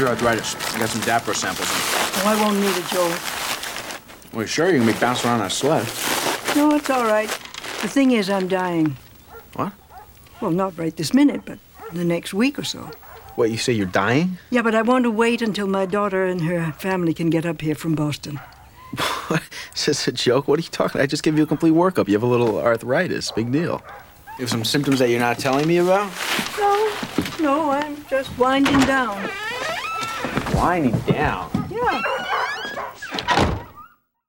Your arthritis? I got some Dapper samples. in. Oh, I won't need it, Joel. Well, sure, you can be bouncing around on a sled. No, it's all right. The thing is, I'm dying. What? Well, not right this minute, but the next week or so. What, you say you're dying? Yeah, but I want to wait until my daughter and her family can get up here from Boston. What? Is this a joke? What are you talking? I just gave you a complete workup. You have a little arthritis. Big deal. You have some symptoms that you're not telling me about? No, no, I'm just winding down. Winding down. Yeah.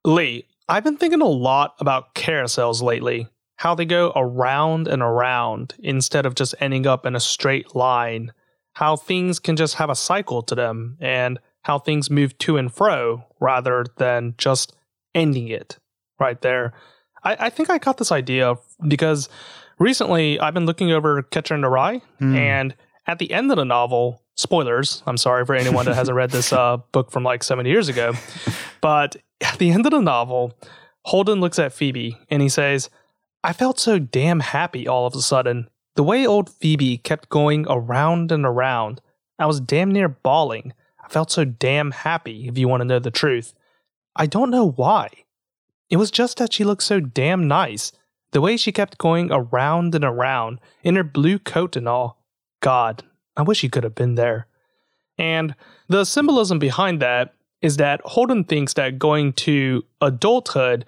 Lee, I've been thinking a lot about carousels lately. How they go around and around instead of just ending up in a straight line. How things can just have a cycle to them and how things move to and fro rather than just ending it right there. I, I think I got this idea because recently I've been looking over Catcher in the Rye, hmm. and at the end of the novel, spoilers, I'm sorry for anyone that hasn't read this uh, book from like 70 years ago, but at the end of the novel, Holden looks at Phoebe and he says, I felt so damn happy all of a sudden. The way old Phoebe kept going around and around, I was damn near bawling. I felt so damn happy, if you want to know the truth. I don't know why. It was just that she looked so damn nice. The way she kept going around and around in her blue coat and all. God, I wish he could have been there. And the symbolism behind that is that Holden thinks that going to adulthood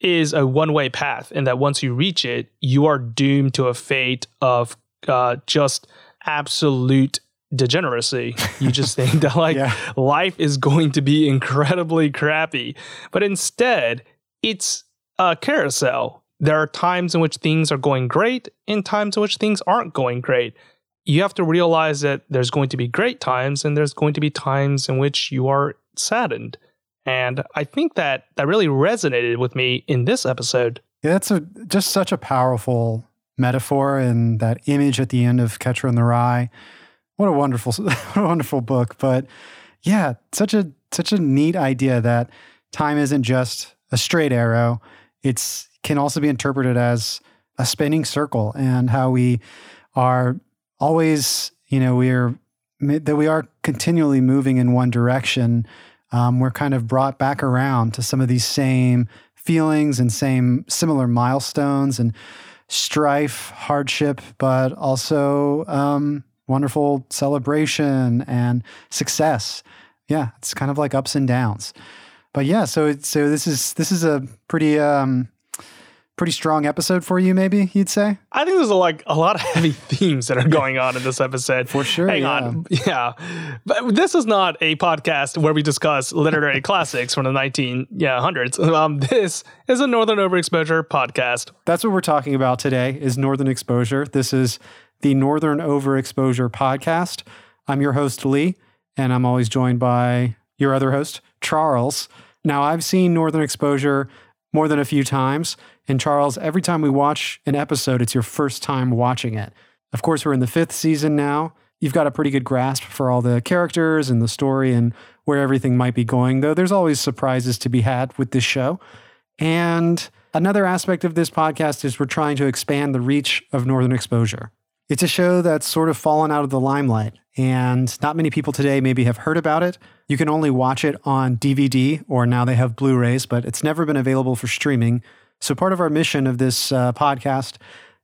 is a one way path, and that once you reach it, you are doomed to a fate of uh, just absolute degeneracy. You just think that like Yeah. life is going to be incredibly crappy. But instead, it's a carousel. There are times in which things are going great and times in which things aren't going great. You have to realize that there's going to be great times and there's going to be times in which you are saddened. And I think that that really resonated with me in this episode. Yeah, that's a just such a powerful metaphor and that image at the end of Catcher in the Rye. What a wonderful, what a wonderful book. But yeah, such a such a neat idea that time isn't just a straight arrow. It's can also be interpreted as a spinning circle and how we are always, you know, we're that we are continually moving in one direction. Um, we're kind of brought back around to some of these same feelings and same similar milestones and strife, hardship, but also um, wonderful celebration and success. Yeah, it's kind of like ups and downs. But yeah, so so this is this is a pretty um, pretty strong episode for you, maybe you'd say. I think there's a, like a lot of heavy themes that are going on in this episode. For sure, Hang yeah. on. Yeah. But this is not a podcast where we discuss literary classics from the 19 yeah, hundreds. Um, this is a Northern Overexposure podcast. That's what we're talking about today is Northern Exposure. This is the Northern Overexposure podcast. I'm your host, Lee, and I'm always joined by your other host, Charles. Now, I've seen Northern Exposure more than a few times. And Charles, every time we watch an episode, it's your first time watching it. Of course, we're in the fifth season now. You've got a pretty good grasp for all the characters and the story and where everything might be going, though there's always surprises to be had with this show. And another aspect of this podcast is we're trying to expand the reach of Northern Exposure. It's a show that's sort of fallen out of the limelight, and not many people today maybe have heard about it. You can only watch it on DVD, or now they have Blu rays, but it's never been available for streaming. So, part of our mission of this uh, podcast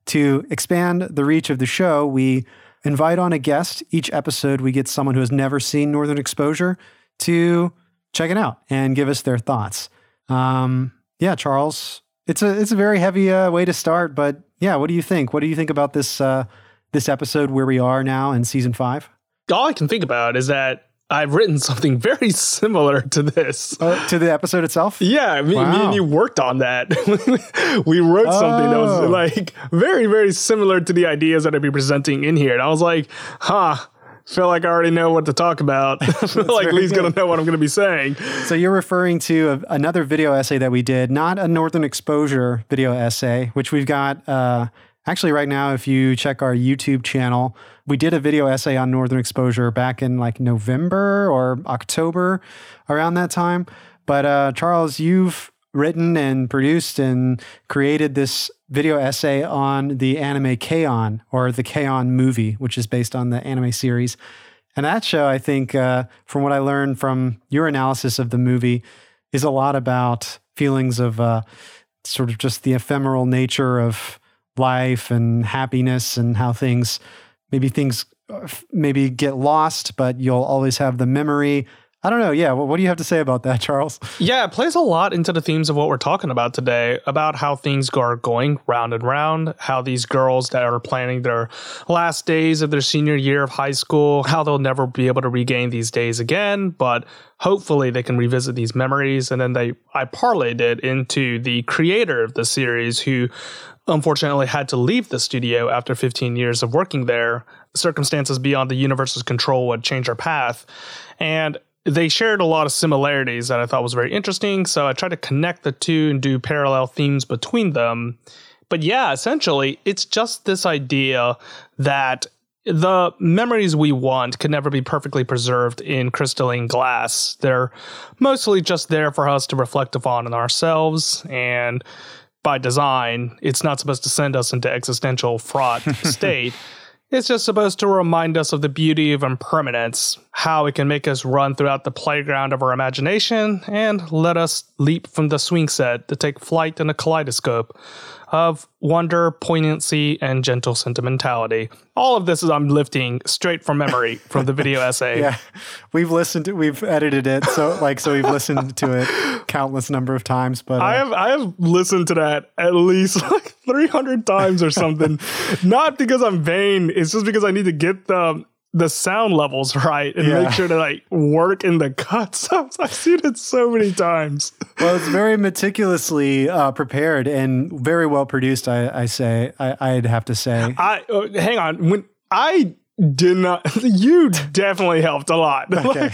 to expand the reach of the show, we invite on a guest. Each episode, we get someone who has never seen Northern Exposure to check it out and give us their thoughts. Um, yeah, Charles, it's a it's a very heavy uh, way to start, but yeah, what do you think? What do you think about this uh, this episode where we are now in season five? All I can think about is that I've written something very similar to this. Uh, to the episode itself? Yeah, me, me and you worked on that. we wrote something that Oh. was like very, very similar to the ideas that I'd be presenting in here. And I was like, huh, feel like I already know what to talk about. I feel like Lee's going to know what I'm going to be saying. So you're referring to a, another video essay that we did, not a Northern Exposure video essay, which we've got. Uh, actually, right now, if you check our YouTube channel, we did a video essay on Northern Exposure back in like November or October, around that time. But uh, Charles, you've written and produced and created this video essay on the anime K-On! or the K-On! movie, which is based on the anime series. And that show, I think, uh, from what I learned from your analysis of the movie, is a lot about feelings of uh, sort of just the ephemeral nature of life and happiness and how things maybe things uh, maybe get lost, but you'll always have the memory I don't know. Yeah. What do you have to say about that, Charles? Yeah, it plays a lot into the themes of what we're talking about today about how things are going round and round, how these girls that are planning their last days of their senior year of high school, how they'll never be able to regain these days again, but hopefully they can revisit these memories. And then they, I parlayed it into the creator of the series who unfortunately had to leave the studio after 15 years of working there. Circumstances beyond the universe's control would change her path. And they shared a lot of similarities that I thought was very interesting. So I tried to connect the two and do parallel themes between them. But yeah, essentially, it's just this idea that the memories we want can never be perfectly preserved in crystalline glass. They're mostly just there for us to reflect upon in ourselves. And by design, it's not supposed to send us into existential fraught state. It's just supposed to remind us of the beauty of impermanence, how it can make us run throughout the playground of our imagination, and let us leap from the swing set to take flight in a kaleidoscope of wonder, poignancy, and gentle sentimentality. All of this is I'm lifting straight from memory from the video essay. yeah, we've listened to, we've edited it, so like, so we've listened to it countless number of times. But uh, I have I have listened to that at least like 300 times or something. Not because I'm vain, it's just because I need to get the the sound levels right and yeah. make sure to like work in the cuts. I've seen it so many times. Well, it's very meticulously uh, prepared and very well produced. I, I say I, would have to say. I uh, hang on when I did not you definitely helped a lot. Okay.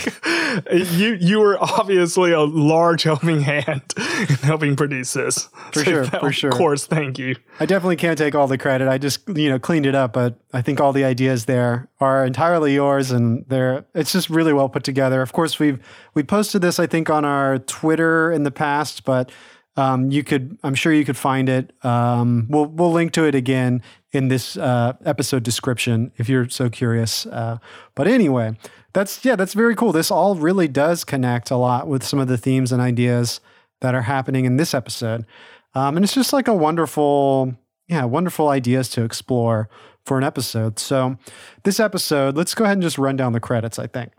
like you you were obviously a large helping hand in helping produce this for so sure for sure. Of course thank you. I definitely can't take all the credit. I just you know cleaned it up but i think all the ideas there are entirely yours and they're it's just really well put together. Of course we've we posted this i think on our twitter in the past but um, you could, I'm sure you could find it. Um, we'll we'll link to it again in this uh, episode description if you're so curious. Uh, but anyway, that's yeah, that's very cool. This all really does connect a lot with some of the themes and ideas that are happening in this episode, um, and it's just like a wonderful, yeah, wonderful ideas to explore for an episode. So this episode, let's go ahead and just run down the credits. I think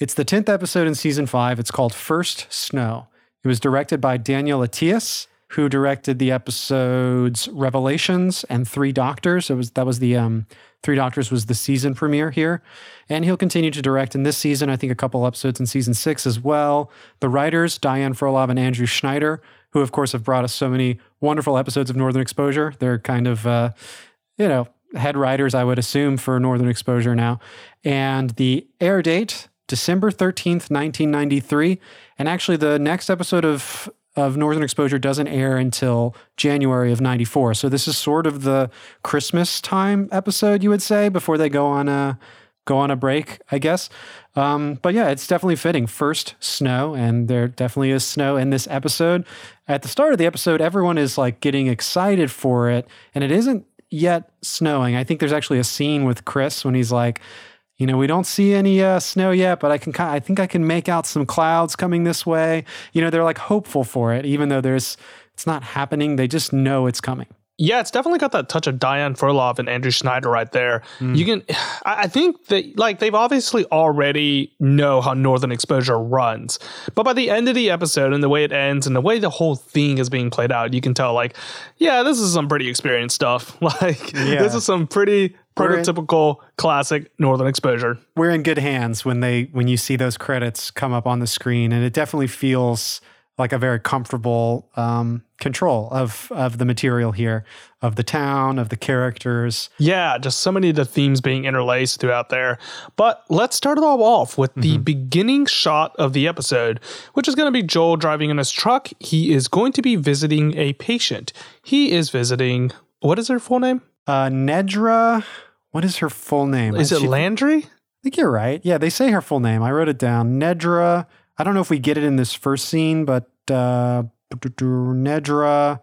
it's the tenth episode in season five. It's called First Snow. It was directed by Daniel Attias, who directed the episodes Revelations and Three Doctors. It was that was the um, Three Doctors was the season premiere here, and he'll continue to direct in this season. I think a couple episodes in season six as well. The writers Diane Frolov and Andrew Schneider, who of course have brought us so many wonderful episodes of Northern Exposure. They're kind of uh, you know head writers, I would assume, for Northern Exposure now. And the air date December 13th, 1993. And actually, the next episode of of Northern Exposure doesn't air until January of 94. So this is sort of the Christmas time episode, you would say, before they go on a go on a break, I guess. Um, but yeah, it's definitely fitting. First snow, and there definitely is snow in this episode. At the start of the episode, everyone is like getting excited for it, and it isn't yet snowing. I think there's actually a scene with Chris when he's like, you know, we don't see any uh, snow yet, but I can I think I can make out some clouds coming this way. You know, they're like hopeful for it, even though there's it's not happening. They just know it's coming. Yeah, it's definitely got that touch of Diane Frolov and Andrew Schneider right there. Mm. You can, I think that like they've obviously already know how Northern Exposure runs, but by the end of the episode and the way it ends and the way the whole thing is being played out, you can tell like, yeah, this is some pretty experienced stuff. Like yeah. this is some pretty prototypical in, classic northern exposure we're in good hands when they when you see those credits come up on the screen and it definitely feels like a very comfortable um, control of of the material here of the town of the characters yeah just so many of the themes being interlaced throughout there but let's start it all off with the mm-hmm. beginning shot of the episode which is going to be joel driving in his truck he is going to be visiting a patient he is visiting what is her full name uh nedra what is her full name? Is it she, Landry? I think you're right. Yeah, they say her full name. I wrote it down. Nedra. I don't know if we get it in this first scene, but uh, Nedra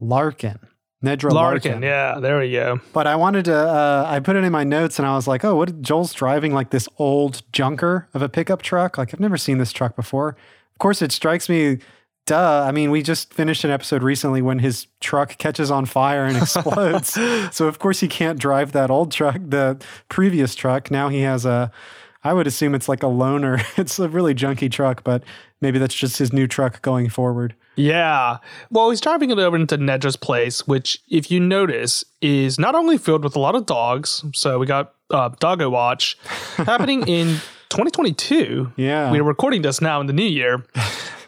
Larkin. Nedra Larkin. Larkin. Yeah, there we go. But I wanted to, uh, I put it in my notes and I was like, oh, what? Joel's driving like this old junker of a pickup truck. Like, I've never seen this truck before. Of course, it strikes me, duh. I mean, we just finished an episode recently when his truck catches on fire and explodes. so, of course, he can't drive that old truck, the previous truck. Now he has a, I would assume it's like a loaner. It's a really junky truck, but maybe that's just his new truck going forward. Yeah. Well, he's driving it over into Nedra's place, which, if you notice, is not only filled with a lot of dogs. So we got uh, Doggo Watch happening in 2022. Yeah. We're recording this now in the new year.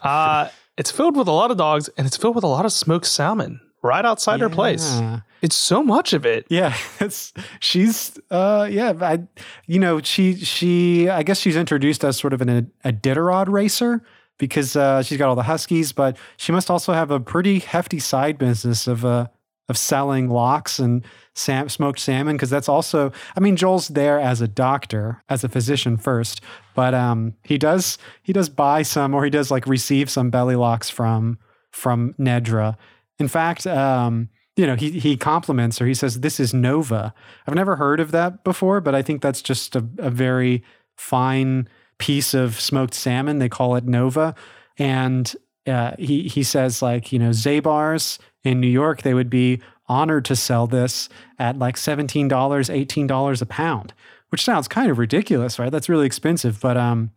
Uh, it's filled with a lot of dogs and it's filled with a lot of smoked salmon right outside her place. It's so much of it. Yeah, it's she's uh yeah, I you know, she she I guess she's introduced as sort of an a Iditarod racer because uh she's got all the huskies, but she must also have a pretty hefty side business of uh of selling lox and sam- smoked salmon because that's also I mean Joel's there as a doctor, as a physician first, but um he does he does buy some or he does like receive some belly lox from from Nedra. In fact, um you know, he he compliments her. He says, "This is Nova." I've never heard of that before, but I think that's just a, a very fine piece of smoked salmon. They call it Nova, and uh, he he says like you know Zabar's in New York, they would be honored to sell this at like seventeen dollars, eighteen dollars a pound, which sounds kind of ridiculous, right? That's really expensive. But um,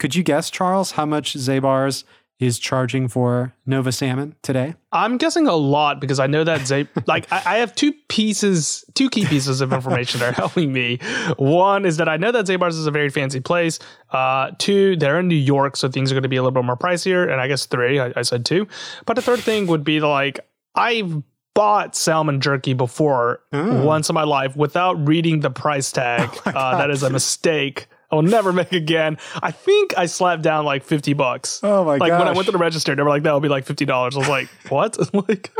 could you guess, Charles, how much Zabar's is charging for Nova salmon today? I'm guessing a lot because I know that Zay, like I, I have two pieces, two key pieces of information that are helping me. One is that I know that Zabar's is a very fancy place. Uh, two, they're in New York, so things are going to be a little bit more pricier. And I guess three, I, I said two. But the third thing would be like I've bought salmon jerky before Oh. once in my life without reading the price tag. uh, that is a mistake. I will never make again. I think I slapped down like 50 bucks. Oh my god. Like when I went to the register, they were like, that'll be like $50. I was like, what? like,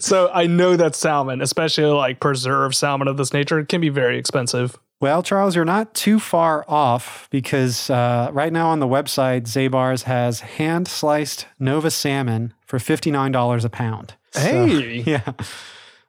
so I know that salmon, especially like preserved salmon of this nature, can be very expensive. Well, Charles, you're not too far off because uh, right now on the website, Zabar's has hand sliced Nova salmon for $59 a pound. So, Hey. yeah.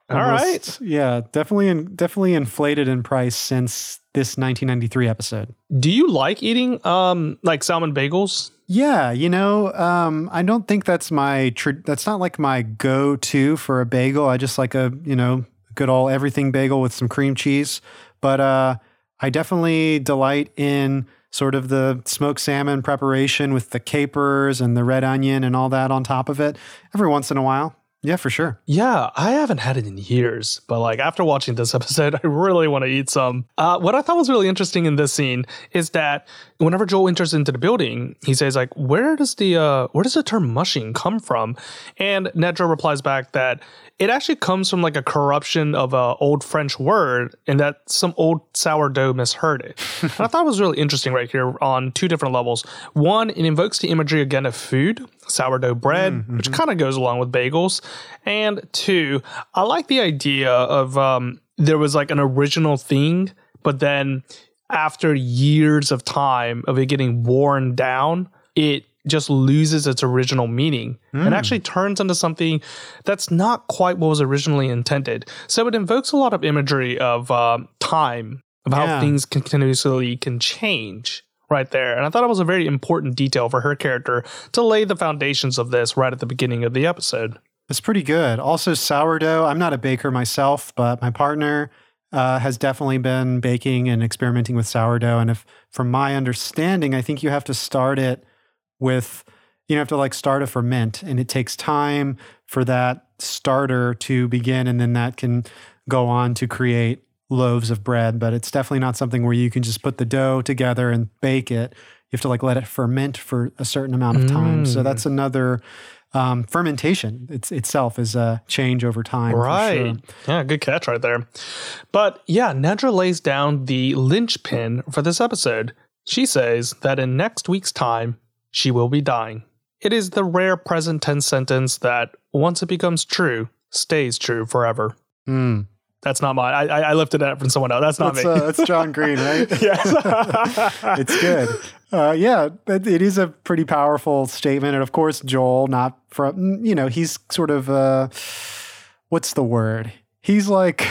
All Almost- Yeah, definitely, in, definitely inflated in price since this 1993 episode. Do you like eating um like salmon bagels? Yeah, you know, um, I don't think that's my tr- that's not like my go-to for a bagel. I just like a you know good old everything bagel with some cream cheese. But uh, I definitely delight in sort of the smoked salmon preparation with the capers and the red onion and all that on top of it. Every once in a while, yeah, for sure. Yeah, I haven't had it in years, but like after watching this episode, I really want to eat some. Uh, what I thought was really interesting in this scene is that whenever Joel enters into the building, he says like, "Where does the uh, where does the term mushing come from?" And Nedra replies back that it actually comes from like a corruption of a old French word, and that some old sourdough misheard it. and I thought it was really interesting right here on two different levels. One, it invokes the imagery again of food, sourdough bread, which kind of goes along with bagels. And two, I like the idea of um, there was like an original thing, but then after years of time of it getting worn down, it just loses its original meaning and actually turns into something that's not quite what was originally intended. So it invokes a lot of imagery of um, time, of how Yeah. things continuously can change right there. And I thought it was a very important detail for her character to lay the foundations of this right at the beginning of the episode. It's pretty good. Also, sourdough. I'm not a baker myself, but my partner uh, has definitely been baking and experimenting with sourdough. And if, from my understanding, I think you have to start it with, you know, have to like start a ferment, and it takes time for that starter to begin, and then that can go on to create loaves of bread. But it's definitely not something where you can just put the dough together and bake it. You have to like let it ferment for a certain amount of time. So Mm. that's another um, fermentation it's, itself is a change over time. for Right. sure. Yeah, good catch right there. But yeah, Nedra lays down the linchpin for this episode. She says that in next week's time, she will be dying. It is the rare present tense sentence that once it becomes true, stays true forever. Hmm. That's not mine. I, I, lifted that from someone else. That's not That's, me. uh, that's John Green, right? yes. it's good. Uh, yeah, it, it is a pretty powerful statement. And of course, Joel, not from, you know, he's sort of, uh, what's the word? He's like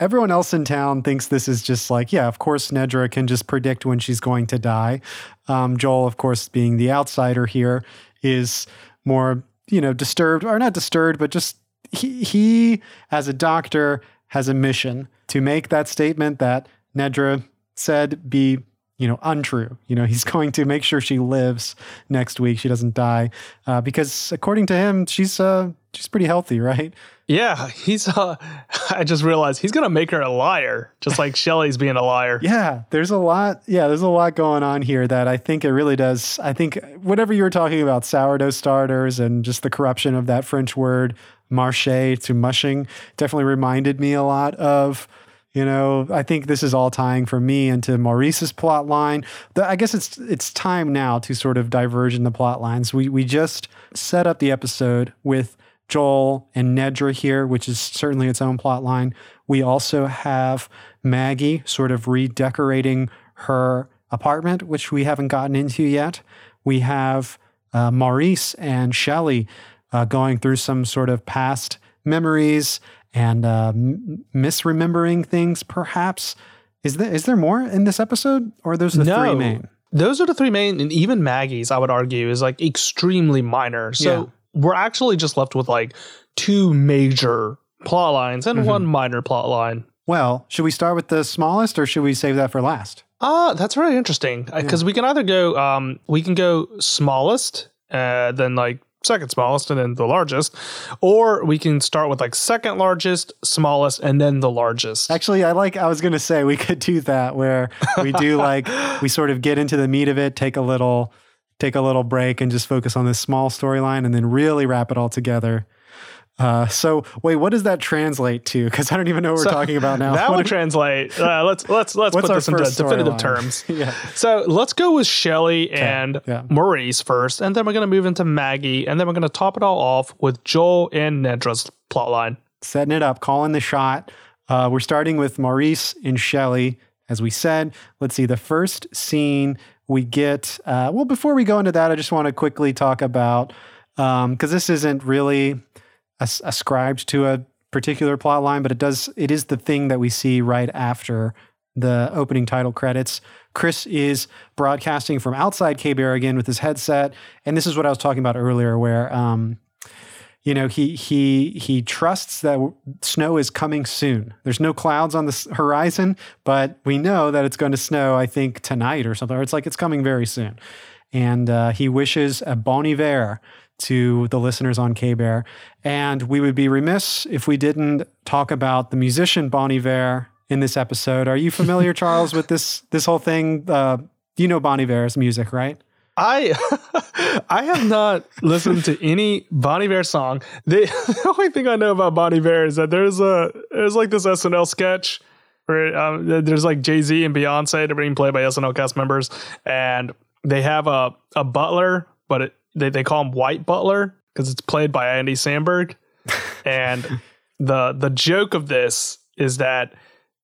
everyone else in town thinks this is just like, yeah, of course Nedra can just predict when she's going to die. Um, Joel, of course, being the outsider here, is more, you know, disturbed or not disturbed, but just he, he as a doctor has a mission to make that statement that Nedra said be you know untrue you know he's going to make sure she lives next week she doesn't die uh, because according to him she's uh she's pretty healthy right Yeah, he's. Uh, I just realized he's gonna make her a liar, just like Shelley's being a liar. yeah there's a lot yeah there's a lot going on here that i think it really does i think whatever you were talking about sourdough starters and just the corruption of that french word marche to mushing definitely reminded me a lot of you know i think this is all tying for me into maurice's plot line The- i guess it's it's time now to sort of diverge in the plot lines we we just set up the episode with Joel and Nedra here, which is certainly its own plot line. We also have Maggie sort of redecorating her apartment, which we haven't gotten into yet. We have uh, Maurice and Shelley uh, going through some sort of past memories and uh, m- misremembering things, perhaps. Is there is there more in this episode, or are those the three main? Those are the three main, and even Maggie's, I would argue, is like extremely minor. So Yeah. we're actually just left with like two major plot lines and Mhm. one minor plot line. Well, should we start with the smallest, or should we save that for last? Ah, that's very interesting because we can either go, um, we can go smallest, uh, then like second smallest, and then the largest, or we can start with like second largest, smallest, and then the largest. Actually, I like. I was going to say we could do that where we do like we sort of get into the meat of it, take a little, take a little break, and just focus on this small storyline, and then really wrap it all together. Uh, so wait, what does that translate to? Because I don't even know what we're talking about now. That What would translate. Uh, let's let's let's put this into first definitive storyline? terms. yeah. So let's go with Shelley and yeah. Maurice first, and then we're going to move into Maggie, and then we're going to top it all off with Joel and Nedra's plotline. setting it up, calling the shot. Uh, we're starting with Maurice and Shelley, as we said. Let's see, the first scene we get. Uh, well, before we go into that, I just want to quickly talk about because this isn't really as- ascribed to a particular plot line, but it does. It is the thing that we see right after the opening title credits. Chris is broadcasting from outside Cape Air again with his headset, and this is what I was talking about earlier, where. Um, you know he he he trusts that snow is coming soon there's no clouds on the horizon but we know that it's going to snow i think tonight or something or it's like it's coming very soon and uh, he wishes a bon hiver to the listeners on k-bear. And we would be remiss if we didn't talk about the musician bon hiver in this episode. Are you familiar charles with this this whole thing? Uh, you know bon iver's music right? I I have not listened to any Bonnie Bear song. The, the only thing I know about Bonnie Bear is that there's a there's like this SNL sketch where um, there's like Jay Z and Beyonce they're being played by SNL cast members, and they have a a butler, but it, they they call him White Butler because it's played by Andy Samberg, and the the joke of this is that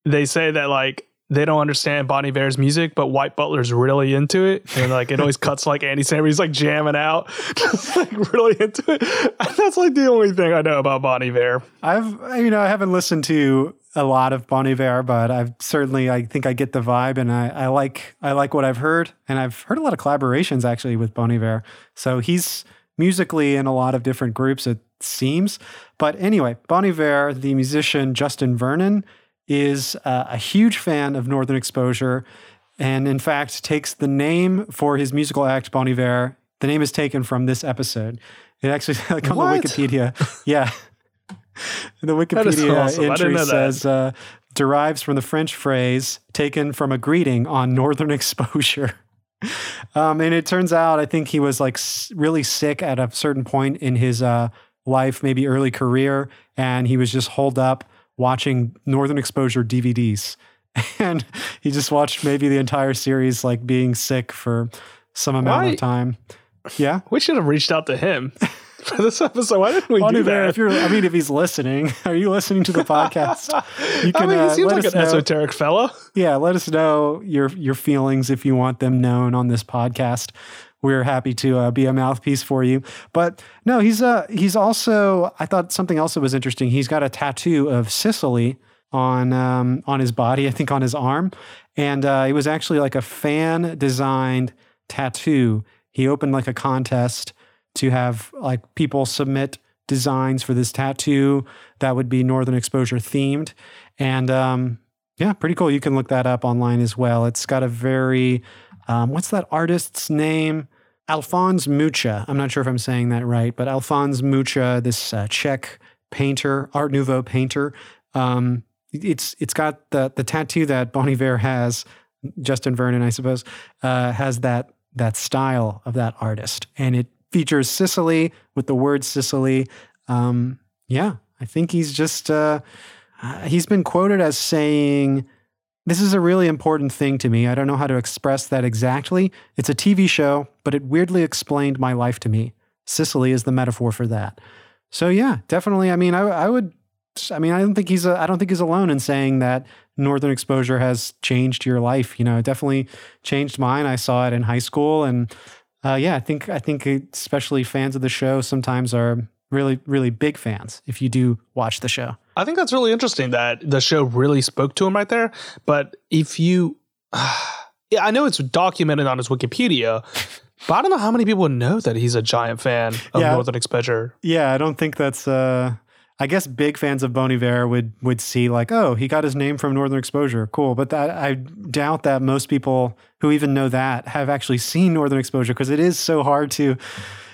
they say that like they don't understand Bonnie Bear's music, but White Butler's really into it, and like it always cuts like Andy Samberg. He's like jamming out, just like really into it. And that's like the only thing I know about Bonnie Bear. I've you know I haven't listened to a lot of Bon Iver, but I've certainly I think I get the vibe, and I, I like I like what I've heard, and I've heard a lot of collaborations actually with Bon Iver. So he's musically in a lot of different groups, it seems. But anyway, Bon Iver, the musician Justin Vernon, is uh, a huge fan of Northern Exposure, and in fact takes the name for his musical act Bon Iver. The name is taken from this episode. It actually like on What? the Wikipedia. Yeah. The Wikipedia awesome. Entry says uh, derives from the French phrase taken from a greeting on northern exposure. um, and it turns out, I think he was like s- really sick at a certain point in his uh, life, maybe early career, and he was just holed up watching Northern Exposure DVDs. And he just watched maybe the entire series, like being sick for some amount Why- of time. Yeah. We should have reached out to him for this episode. Why didn't we Bon do Iver, that? if you're, I mean, if he's listening, are you listening to the podcast? You I can mean, uh, he seems let like us an know. esoteric fella. Yeah, let us know your your feelings if you want them known on this podcast. we're happy to uh, be a mouthpiece for you. But no, he's uh he's also I thought something else that was interesting. He's got a tattoo of Sicily on um, on his body, I think on his arm, and uh, it was actually like a fan designed tattoo. He opened like a contest to have like people submit designs for this tattoo that would be Northern Exposure themed, and um, yeah, pretty cool. You can look that up online as well. It's got a very um, what's that artist's name? Alphonse Mucha. I'm not sure if I'm saying that right, but Alphonse Mucha, this uh, Czech painter, Art Nouveau painter. Um, it's it's got the the tattoo that Bon Iver has, Justin Vernon, I suppose, uh, has that that style of that artist, and it features Sicily with the word Sicily. Um, yeah, I think he's just uh, uh, he's been quoted as saying. This is a really important thing to me. I don't know how to express that exactly. It's a TV show, but it weirdly explained my life to me. Sicily is the metaphor for that. So yeah, definitely. I mean, I, I would I mean, I don't think he's a, I don't think he's alone in saying that Northern Exposure has changed your life. You know, it definitely changed mine. I saw it in high school, and uh, yeah, I think I think especially fans of the show sometimes are really really big fans if you do watch the show. I think that's really interesting that the show really spoke to him right there. But if you, uh, yeah, I know it's documented on his Wikipedia. But I don't know how many people know that he's a giant fan of Yeah. Northern Exposure. Yeah, I don't think that's. Uh, I guess big fans of Bon Iver would would see like, oh, he got his name from Northern Exposure, cool. But that I doubt that most people who even know that have actually seen Northern Exposure because it is so hard to.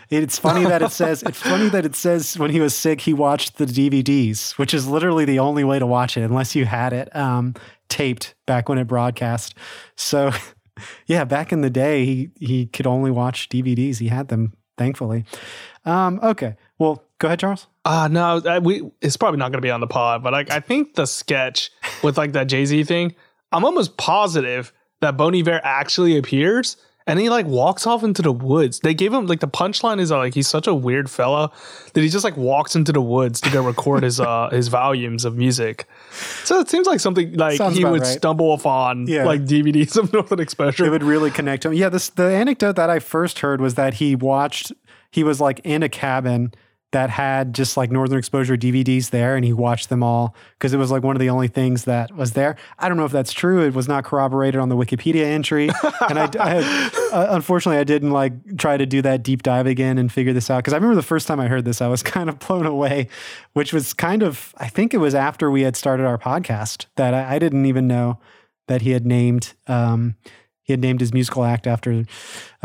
It's funny that it says it's funny that it says when he was sick he watched the DVDs, which is literally the only way to watch it unless you had it um, taped back when it broadcast. So yeah, back in the day he he could only watch DVDs. He had them, thankfully. Um, okay, well, go ahead, Charles. Ah, no, I, we it's probably not going to be on the pod, but like I think the sketch with like that Jay Z thing, I'm almost positive that Bon Iver actually appears and he like walks off into the woods. They gave him like the punchline is uh, like he's such a weird fella that he just like walks into the woods to go record his uh his volumes of music. So it seems like something like Sounds he would right. stumble upon Yeah. like DVDs of Northern Exposure. it would really connect to him. Yeah, this the anecdote that I first heard was that he watched he was like in a cabin that had just like Northern Exposure DVDs there and he watched them all because it was like one of the only things that was there. I don't know if that's true. It was not corroborated on the Wikipedia entry. and I, I uh, unfortunately I didn't like try to do that deep dive again and figure this out because I remember the first time I heard this I was kind of blown away, which was kind of I think it was after we had started our podcast that I, I didn't even know that he had named um, he had named his musical act after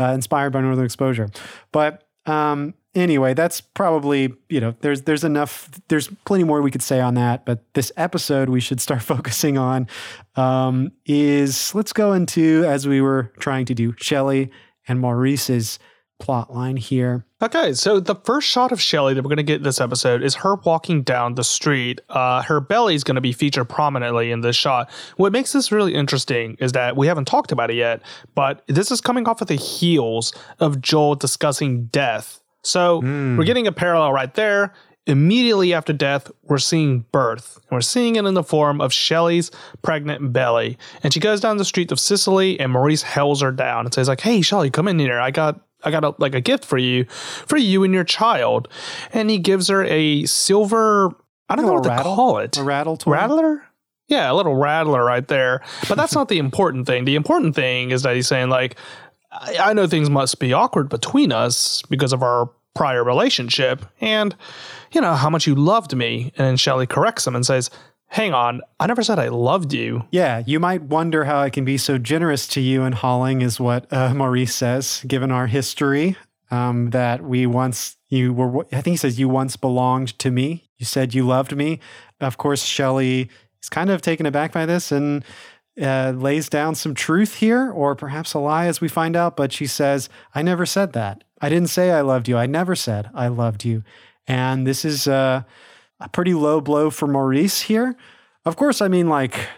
uh, inspired by northern exposure but um, anyway that's probably you know there's there's enough there's plenty more we could say on that but this episode we should start focusing on um, is let's go into as we were trying to do shelley and maurice's plot line here Okay, so the first shot of Shelley that we're going to get this episode is her walking down the street. Uh, her belly is going to be featured prominently in this shot. What makes this really interesting is that we haven't talked about it yet, but this is coming off of the heels of Joel discussing death. So we're hmm. getting a parallel right there. Immediately after death, we're seeing birth. And we're seeing it in the form of Shelley's pregnant belly. And she goes down the street of Sicily, and Maurice hails her down and says, like, hey, Shelley, come in here. I got I got a, like a gift for you, for you and your child. And he gives her a silver, I don't know what to call it. a rattle toy? Rattler? Yeah, a little rattler right there. But that's not the important thing. The important thing is that he's saying, like, I, I know things must be awkward between us because of our prior relationship and, you know, how much you loved me. And Shelley corrects him and says, Hang on, I never said I loved you. Yeah, you might wonder how I can be so generous to you and Holling, is what uh, Maurice says, given our history. Um, that we once, you were, I think he says, you once belonged to me. You said you loved me. Of course, Shelley is kind of taken aback by this and uh, lays down some truth here, or perhaps a lie as we find out. But she says, I never said that. I didn't say I loved you. I never said I loved you. And this is uh, a pretty low blow for Maurice here. Of course, I mean, like,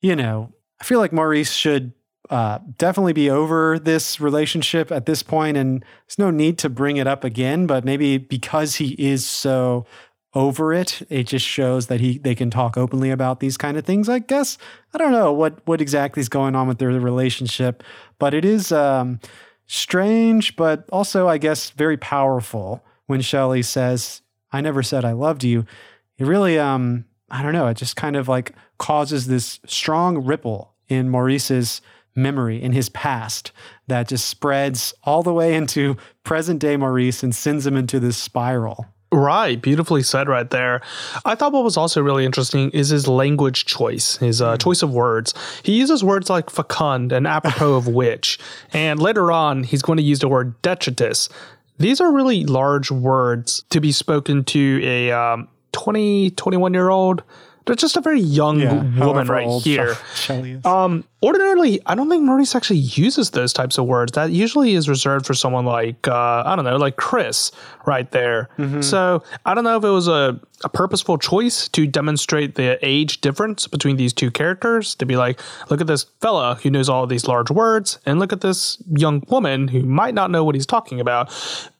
you know, I feel like Maurice should uh, definitely be over this relationship at this point, and there's no need to bring it up again. But maybe because he is so over it, it just shows that he they can talk openly about these kind of things. I guess I don't know what what exactly is going on with their relationship, but it is. Um, strange, but also, I guess, very powerful when Shelley says, I never said I loved you. It really, um, I don't know, it just kind of like causes this strong ripple in Maurice's memory, in his past, that just spreads all the way into present day Maurice and sends him into this spiral. Right, beautifully said right there. I thought what was also really interesting is his language choice, his uh, choice of words. He uses words like fecund and apropos of which, and later on he's going to use the word detritus. These are really large words to be spoken to a um, 20, 21 year old. They're just a very young woman right here. Shelley. Um, ordinarily, I don't think Maurice actually uses those types of words. That usually is reserved for someone like uh, I don't know, like Chris, right there. So I don't know if it was a, a purposeful choice to demonstrate the age difference between these two characters. To be like, look at this fella who knows all of these large words, and look at this young woman who might not know what he's talking about,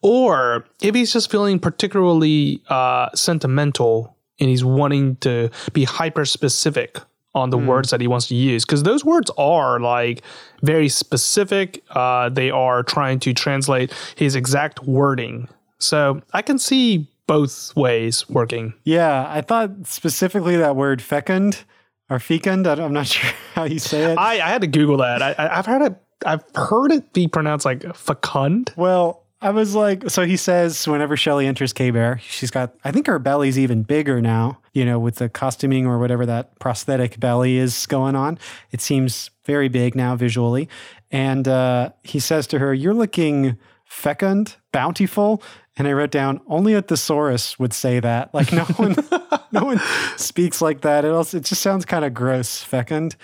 or if he's just feeling particularly uh, sentimental and he's wanting to be hyper specific on the words that he wants to use. Because those words are like very specific. Uh, they are trying to translate his exact wording. So i can see both ways working. Yeah, I thought specifically that word fecund or fecund. I'm not sure how you say it. i, I had to google that. I, I- i've heard it i've heard it be pronounced like fecund. Well, I was like, so he says whenever Shelley enters K Bear, she's got, I think her belly's even bigger now, you know, with the costuming or whatever that prosthetic belly is going on. It seems very big now visually. And uh, he says to her, You're looking fecund, bountiful. And I wrote down, only a thesaurus would say that. Like no one, no one speaks like that. It also, it just sounds kind of gross, fecund.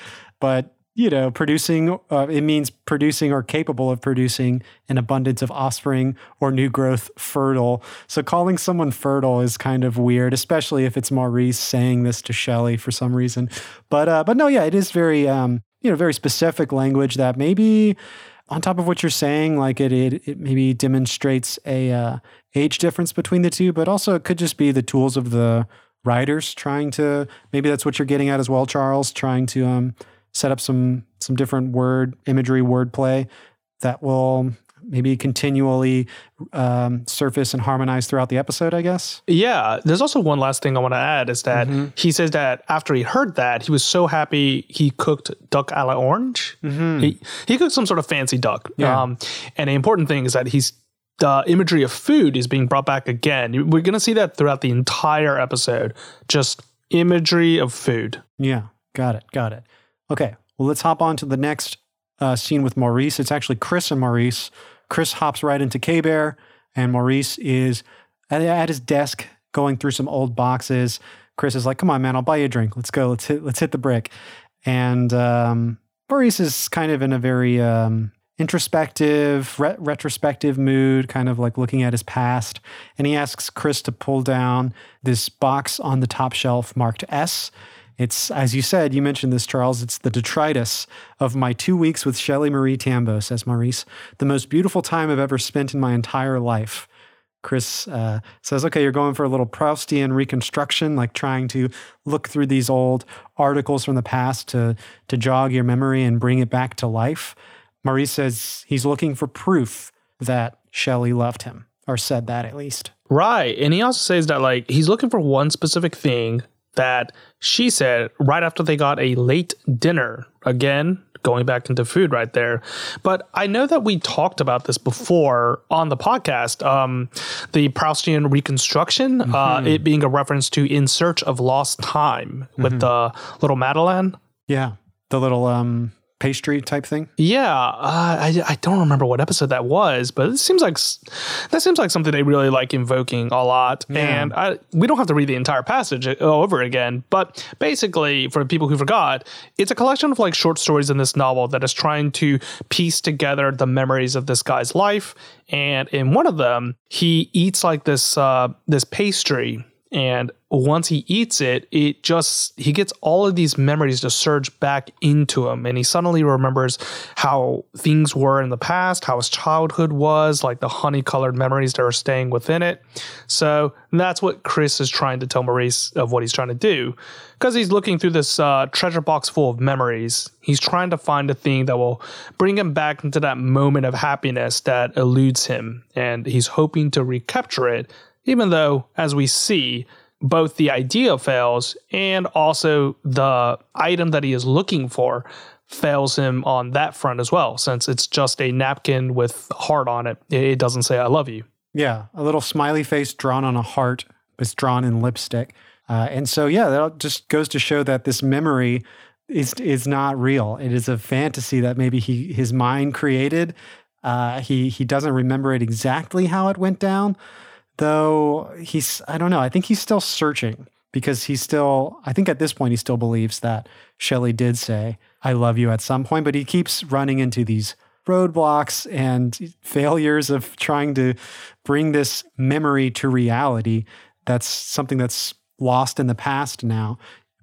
But you know, producing, uh, it means producing or capable of producing an abundance of offspring or new growth fertile. So calling someone fertile is kind of weird, especially if it's Maurice saying this to Shelley for some reason. But, uh, but no, yeah, it is very, um, you know, very specific language that maybe on top of what you're saying, like it, it, it maybe demonstrates a uh, age difference between the two, but also it could just be the tools of the writers trying to, maybe that's what you're getting at as well, Charles, trying to, um, set up some some different word imagery wordplay that will maybe continually um, surface and harmonize throughout the episode i guess Yeah, there's also one last thing I want to add is that he says that after he heard that, he was so happy he cooked duck a la orange. He, he cooked some sort of fancy duck. Yeah. Um, and the important thing is that he's the imagery of food is being brought back again. We're going to see that throughout the entire episode. Just imagery of food. yeah got it got it okay well let's hop on to the next uh, scene with maurice. It's actually chris and maurice. Chris hops right into k-bear and maurice is at, at his desk going through some old boxes. Chris is like come on man i'll buy you a drink. Let's go. Let's hit let's hit the brick. And um, Maurice is kind of in a very um, introspective, re- retrospective mood, kind of like looking at his past. And he asks Chris to pull down this box on the top shelf marked S. It's, as you said, you mentioned this, Charles, it's the detritus of my two weeks with Shelley Marie Tambo, says Maurice. The most beautiful time I've ever spent in my entire life. Chris uh, says, okay, you're going for a little Proustian reconstruction, like trying to look through these old articles from the past to, to jog your memory and bring it back to life. Maurice says he's looking for proof that Shelley loved him, or said that at least. Right. And he also says that like he's looking for one specific thing that she said right after they got a late dinner. Again, going back into food right there. But I know that we talked about this before on the podcast. Um, the Proustian reconstruction, uh, it being a reference to In Search of Lost Time with the little Madeleine. Yeah. The little um, pastry type thing. Yeah, uh, I, I don't remember what episode that was, but it seems like that seems like something they really like invoking a lot. And I, we don't have to read the entire passage uh, over again, but basically, for people who forgot, it's a collection of like short stories in this novel that is trying to piece together the memories of this guy's life. And in one of them, he eats like this uh, this pastry And once he eats it, it just, he gets all of these memories to surge back into him. And he suddenly remembers how things were in the past, how his childhood was, like the honey colored memories that are staying within it. So that's what Chris is trying to tell Maurice of what he's trying to do. Because he's looking through this uh, treasure box full of memories. He's trying to find a thing that will bring him back into that moment of happiness that eludes him. And he's hoping to recapture it even though, as we see, both the idea fails and also the item that he is looking for fails him on that front as well, since it's just a napkin with heart on it. It doesn't say "I love you." Yeah, a little smiley face drawn on a heart. It's drawn in lipstick, uh, and so yeah, that just goes to show that this memory is is not real. It is a fantasy that maybe he his mind created. Uh, he he doesn't remember it exactly how it went down, though he's I don't know. I think he's still searching because he still I think at this point he still believes that Shelley did say I love you at some point, but he keeps running into these roadblocks and failures of trying to bring this memory to reality. That's something that's lost in the past now.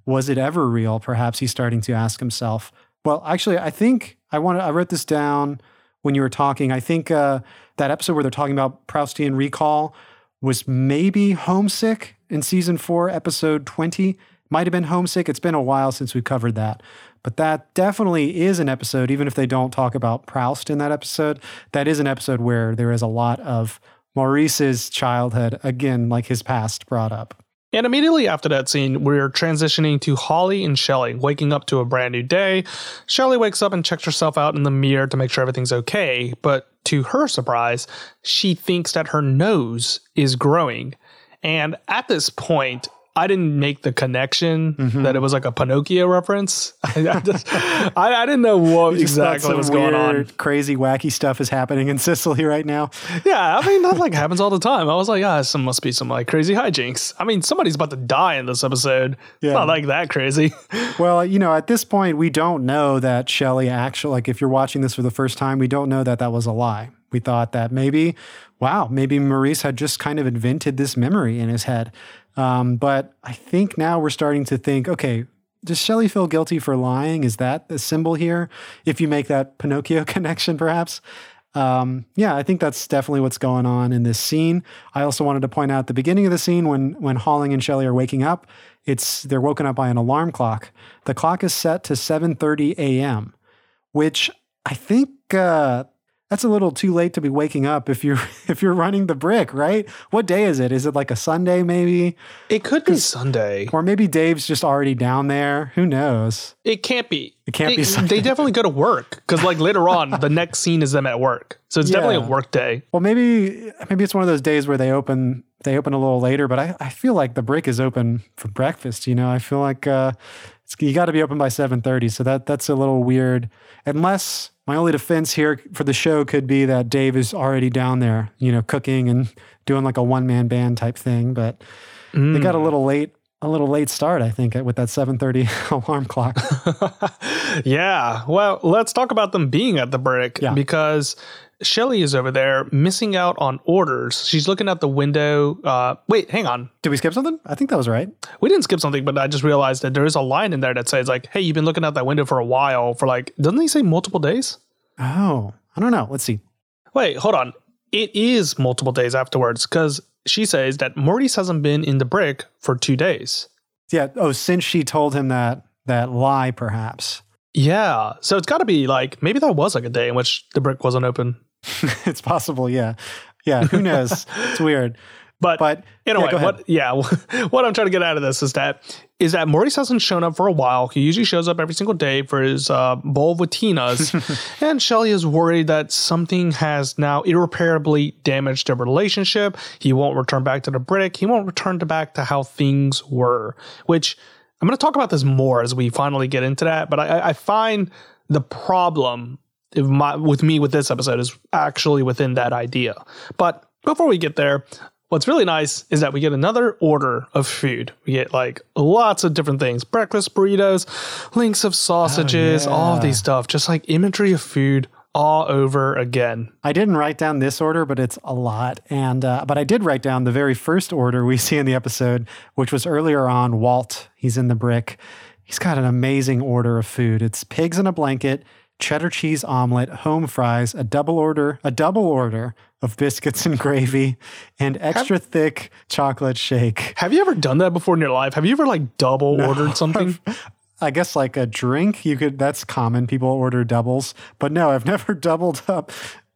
Was it ever real? Perhaps he's starting to ask himself. Well, actually, I think I want I wrote this down when you were talking. I think uh, that episode where they're talking about Proustian recall was maybe Homesick in season four, episode 20. Might have been Homesick. It's been a while since we covered that. But that definitely is an episode, even if they don't talk about Proust in that episode, that is an episode where there is a lot of Maurice's childhood, again, like his past brought up. And immediately after that scene, we're transitioning to Holling and Shelley waking up to a brand new day. Shelley wakes up and checks herself out in the mirror to make sure everything's okay, but to her surprise, she thinks that her nose is growing. And at this point, I didn't make the connection mm-hmm. that it was like a Pinocchio reference. I, just, I, I didn't know what exactly was going on. Crazy, wacky stuff is happening in Cicely right now. Yeah, I mean that like happens all the time. I was like, yeah, some must be some like crazy hijinks. I mean, somebody's about to die in this episode. Yeah. It's not like that crazy. well, you know, at this point, we don't know that Shelley actually like if you're watching this for the first time, we don't know that that was a lie. We thought that maybe, wow, maybe Maurice had just kind of invented this memory in his head. Um, but I think now we're starting to think, okay, does Shelley feel guilty for lying? Is that the symbol here? If you make that Pinocchio connection, perhaps. Um, yeah, I think that's definitely what's going on in this scene. I also wanted to point out the beginning of the scene when when Holling and Shelley are waking up. It's they're woken up by an alarm clock. The clock is set to 7:30 a.m., which I think uh, that's a little too late to be waking up if you're if you're running the brick, right? What day is it? Is it like a Sunday maybe? It could be Sunday. Or maybe Dave's just already down there. Who knows? It can't be. It can't be Sunday. They definitely go to work cuz like later on the next scene is them at work. So it's yeah. definitely a work day. Well, maybe maybe it's one of those days where they open they open a little later, but I, I feel like the brick is open for breakfast, you know. I feel like uh you got to be open by 7:30, so that that's a little weird. Unless my only defense here for the show could be that Dave is already down there, you know, cooking and doing like a one man band type thing. But mm. they got a mm. little late, a little late start, I think, with that 7:30 alarm clock. yeah. Well, let's talk about them being at the brick yeah. because Shelley is over there missing out on orders. She's looking out the window. Uh, wait, hang on. Did we skip something? I think that was right. We didn't skip something, but I just realized that there is a line in there that says like, "Hey, you've been looking out that window for a while." For like, doesn't he say multiple days? Oh, I don't know. Let's see. Wait, hold on. It is multiple days afterwards because she says that Maurice hasn't been in the brick for two days. Yeah. Oh, since she told him that that lie, perhaps. Yeah. So it's got to be like maybe that was like a day in which the brick wasn't open. it's possible, yeah. Yeah, who knows? it's weird. But, but in a yeah, way, what yeah, what I'm trying to get out of this is that is that Maurice hasn't shown up for a while. He usually shows up every single day for his uh, bowl with Tina's, and Shelley is worried that something has now irreparably damaged their relationship. He won't return back to the brick. He won't return to back to how things were. Which I'm going to talk about this more as we finally get into that. But I, I find the problem my, with me with this episode is actually within that idea. But before we get there, what's really nice is that we get another order of food. We get like lots of different things breakfast burritos, links of sausages, oh, yeah. all of these stuff, just like imagery of food all over again. I didn't write down this order, but it's a lot. And uh, but I did write down the very first order we see in the episode, which was earlier on. Walt, he's in the brick. He's got an amazing order of food. It's pigs in a blanket, cheddar cheese omelet, home fries, a double order, a double order of biscuits and gravy, and extra thick chocolate shake. Have you ever done that before in your life? Have you ever like double ordered something? I guess like a drink, you could. That's common. People order doubles, but no, I've never doubled up.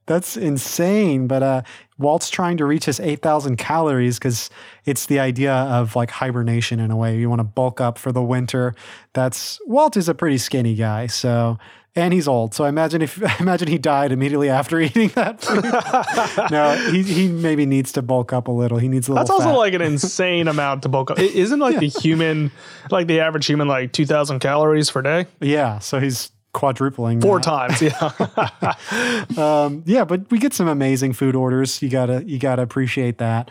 That's insane. But uh, Walt's trying to reach his eight thousand calories because it's the idea of like hibernation in a way. You want to bulk up for the winter. That's Walt is a pretty skinny guy, so and he's old. So I imagine if I imagine he died immediately after eating that. Food. no, he he maybe needs to bulk up a little. He needs a little. That's also like an insane amount to bulk up. It isn't like the human, like the average human, like two thousand calories per day, yeah. So he's quadrupling four that. times. Yeah. um, yeah, but we get some amazing food orders. You gotta you gotta appreciate that.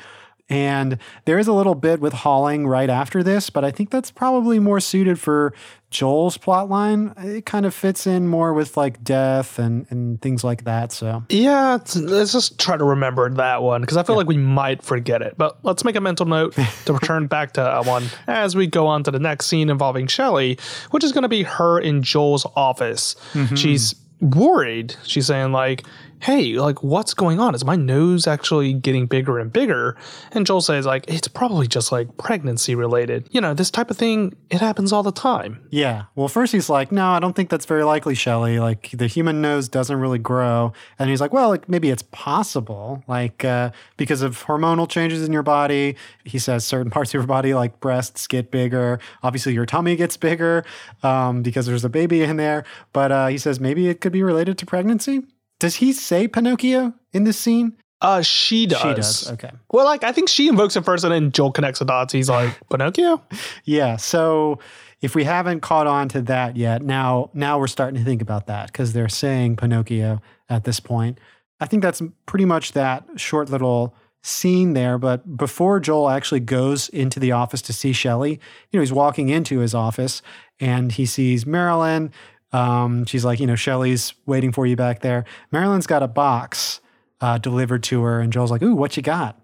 And there is a little bit with Holling right after this, but I think that's probably more suited for Joel's plot line. It kind of fits in more with like death and, and things like that. So Yeah, let's just try to remember that one because I feel like we might forget it. But let's make a mental note to return back to that one as we go on to the next scene involving Shelley, which is going to be her in Joel's office. Mm-hmm. She's worried. She's saying like, "Hey, like what's going on? Is my nose actually getting bigger and bigger?" And Joel says like, "It's probably just like pregnancy related. You know, this type of thing it happens all the time." yeah. Well, first he's like, no, I don't think that's very likely, Shelley. Like the human nose doesn't really grow. And he's like, well, like maybe it's possible, like uh, because of hormonal changes in your body. He says certain parts of your body, like breasts, get bigger. Obviously, your tummy gets bigger um, because there's a baby in there. But uh, he says maybe it could be related to pregnancy. Does he say Pinocchio in this scene? Uh, she does. She does. Okay. Well, like I think she invokes it first, and then Joel connects the dots. He's like, "Pinocchio." Yeah. So if we haven't caught on to that yet, now now we're starting to think about that because they're saying Pinocchio at this point. I think that's pretty much that short little scene there. But before Joel actually goes into the office to see Shelley, you know, he's walking into his office and he sees Marilyn. Um, she's like, you know, Shelley's waiting for you back there. Marilyn's got a box uh, delivered to her, and Joel's like, "Ooh, what you got?"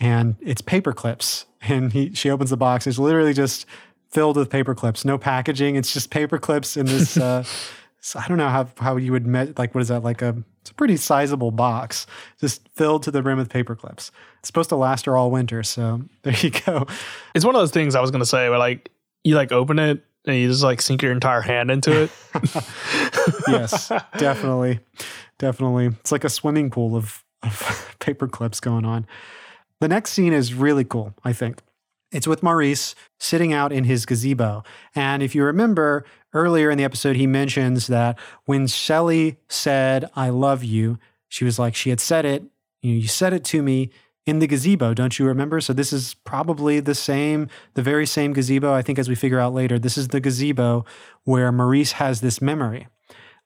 And it's paper clips. And he, she opens the box. It's literally just filled with paper clips. No packaging. It's just paper clips in this. Uh, so I don't know how how you would met like what is that like a it's a pretty sizable box just filled to the rim with paper clips. It's supposed to last her all winter. So there you go. It's one of those things I was gonna say where like you like open it and you just like sink your entire hand into it. Yes, definitely, definitely. It's like a swimming pool of, of paper clips going on. The next scene is really cool, I think. It's with Maurice sitting out in his gazebo. And if you remember earlier in the episode, he mentions that when Shelley said, I love you, she was like, she had said it, you know, you said it to me in the gazebo, don't you remember? So this is probably the same, the very same gazebo, I think, as we figure out later. This is the gazebo where Maurice has this memory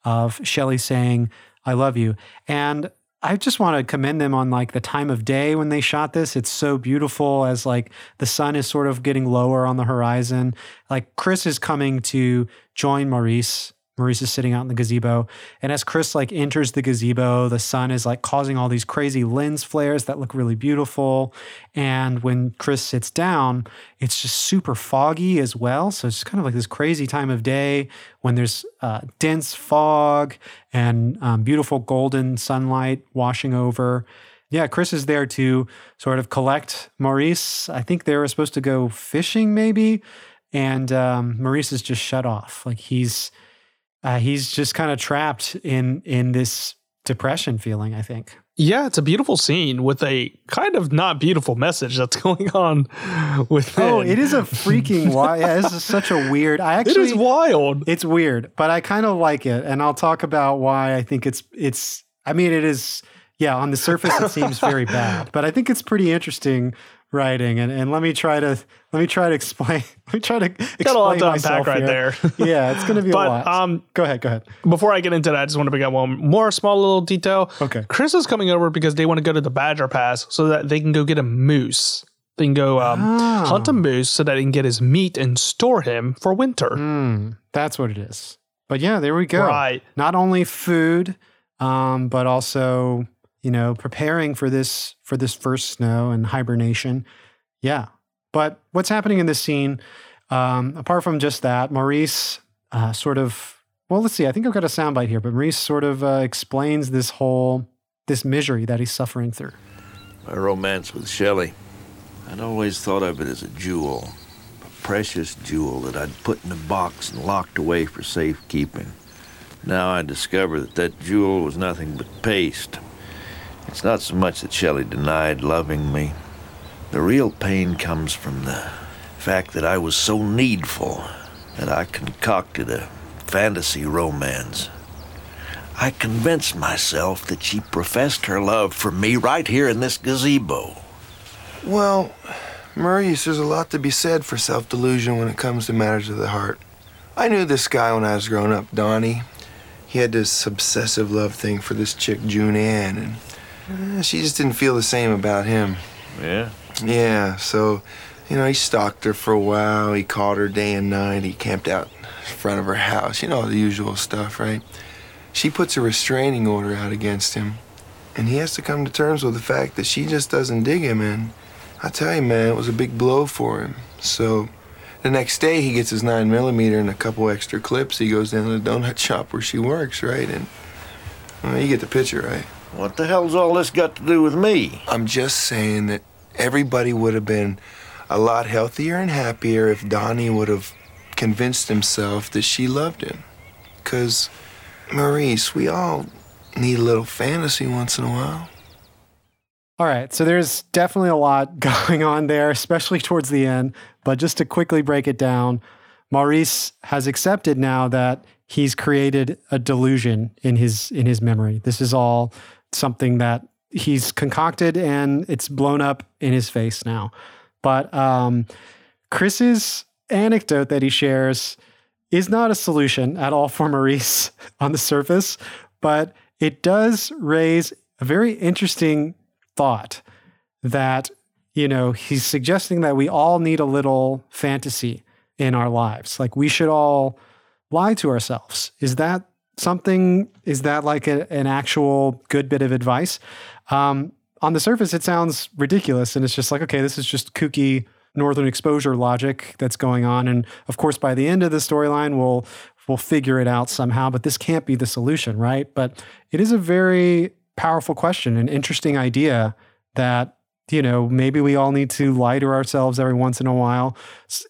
of Shelley saying, I love you. And I just want to commend them on like the time of day when they shot this. It's so beautiful as like the sun is sort of getting lower on the horizon. Like Chris is coming to join Maurice. Maurice is sitting out in the gazebo. And as Chris like enters the gazebo, the sun is like causing all these crazy lens flares that look really beautiful. And when Chris sits down, it's just super foggy as well. So it's kind of like this crazy time of day when there's uh, dense fog and um, beautiful golden sunlight washing over. Yeah, Chris is there to sort of collect Maurice. I think they were supposed to go fishing, maybe. And um, Maurice is just shut off. Like he's uh, he's just kind of trapped in in this depression feeling. I think. yeah, it's a beautiful scene with a kind of not beautiful message that's going on with Oh, it is a freaking wild. Yeah, this is such a weird. I actually is wild. It's weird, but I kind of like it, and I'll talk about why I think it's it's. I mean, it is. Yeah, on the surface, it seems very bad, but I think it's pretty interesting writing. And, and let me try to let me try to explain. Let me try to explain Got a lot to unpack right here. there. Yeah, it's going to be a But lot. um, go ahead, go ahead. before I get into that, I just want to bring up one more small little detail. Okay. Chris is coming over because they want to go to the Badger Pass so that they can go get a moose. They can go um, Ah. hunt a moose so that they can get his meat and store him for winter. Mm, that's what it is. But yeah, there we go. Right. Not only food, um, but also you know preparing for this for this first snow and hibernation. Yeah, but what's happening in this scene? Um, apart from just that, Maurice uh, sort of well, let's see. I think I've got a soundbite here, but Maurice sort of uh, explains this whole this misery that he's suffering through. My romance with Shelley. I'd always thought of it as a jewel, a precious jewel that I'd put in a box and locked away for safekeeping. Now I discover that that jewel was nothing but paste. It's not so much that Shelley denied loving me. The real pain comes from the fact that I was so needful that I concocted a fantasy romance. I convinced myself that she professed her love for me right here in this gazebo. Well, Maurice, there's a lot to be said for self delusion when it comes to matters of the heart. I knew this guy when I was growing up, Donnie. He had this obsessive love thing for this chick, June Ann, and Eh, she just didn't feel the same about him. Yeah? Yeah, so, you know, he stalked her for a while. He called her day and night. He camped out in front of her house. You know, the usual stuff, right? She puts a restraining order out against him, and he has to come to terms with the fact that she just doesn't dig him, and I tell you, man, it was a big blow for him. So the next day, he gets his 9 millimeter and a couple extra clips. He goes down to the donut shop where she works, right? And well, you get the picture, right? What the hell's all this got to do with me? I'm just saying that everybody would have been a lot healthier and happier if Donnie would have convinced himself that she loved him. Because, Maurice, we all need a little fantasy once in a while. All right, so there's definitely a lot going on there, especially towards the end. But just to quickly break it down, Maurice has accepted now that he's created a delusion in his in his memory. This is all something that he's concocted, and it's blown up in his face now. But um, Chris's anecdote that he shares is not a solution at all for Maurice on the surface, but it does raise a very interesting thought that, you know, he's suggesting that we all need a little fantasy in our lives. Like we should all lie to ourselves. Is that something? Is that like a, an actual good bit of advice? Um, on the surface, it sounds ridiculous. And it's just like, okay, this is just kooky northern exposure logic that's going on. And of course, by the end of the storyline, we'll we'll figure it out somehow. But this can't be the solution, right? But it is a very powerful question, an interesting idea that you know maybe we all need to lie to ourselves every once in a while.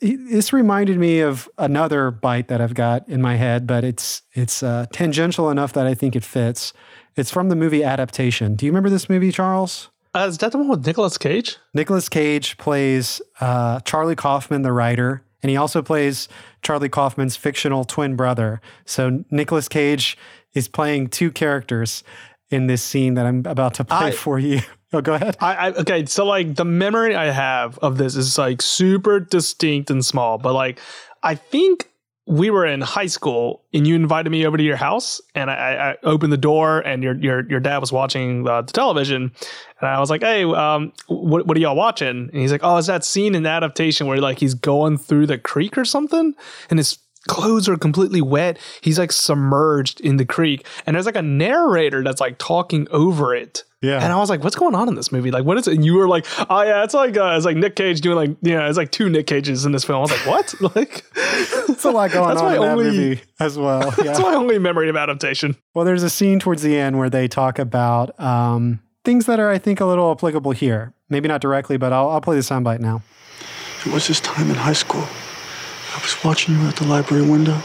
This reminded me of another bite that I've got in my head, but it's it's uh, tangential enough that I think it fits. It's from the movie Adaptation. Do you remember this movie, Charles? Uh, is that the one with Nicolas Cage? Nicolas Cage plays uh, Charlie Kaufman, the writer, and he also plays Charlie Kaufman's fictional twin brother. So Nicolas Cage is playing two characters in this scene that I'm about to play I, for you. Oh, go ahead. I, I, okay, so like the memory I have of this is like super distinct and small, but like I think we were in high school and you invited me over to your house and I, I opened the door and your your your dad was watching the, the television and I was like, hey, um, what what are y'all watching? And he's like, oh, is that scene in the adaptation where like he's going through the creek or something and his clothes are completely wet. He's like submerged in the creek, and there's like a narrator that's like talking over it. Yeah. And I was like, what's going on in this movie? Like, what is it? And you were like, oh yeah, it's like uh, it's like Nick Cage doing like yeah, it's like two Nick Cages in this film. I was like, what? like, it's a lot going on in only, that movie as well. Yeah. That's my only memory of adaptation. Well, there's a scene towards the end where they talk about um, things that are, I think, a little applicable here. Maybe not directly, but I'll, I'll play the soundbite now. It was his time in high school. I was watching you at the library window.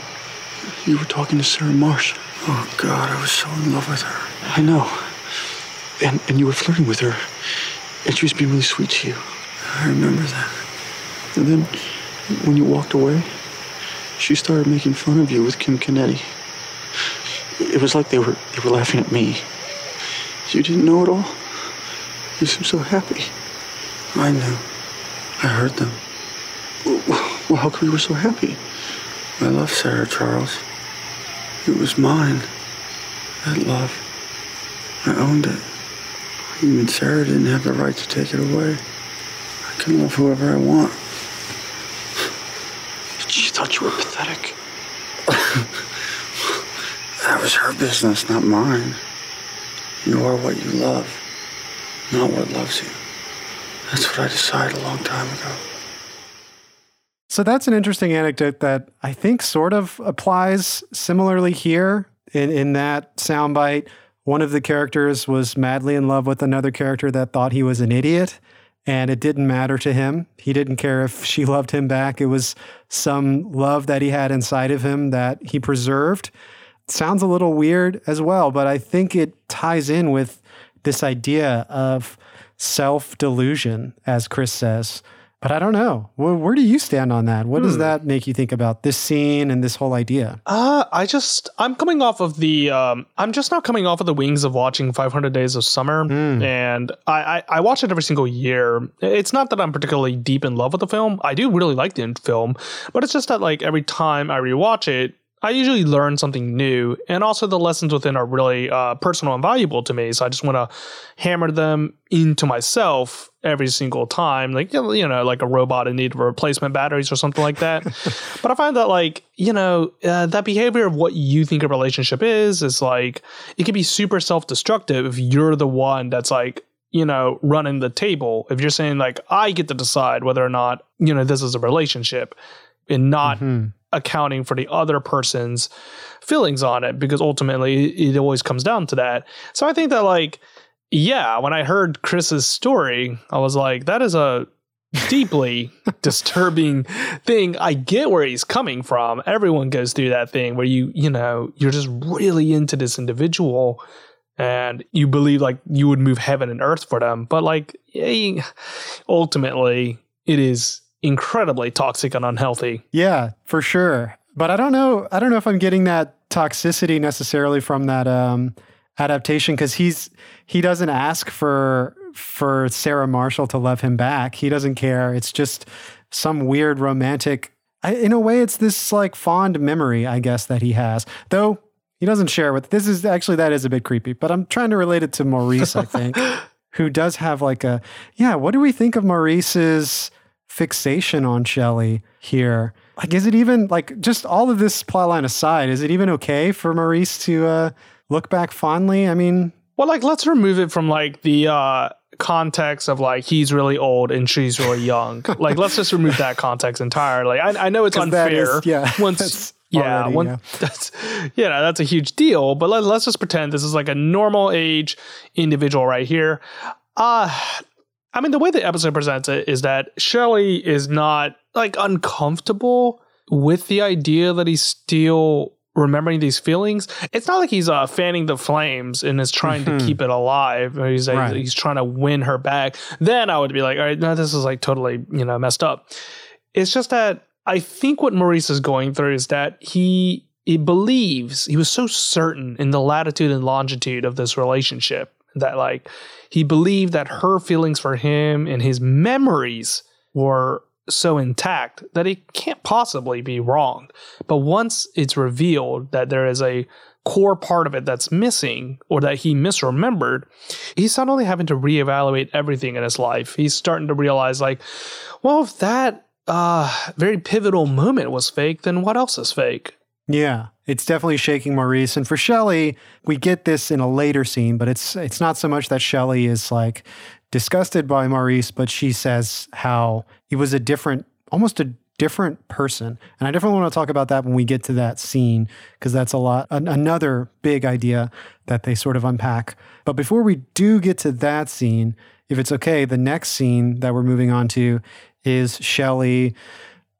You were talking to Sarah Marsh. Oh, God, I was so in love with her. I know. And, and you were flirting with her. And she was being really sweet to you. I remember that. And then, when you walked away, she started making fun of you with Kim Kennedy. It was like they were they were laughing at me. You didn't know it all. You seemed so happy. I knew. I heard them. Well, how come you were so happy? I love Sarah Charles. It was mine. That love. I owned it. Even Sarah didn't have the right to take it away. I can love whoever I want. She thought you were pathetic. that was her business, not mine. You are what you love, not what loves you. That's what I decided a long time ago. So that's an interesting anecdote that I think sort of applies similarly here in, in that soundbite. One of the characters was madly in love with another character that thought he was an idiot, and it didn't matter to him. He didn't care if she loved him back. It was some love that he had inside of him that he preserved. Sounds a little weird as well, but I think it ties in with this idea of self delusion, as Chris says. But I don't know. Where, where do you stand on that? What does that make you think about this scene and this whole idea? Uh, I just I'm coming off of the um I'm just now coming off of the wings of watching 500 Days of Summer, and I, I I watch it every single year. It's not that I'm particularly deep in love with the film. I do really like the film, but it's just that like every time I rewatch it. I usually learn something new, and also the lessons within are really uh, personal and valuable to me. So I just want to hammer them into myself every single time, like you know, like a robot in need of replacement batteries or something like that. but I find that like you know uh, that behavior of what you think a relationship is is like it can be super self destructive if you're the one that's like you know running the table. If you're saying like I get to decide whether or not you know this is a relationship, and not accounting for the other person's feelings on it because ultimately it always comes down to that. So I think that like yeah, when I heard Chris's story, I was like that is a deeply disturbing thing. I get where he's coming from. Everyone goes through that thing where you, you know, you're just really into this individual and you believe like you would move heaven and earth for them, but like eh, ultimately it is incredibly toxic and unhealthy. Yeah, for sure. But I don't know. I don't know if I'm getting that toxicity necessarily from that um, adaptation because he's he doesn't ask for for Sarah Marshall to love him back. He doesn't care. It's just some weird romantic. I, in a way, it's this like fond memory, I guess, that he has. Though he doesn't share with. This is actually that is a bit creepy. But I'm trying to relate it to Maurice. I think who does have like a yeah. What do we think of Maurice's? fixation on Shelley here. Like, is it even like just all of this plotline aside? Is it even okay for Maurice to uh, look back fondly? I mean, Well, like let's remove it from like the uh context of like he's really old and she's really young. like let's just remove that context entirely. I, I know it's unfair. is- yeah, Once yeah, already, one, yeah. that's know that's a huge deal. But let, let's just pretend this is like a normal age individual right here. Uh I mean, the way the episode presents it is that Shelley is not like uncomfortable with the idea that he's still remembering these feelings. It's not like he's uh, fanning the flames and is trying to keep it alive. Or he's like, Right. he's trying to win her back. Then I would be like, all right, no, this is like totally you know messed up. It's just that I think what Maurice is going through is that he he believes he was so certain in the latitude and longitude of this relationship that like he believed that her feelings for him and his memories were so intact that it can't possibly be wrong. But once it's revealed that there is a core part of it that's missing or that he misremembered, he's suddenly having to reevaluate everything in his life. He's starting to realize, like, well, if that uh, very pivotal moment was fake, then what else is fake? yeah, it's definitely shaking Maurice. And for Shelley, we get this in a later scene, but it's it's not so much that Shelley is like disgusted by Maurice, but she says how he was a different, almost a different person. And I definitely want to talk about that when we get to that scene because that's a lot an, another big idea that they sort of unpack. But before we do get to that scene, if it's okay, the next scene that we're moving on to is Shelley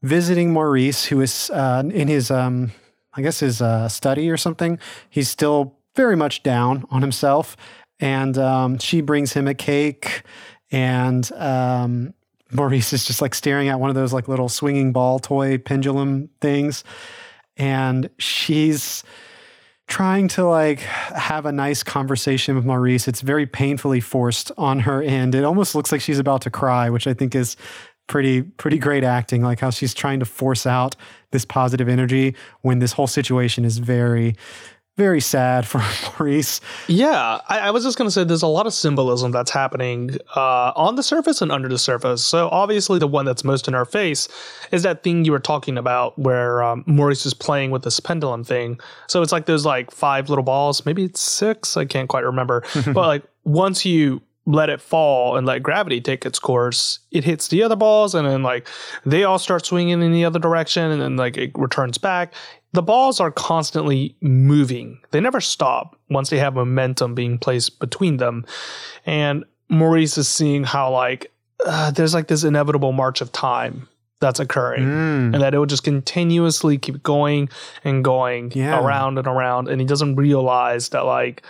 visiting Maurice, who is uh, in his, um, I guess, his uh, study or something. He's still very much down on himself. And um, she brings him a cake. And um, Maurice is just like staring at one of those like little swinging ball toy pendulum things. And she's trying to like have a nice conversation with Maurice. It's very painfully forced on her end. It almost looks like she's about to cry, which I think is pretty pretty great acting like how she's trying to force out this positive energy when this whole situation is very very sad for Maurice. Yeah, I, I was just going to say there's a lot of symbolism that's happening uh, on the surface and under the surface. So obviously, the one that's most in our face is that thing you were talking about, where um, Maurice is playing with this pendulum thing. So it's like there's like five little balls, maybe it's six, I can't quite remember. but like once you let it fall and let gravity take its course, it hits the other balls, and then like they all start swinging in the other direction, and then like it returns back the balls are constantly moving. They never stop once they have momentum being placed between them. And Maurice is seeing how like uh, there's like this inevitable march of time that's occurring Mm. and that it will just continuously keep going and going Yeah. around and around and he doesn't realize that like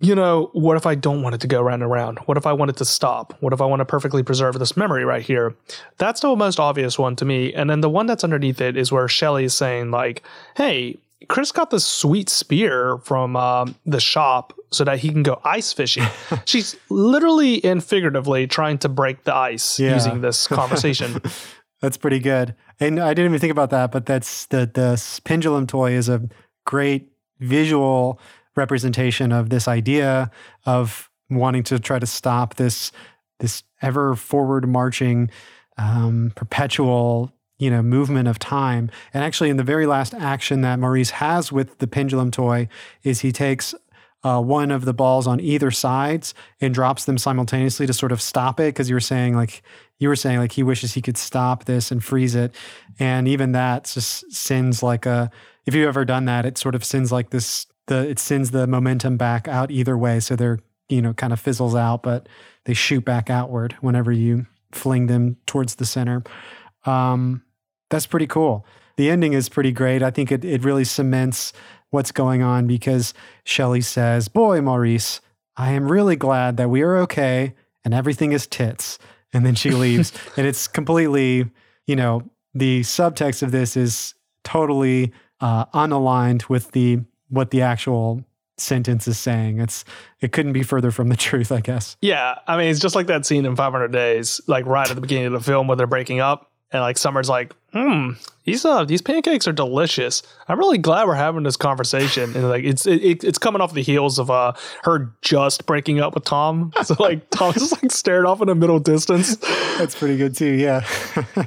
you know what if i don't want it to go round and round? What if i want it to stop? What if i want to perfectly preserve this memory right here? That's the most obvious one to me. And then the one that's underneath it is where Shelley is saying like hey chris got this sweet spear from um, the shop so that he can go ice fishing. She's literally and figuratively trying to break the ice Yeah. using this conversation. That's pretty good. And I didn't even think about that, but that's the the pendulum toy is a great visual representation of this idea of wanting to try to stop this this ever forward marching um, perpetual you know movement of time. And actually in the very last action that maurice has with the pendulum toy is he takes uh, one of the balls on either sides and drops them simultaneously to sort of stop it because you were saying like you were saying like he wishes he could stop this and freeze it. And even that just sends like a if you've ever done that it sort of sends like this the it sends the momentum back out either way so they're you know kind of fizzles out but they shoot back outward whenever you fling them towards the center um, that's pretty cool the ending is pretty great i think it, it really cements what's going on because Shelley says, Boy, Maurice, I am really glad that we are okay and everything is tits. And then she leaves. and it's completely, you know, the subtext of this is totally uh, unaligned with the what the actual sentence is saying. It's it couldn't be further from the truth, I guess. Yeah, I mean, it's just like that scene in 500 Days, like right at the beginning of the film where they're breaking up, and like Summer's like, "Hmm, these uh, these pancakes are delicious. I'm really glad we're having this conversation." And like, it's it, it's coming off the heels of uh her just breaking up with Tom. So like, Tom just like stared off in the middle distance. That's pretty good too. Yeah.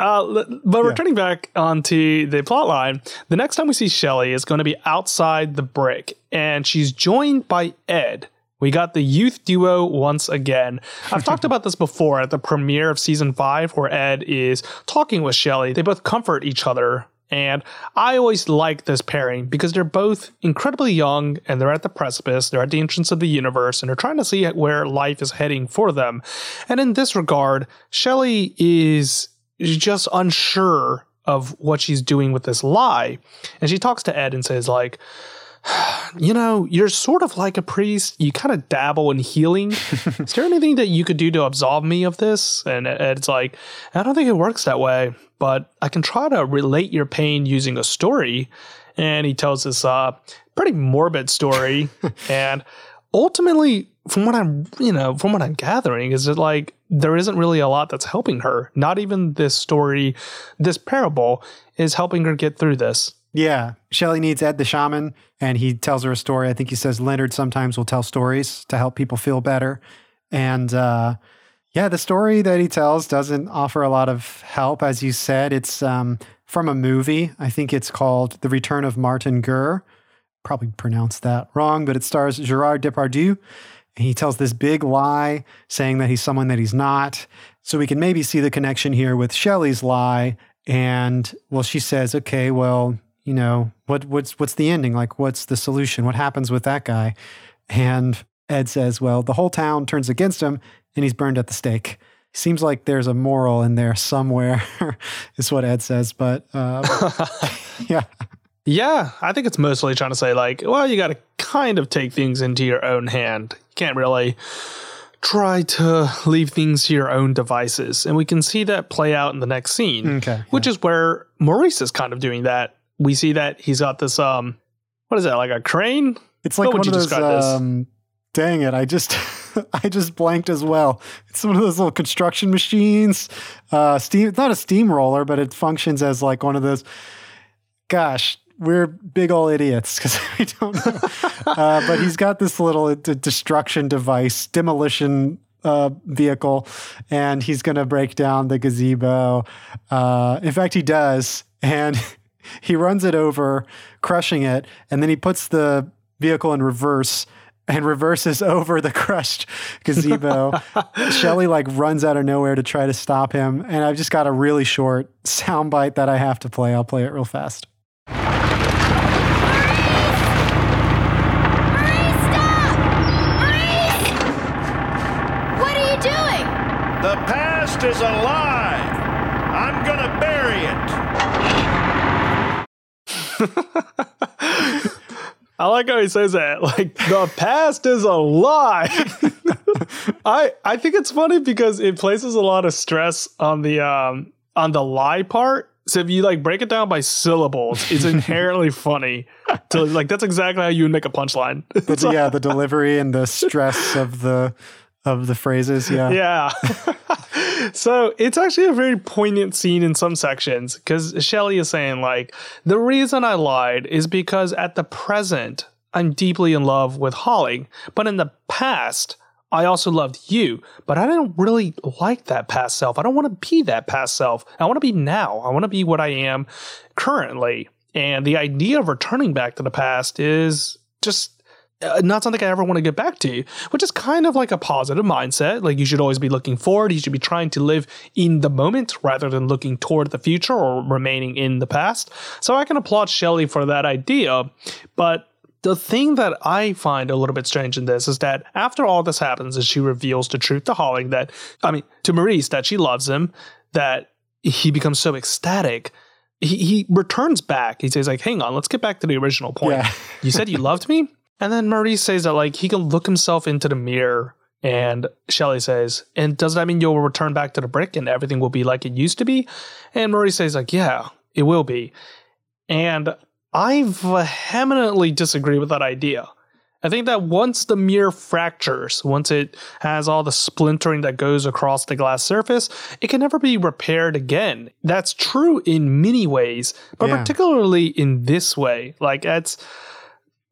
Uh, but returning back onto the plot line, the next time we see Shelley is going to be outside the brick, and she's joined by Ed. We got the youth duo once again. I've talked about this before at the premiere of season five, where Ed is talking with Shelley. They both comfort each other. And I always like this pairing because they're both incredibly young and they're at the precipice. They're at the entrance of the universe and they're trying to see where life is heading for them. And in this regard, Shelley is just unsure of what she's doing with this lie. And she talks to Ed and says, like, you know, you're sort of like a priest. You kind of dabble in healing. Is there anything that you could do to absolve me of this? And Ed's like, I don't think it works that way, but I can try to relate your pain using a story. And he tells this uh, pretty morbid story. and ultimately, from what I'm, you know, from what I'm gathering, is that like there isn't really a lot that's helping her. Not even this story, this parable is helping her get through this. Yeah. Shelley needs Ed the shaman, and he tells her a story. I think he says Leonard sometimes will tell stories to help people feel better. And uh, yeah, the story that he tells doesn't offer a lot of help. As you said, it's um, from a movie. I think it's called The Return of Martin Guerre. Probably pronounced that wrong, but it stars Gerard Depardieu. And he tells this big lie saying that he's someone that he's not. So we can maybe see the connection here with Shelley's lie. And well, she says, okay, well, you know, what what's what's the ending? Like, what's the solution? What happens with that guy? And Ed says, well, the whole town turns against him and he's burned at the stake. Seems like there's a moral in there somewhere, is what Ed says. But uh, yeah, Yeah, I think it's mostly trying to say, like, well, you got to kind of take things into your own hand. You can't really try to leave things to your own devices. And we can see that play out in the next scene, Okay, which is where Maurice is kind of doing that. We see that he's got this, um, what is that, like a crane? it's like would one of you those. Um, dang it! I just I just blanked as well. It's one of those little construction machines. Uh, steam. It's not a steamroller, but it functions as like one of those. Gosh, we're big old idiots because we don't know. uh, but he's got this little d- destruction device, demolition uh, vehicle, and he's going to break down the gazebo. Uh, in fact, he does, and he runs it over, crushing it, and then he puts the vehicle in reverse and reverses over the crushed gazebo. Shelley like runs out of nowhere to try to stop him, and I've just got a really short soundbite that I have to play. I'll play it real fast. Past is a lie. I'm gonna bury it. I like how he says that. Like the past is a lie. I I think it's funny because it places a lot of stress on the um on the lie part. So if you like break it down by syllables, it's inherently funny. To like that's exactly how you would make a punchline. But yeah, the delivery and the stress of the of the phrases. Yeah. Yeah. so it's actually a very poignant scene in some sections because Shelley is saying, like, the reason I lied is because at the present, I'm deeply in love with Holling, but in the past, I also loved you, but I didn't really like that past self. I don't want to be that past self. I want to be now. I want to be what I am currently. And the idea of returning back to the past is just Uh, not something I ever want to get back to, which is kind of like a positive mindset. Like you should always be looking forward. You should be trying to live in the moment rather than looking toward the future or remaining in the past. So I can applaud Shelley for that idea. But the thing that I find a little bit strange in this is that after all this happens and she reveals the truth to Holling that, I mean, to Maurice, that she loves him, that he becomes so ecstatic. He, he returns back. He says, like, hang on, let's get back to the original point. Yeah. you said you loved me? And then Maurice says that like he can look himself into the mirror and Shelley says, and does that mean you'll return back to the brick and everything will be like it used to be? And Maurice says like, yeah, it will be. And I vehemently disagree with that idea. I think that once the mirror fractures, once it has all the splintering that goes across the glass surface, it can never be repaired again. That's true in many ways, but Yeah. particularly in this way. Like, it's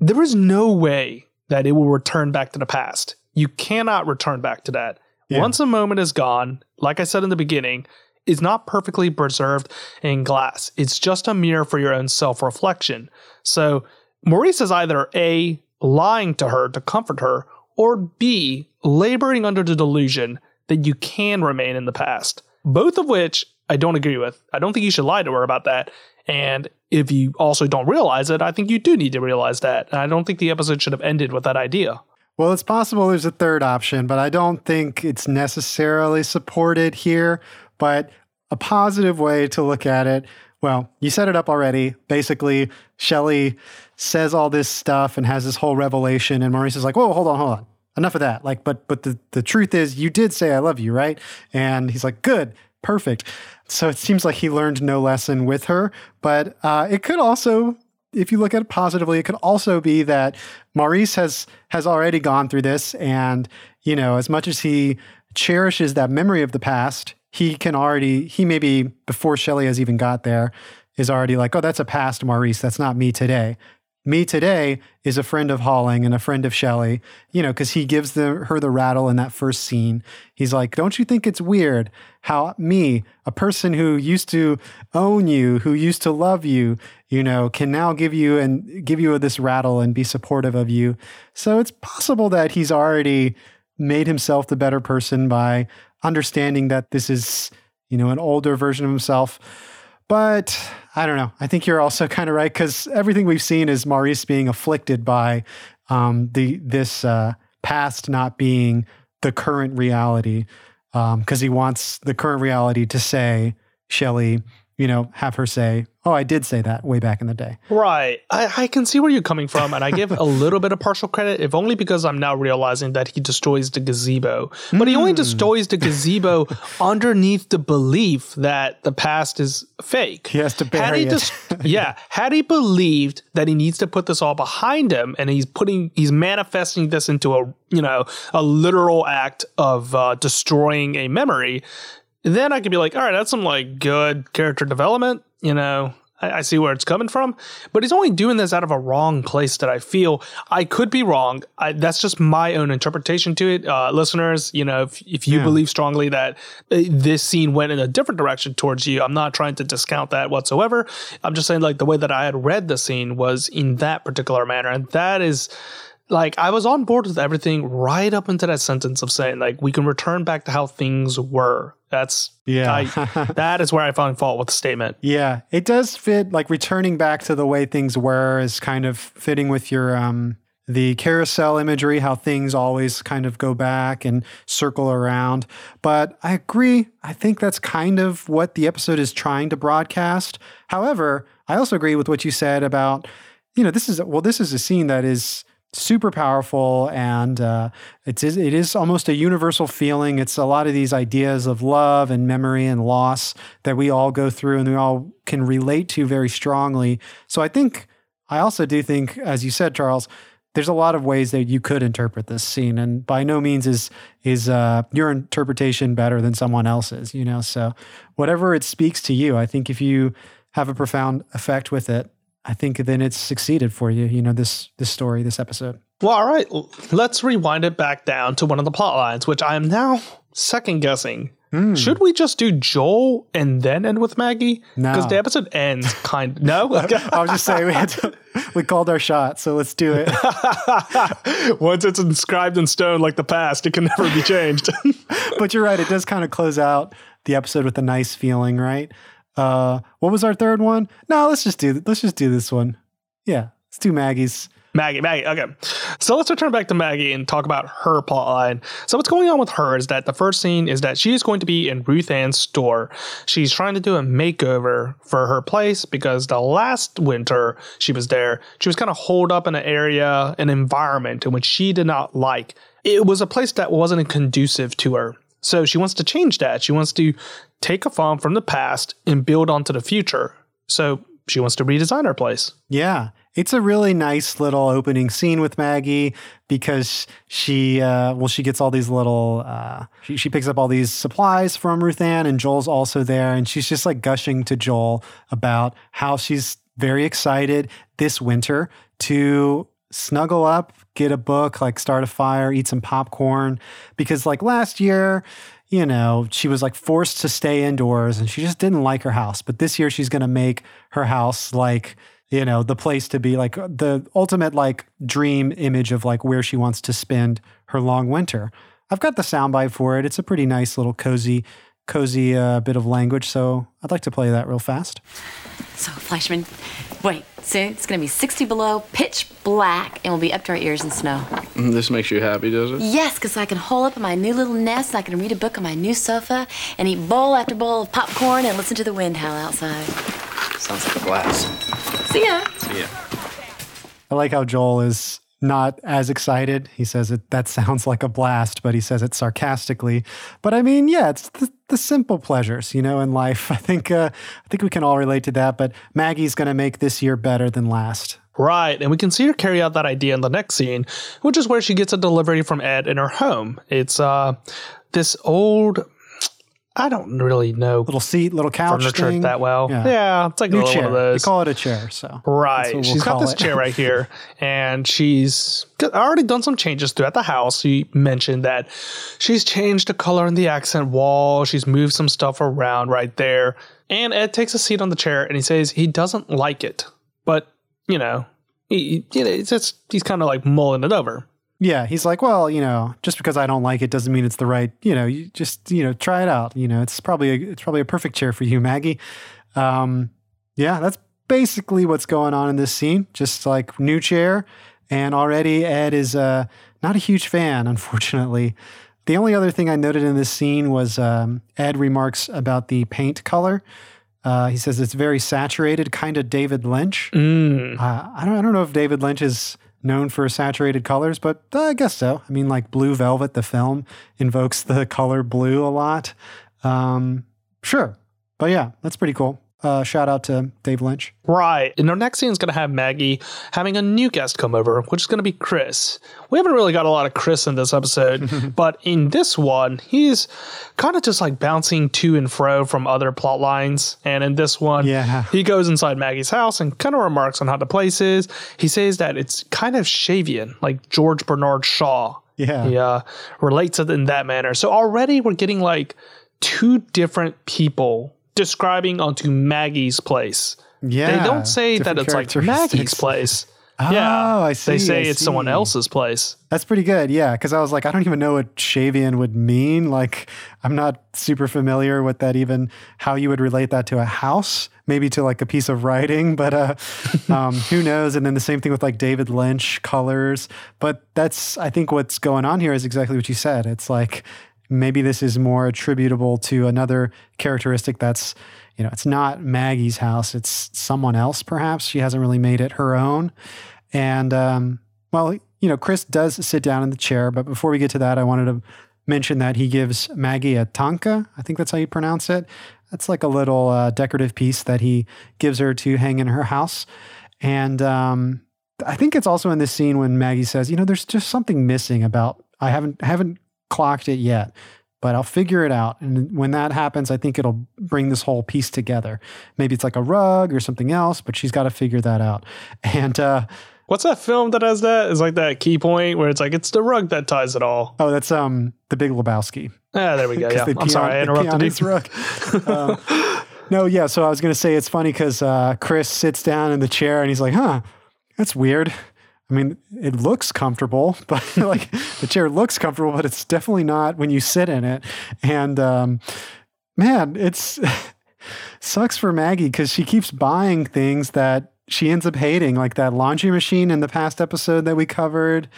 there is no way that it will return back to the past. You cannot return back to that. Yeah. Once a moment is gone, like I said in the beginning, is not perfectly preserved in glass. It's just a mirror for your own self reflection. So Maurice is either A, lying to her to comfort her, or B, laboring under the delusion that you can remain in the past. Both of which I don't agree with. I don't think you should lie to her about that. And if you also don't realize it, I think you do need to realize that. And I don't think the episode should have ended with that idea. Well, it's possible there's a third option, but I don't think it's necessarily supported here. But a positive way to look at it, well, you set it up already. Basically, Shelley says all this stuff and has this whole revelation, and Maurice is like, "Whoa, hold on, hold on, enough of that." Like, but but the the truth is, you did say I love you, right? And he's like, "Good, perfect." So it seems like he learned no lesson with her, but uh, it could also if you look at it positively, it could also be that Maurice has has already gone through this, and you know, as much as he cherishes that memory of the past, he can already he maybe before Shelley has even got there is already like, oh, that's a past Maurice. That's not me today. Me today is a friend of Holling and a friend of Shelley, you know, because he gives the, her the rattle in that first scene. He's like, Don't you think it's weird how me, a person who used to own you, who used to love you, you know, can now give you and give you this rattle and be supportive of you? So it's possible that he's already made himself the better person by understanding that this is, you know, an older version of himself. But I don't know. I think you're also kind of right because everything we've seen is Maurice being afflicted by um, the this uh, past not being the current reality because he wants the current reality to say Shelley, you know, have her say, "Oh, I did say that way back in the day." Right. I, I can see where you're coming from, and I give a little bit of partial credit, if only because I'm now realizing that he destroys the gazebo. But he only destroys the gazebo underneath the belief that the past is fake. He has to Had he it. yeah, had he believed that he needs to put this all behind him, and he's putting, he's manifesting this into a, you know, a literal act of uh, destroying a memory, then I could be like, all right, that's some like good character development, you know. I, I see where it's coming from, but he's only doing this out of a wrong place that I feel. I could be wrong. I, that's just my own interpretation to it. Uh, listeners, you know, if, if you Yeah. believe strongly that uh, this scene went in a different direction towards you, I'm not trying to discount that whatsoever. I'm just saying, like, the way that I had read the scene was in that particular manner. And that is like I was on board with everything right up into that sentence of saying like we can return back to how things were. That's Yeah. I, that is where I found fault with the statement. Yeah, it does fit. Like returning back to the way things were is kind of fitting with your um the carousel imagery, how things always kind of go back and circle around. But I agree. I think that's kind of what the episode is trying to broadcast. However, I also agree with what you said about, you know, this is well, this is a scene that is super powerful and uh, it's it is almost a universal feeling. It's a lot of these ideas of love and memory and loss that we all go through and we all can relate to very strongly. So I think I also do think, as you said, Charles, there's a lot of ways that you could interpret this scene, and by no means is is uh, your interpretation better than someone else's. You know, so whatever it speaks to you, I think if you have a profound effect with it, I think then it's succeeded for you. You know, this this story, this episode. Well, all right, let's rewind it back down to one of the plot lines, which I am now second guessing. Hmm. Should we just do Joel and then end with Maggie? No. Because the episode ends kind Of, no. I was just saying we had to, we called our shot, so let's do it. Once it's inscribed in stone like the past, it can never be changed. but you're right; it does kind of close out the episode with a nice feeling, right? Uh, what was our third one? No, let's just do let's just do this one. Yeah, let's do Maggie's. Maggie, Maggie. Okay. So let's return back to Maggie and talk about her plotline. So what's going on with her is that the first scene is that she is going to be in Ruth Ann's store. She's trying to do a makeover for her place because the last winter she was there, she was kind of holed up in an area, an environment in which she did not like. It was a place that wasn't conducive to her. So she wants to change that. She wants to take a farm from the past and build onto the future. So she wants to redesign her place. Yeah, it's a really nice little opening scene with Maggie because she, uh, well, she gets all these little, uh, she, she picks up all these supplies from Ruth Ann, and Joel's also there, and she's just like gushing to Joel about how she's very excited this winter to snuggle up, get a book, like start a fire, eat some popcorn, because like last year. You know, she was like forced to stay indoors and she just didn't like her house. But this year she's going to make her house like you know the place to be like the ultimate like dream image of like where she wants to spend her long winter. I've got the soundbite for it. It's a pretty nice little cozy cozy uh, bit of language so i'd like to play that real fast. So, Fleischman, wait, soon it's gonna be 60 below, pitch black, and we'll be up to our ears in snow. Mm, this makes you happy, does it? Yes, because I can hole up in my new little nest, and I can read a book on my new sofa, and eat bowl after bowl of popcorn, and listen to the wind howl outside. Sounds like a blast. See ya. See ya. i like how joel is not as excited. He says it that sounds like a blast but he says it sarcastically. But i mean yeah it's the, the simple pleasures you know in life. I think uh, i think we can all relate to that but maggie's going to make this year better than last. Right, and we can see her carry out that idea in the next scene, which is where she gets a delivery from Ed in her home. It's uh this old I don't really know little seat little couch furniture thing. that well. Yeah. Yeah, it's like a new little chair one of those. we call it a chair so Right. We'll She's got this it. chair right here, and she's already done some changes throughout the house. She mentioned that she's changed the color in the accent wall. She's moved some stuff around right there. And Ed takes a seat on the chair and he says he doesn't like it, but you know, he, he- you know, it's just he's kind of like mulling it over. Yeah, he's like, well, you know, just because I don't like it doesn't mean it's the right. You know, you just you know try it out. You know, it's probably a, it's probably a perfect chair for you, Maggie. Um, yeah, that's basically what's going on in this scene. Just like new chair, and already Ed is uh, not a huge fan, unfortunately. The only other thing I noted in this scene was um, Ed remarks about the paint color. Uh, he says it's very saturated, kind of David Lynch. Mm. Uh, I don't I don't know if David Lynch is known for saturated colors, but uh, I guess so. I mean, like Blue Velvet, the film invokes the color blue a lot. Um, sure, but yeah, that's pretty cool. Uh, shout out to Dave Lynch. Right. And our next scene is going to have Maggie having a new guest come over, which is going to be Chris. We haven't really got a lot of Chris in this episode, but in this one, he's kind of just like bouncing to and fro from other plot lines. And in this one, Yeah. he goes inside Maggie's house and kind of remarks on how the place is. He says that it's kind of Shavian, like George Bernard Shaw. Yeah. He uh, relates it in that manner. So already we're getting like two different people describing onto Maggie's place. Yeah. They don't say that it's like. Maggie's place. Oh, yeah. I see. They say I it's someone else's place. That's pretty good. Yeah. Cause I was like, I don't even know what Shavian would mean. Like, I'm not super familiar with that, even how you would relate that to a house, maybe to like a piece of writing, but uh, um, who knows? And then the same thing with like David Lynch colors. But that's, I think what's going on here is exactly what you said. It's like, maybe this is more attributable to another characteristic that's, you know, it's not Maggie's house, it's someone else, perhaps. She hasn't really made it her own. And, um, well, you know, Chris does sit down in the chair, but before we get to that, I wanted to mention that he gives Maggie a tanka. I think that's how you pronounce it. That's like a little uh, decorative piece that he gives her to hang in her house. And um, I think it's also in this scene when Maggie says, you know, there's just something missing about I haven't haven't clocked it yet, but I'll figure it out. And when that happens, I think it'll bring this whole piece together. Maybe it's like a rug or something else, but she's got to figure that out. And uh, What's that film that has that? It's like that key point where it's like it's the rug that ties it all. oh, that's um the Big Lebowski. Ah, there we go. Yeah, I'm pee sorry, I on- they pee interrupted you. rug. Um, no, yeah. So I was going to say it's funny because uh, Chris sits down in the chair and he's like, "Huh, that's weird." I mean, it looks comfortable, but like the chair looks comfortable, but it's definitely not when you sit in it. And um, man, it's sucks for Maggie because she keeps buying things that she ends up hating, like that laundry machine in the past episode that we covered.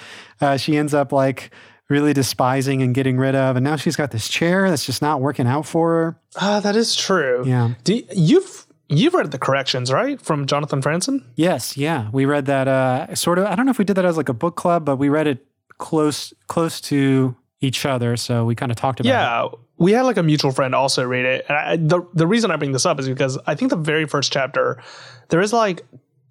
Uh, she ends up like really despising and getting rid of, and now she's got this chair that's just not working out for her. Ah, that is true. Yeah. Do, you've you've read the corrections, right, from Jonathan Franzen? Yes, yeah, we read that uh, sort of. I don't know if we did that as like a book club, but we read it close close to each other, so we kind of talked about it. Yeah, we had like a mutual friend also read it, and I, the the reason I bring this up is because I think the very first chapter there is like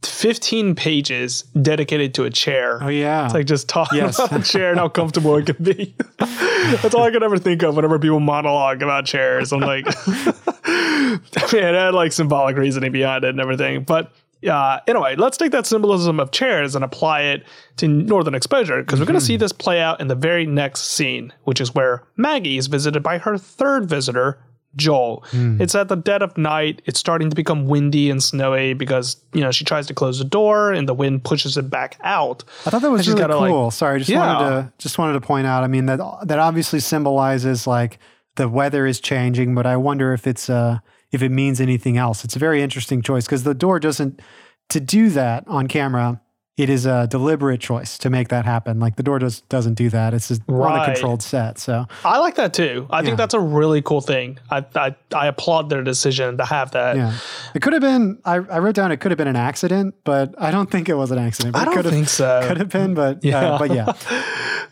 15 pages dedicated to a chair. Oh yeah, It's like just talking Yes. about the chair and how comfortable it can be. That's all I could ever think of whenever people monologue about chairs. I'm like, I mean, it had like symbolic reasoning behind it and everything. But uh, anyway, let's take that symbolism of chairs and apply it to Northern Exposure because we're going to see this play out in the very next scene, which is where Maggie is visited by her third visitor, Joel. It's at the dead of night. It's starting to become windy and snowy because, you know, she tries to close the door and the wind pushes it back out. I thought that was really gotta, like- cool. Sorry, I just Yeah. wanted to just wanted to point out. I mean that that obviously symbolizes like the weather is changing, but I wonder if it's uh if it means anything else. It's a very interesting choice because the door doesn't to do that on camera. It is a deliberate choice to make that happen. Like the door does doesn't do that. It's just on a Right. controlled set. So I like that too. I Yeah. think that's a really cool thing. I, I I applaud their decision to have that. yeah, it could have been. I, I wrote down it could have been an accident, but I don't think it was an accident. But I don't could have, think so. Could have been, but Yeah. uh, but yeah.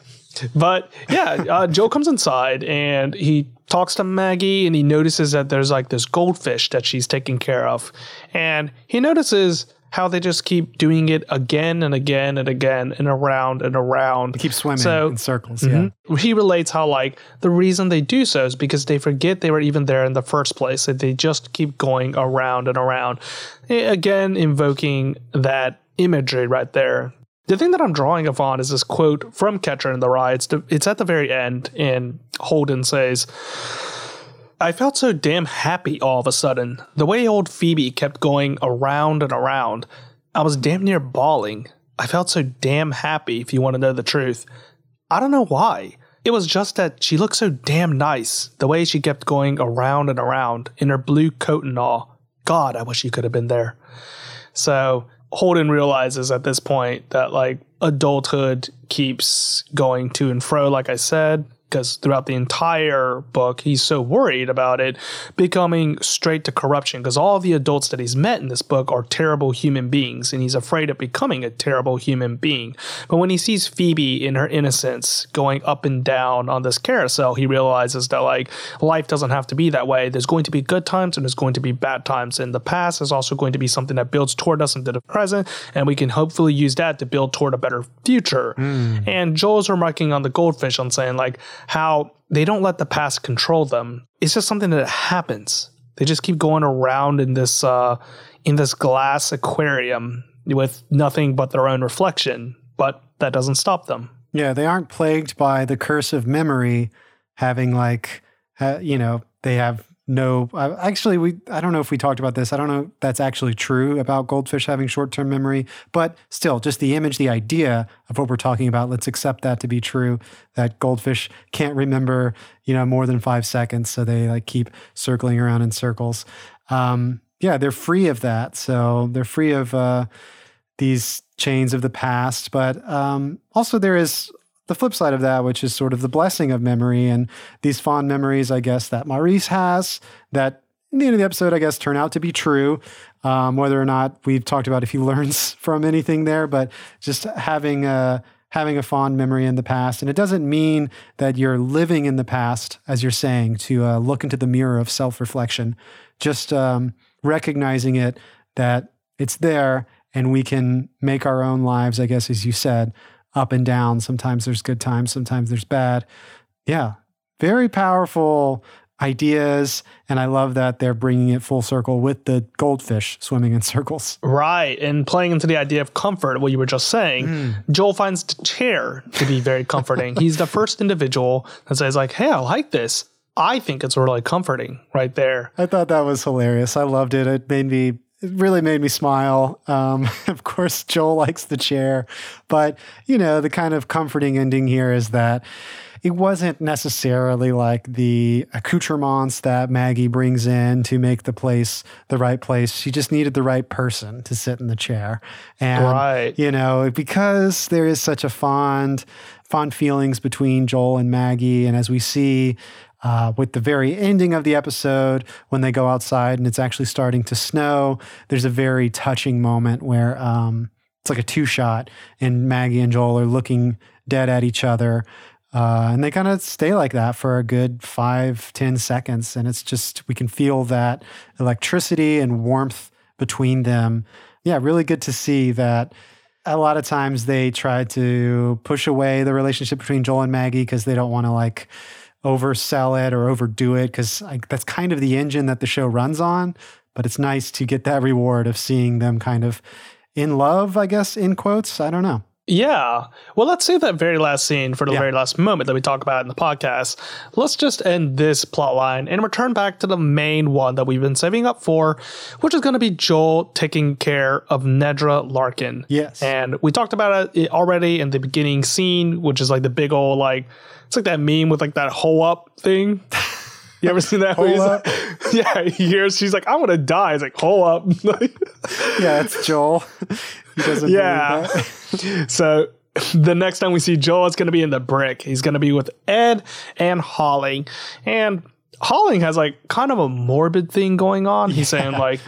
But yeah, uh, Joe comes inside and he talks to Maggie and he notices that there's like this goldfish that she's taking care of. And he notices how they just keep doing it again and again and again and around and around. Keep swimming So- in circles. Yeah. he relates how like the reason they do so is because they forget they were even there in the first place that they just keep going around and around Eh, again invoking that imagery right there the thing that i'm drawing upon is this quote from catcher in the rye it's, the, it's at the very end and holden says I felt so damn happy all of a sudden. The way old Phoebe kept going around and around, I was damn near bawling. I felt so damn happy, if you want to know the truth. I don't know why. It was just that she looked so damn nice, the way she kept going around and around in her blue coat and all. God, I wish you could have been there. So Holden realizes at this point that like adulthood keeps going to and fro, like I said, because throughout the entire book, he's so worried about it becoming straight to corruption because all the adults that he's met in this book are terrible human beings and he's afraid of becoming a terrible human being. But when he sees Phoebe in her innocence going up and down on this carousel, he realizes that like life doesn't have to be that way. There's going to be good times and there's going to be bad times. And the past is also going to be something that builds toward us into the present, and we can hopefully use that to build toward a better future. Hmm. And Joel's remarking on the goldfish on saying like how they don't let the past control them. It's just something that happens. They just keep going around in this uh, in this glass aquarium with nothing but their own reflection, but that doesn't stop them. Yeah, they aren't plagued by the curse of memory, having like, uh, you know, they have no. Actually, we I don't know if we talked about this. I don't know if that's actually true about goldfish having short term memory, but still, just the image, the idea of what we're talking about. Let's accept that to be true. That goldfish can't remember, you know, more than five seconds, so they like keep circling around in circles. Um, yeah, they're free of that, so they're free of. Uh, these chains of the past. But um, also, there is the flip side of that, which is sort of the blessing of memory and these fond memories, I guess, that Maurice has that in the end of the episode, I guess, turn out to be true. Um, whether or not we've talked about if he learns from anything there, but just having a having a fond memory in the past, and it doesn't mean that you're living in the past, as you're saying, to uh, look into the mirror of self reflection. Just um, recognizing it that it's there, and we can make our own lives. I guess, as you said, up and down. Sometimes there's good times, sometimes there's bad. Yeah, very powerful ideas. And I love that they're bringing it full circle with the goldfish swimming in circles. Right. And playing into the idea of comfort, what you were just saying, hmm. Joel finds the chair to be very comforting. He's the first individual that says, like, hey, I like this. I think it's really comforting right there. I thought that was hilarious. I loved it. It made me it really made me smile. Um, of course, Joel likes the chair, but you know, the kind of comforting ending here is that it wasn't necessarily like the accoutrements that Maggie brings in to make the place the right place. She just needed the right person to sit in the chair. And, Right. you know, because there is such a fond, fond feelings between Joel and Maggie. And as we see, uh, with the very ending of the episode, when they go outside and it's actually starting to snow, there's a very touching moment where um, it's like a two shot, and Maggie and Joel are looking dead at each other. Uh, and they kind of stay like that for a good five, ten seconds. And it's just, we can feel that electricity and warmth between them. Yeah, really good to see that a lot of times they try to push away the relationship between Joel and Maggie because they don't want to like oversell it or overdo it because that's kind of the engine that the show runs on. But it's nice to get that reward of seeing them kind of in love, I guess, in quotes. I don't know. Yeah. Well, let's save that very last scene for the Yeah. very last moment that we talk about in the podcast. Let's just end this plot line and return back to the main one that we've been saving up for, which is going to be Joel taking care of Nedra Larkin. Yes. And we talked about it already in the beginning scene, which is like the big old, like, it's like that meme with like that hole up thing. You ever seen that? Hole like- yeah, he hears, she's like, I want to die. He's like, hole up. Yeah, it's Joel. he doesn't Yeah. that. so the next time we see Joel, it's going to be in the brick. He's going to be with Ed and Holling. And Holling has like kind of a morbid thing going on. He's saying, like,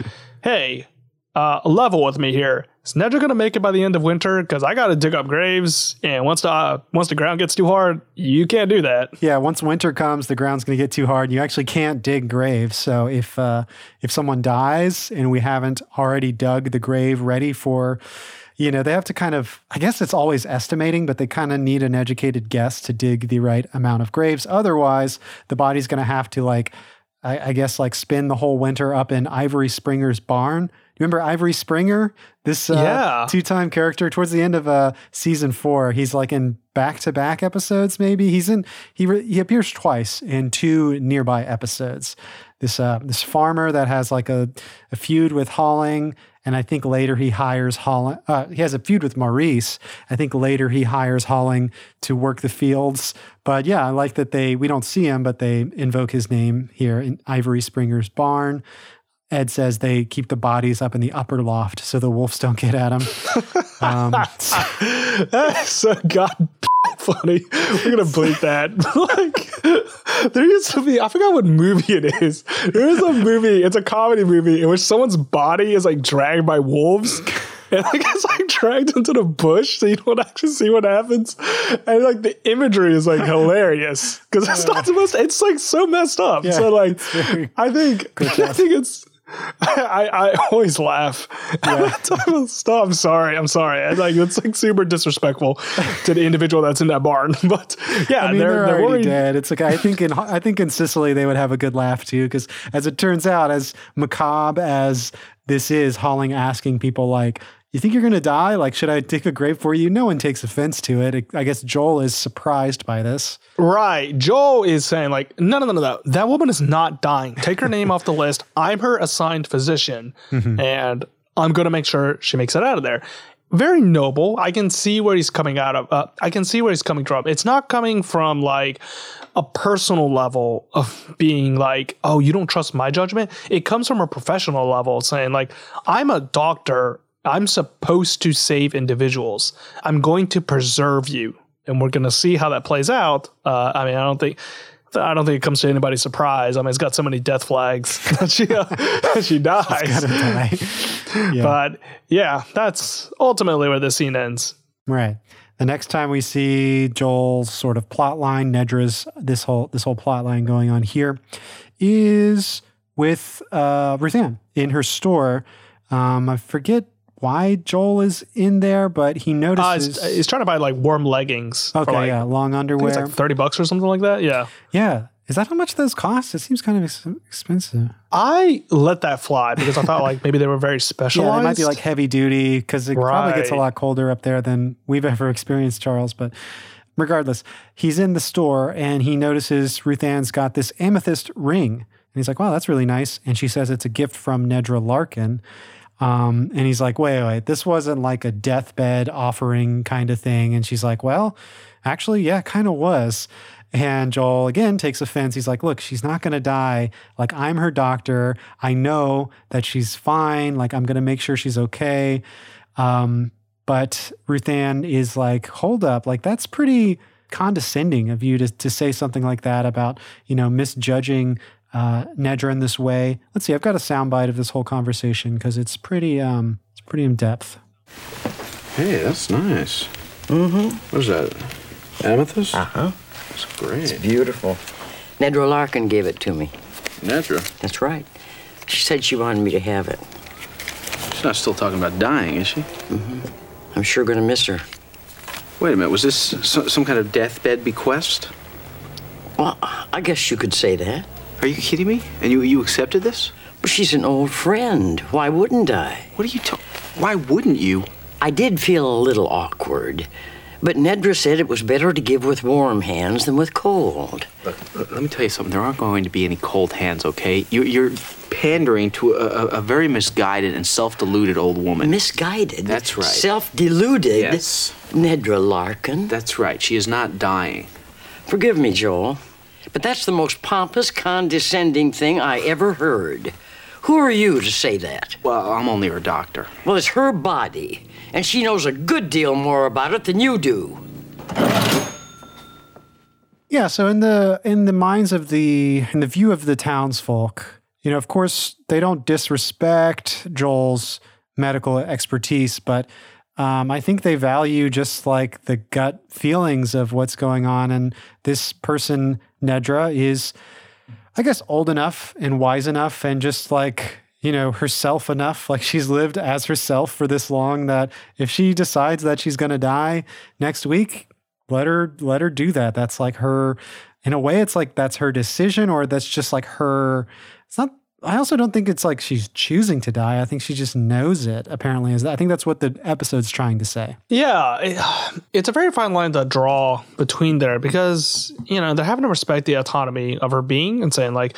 hey, uh, level with me here. Is Nedra going to make it by the end of winter? Because I got to dig up graves. And once the, uh, once the ground gets too hard, you can't do that. Yeah, once winter comes, the ground's going to get too hard. and You actually can't dig graves. So if uh, if someone dies and we haven't already dug the grave ready for, you know, they have to kind of. I guess it's always estimating, but they kind of need an educated guess to dig the right amount of graves. Otherwise, the body's going to have to like, I, I guess, like spend the whole winter up in Ivory Springer's barn. Remember Ivory Springer? This uh, Yeah. two-time character towards the end of uh, season four. He's like in back-to-back episodes. Maybe he's in. He re- he appears twice in two nearby episodes. This uh, this farmer that has like a, a feud with Holling, and I think later he hires Holling. Uh, he has a feud with Maurice. I think later he hires Holling to work the fields. But yeah, I like that they we don't see him, but they invoke his name here in Ivory Springer's barn. Ed says they keep the bodies up in the upper loft so the wolves don't get at them. Um, so God funny. We're gonna bleep that. like, there used to be. I forgot what movie it is. There is a movie. It's a comedy movie in which someone's body is like dragged by wolves. And like it's like dragged into the bush, so you don't actually see what happens. And like the imagery is like hilarious because it's not supposed. To, it's like so messed up. Yeah, so like, I think I think it's. I, I always laugh I stop. I'm sorry. I'm sorry. I, like it's like super disrespectful to the individual that's in that barn. But yeah, I mean, they're, they're, they're already worried. dead. It's like I think in I think in Cicely they would have a good laugh too, because as it turns out, as macabre as this is, Holling asking people like, "You think you're going to die? Like, should I dig a grave for you?" No one takes offense to it. I guess Joel is surprised by this. Right. Joel is saying, like, no, no, no, no, no. That woman is not dying. Take her name off the list. I'm her assigned physician, and I'm going to make sure she makes it out of there. Very noble. I can see where he's coming out of. Uh, I can see where he's coming from. It's not coming from like a personal level of being like, oh, you don't trust my judgment. It comes from a professional level saying, like, I'm a doctor. I'm supposed to save individuals. I'm going to preserve you and we're going to see how that plays out. Uh, I mean, I don't think. I don't think it comes to anybody's surprise. I mean, it's got so many death flags that she uh, that she dies. Die. yeah. But yeah, that's ultimately where the scene ends. Right. The next time we see Joel's sort of plot line, Nedra's this whole this whole plot line going on here is with uh, Ruthann in her store. Um, I forget why Joel is in there, but he Uh, notices. he's, he's trying to buy like warm leggings. okay, like, yeah, long I think it's underwear. like thirty bucks or something like that. Yeah, yeah, is that how much those cost? It seems kind of ex- expensive. I let that fly because I thought like maybe they were very specialized. Yeah, they might be like heavy duty because it probably gets a lot colder up there than we've ever experienced, Charles. But regardless, he's in the store and he notices Ruth Ann's got this amethyst ring. And he's like, wow, that's really nice. And she says it's a gift from Nedra Larkin. Um, and he's like, wait, wait, this wasn't like a deathbed offering kind of thing. And she's like, well, actually, yeah, kind of was. And Joel again takes offense. He's like, look, she's not going to die. Like, I'm her doctor. I know that she's fine. Like, I'm going to make sure she's okay. Um, but Ruthann is like, hold up. Like, that's pretty condescending of you to, to say something like that about, you know, misjudging uh, Nedra in this way. Let's see. I've got a soundbite of this whole conversation because it's pretty, um, it's pretty in depth. Hey, that's nice. Mm-hmm. What is that? Amethyst? Uh-huh. That's great. It's beautiful. Nedra Larkin gave it to me. Nedra. That's right. She said she wanted me to have it. She's not still talking about dying, is she? Mm-hmm. I'm sure gonna miss her. Wait a minute. Was this some kind of deathbed bequest? Well, I guess you could say that. Are you kidding me? And you you accepted this? But she's an old friend. Why wouldn't I? What are you talking? Why wouldn't you? I did feel a little awkward. But Nedra said it was better to give with warm hands than with cold. Look, let me tell you something. There aren't going to be any cold hands, okay? You're, you're pandering to a, a, a very misguided and self-deluded old woman. Misguided. That's right. Self deluded. Yes. Nedra Larkin. That's right. She is not dying. Forgive me, Joel, but that's the most pompous, condescending thing I ever heard. Who are you to say that? Well, I'm only her doctor. Well, it's her body, and she knows a good deal more about it than you do. Yeah, so in the in the minds of the in the view of the townsfolk, you know, of course, they don't disrespect Joel's medical expertise, but um, I think they value just like the gut feelings of what's going on. And this person, Nedra, is, I guess, old enough and wise enough, and just like you know herself enough. Like she's lived as herself for this long that if she decides that she's going to die next week, let her let her do that that's like her in a way it's like that's her decision or that's just like her it's not i also don't think it's like she's choosing to die i think she just knows it apparently is i think that's what the episode's trying to say Yeah, it's a very fine line to draw between there because, you know, they're having to respect the autonomy of her being and saying, like,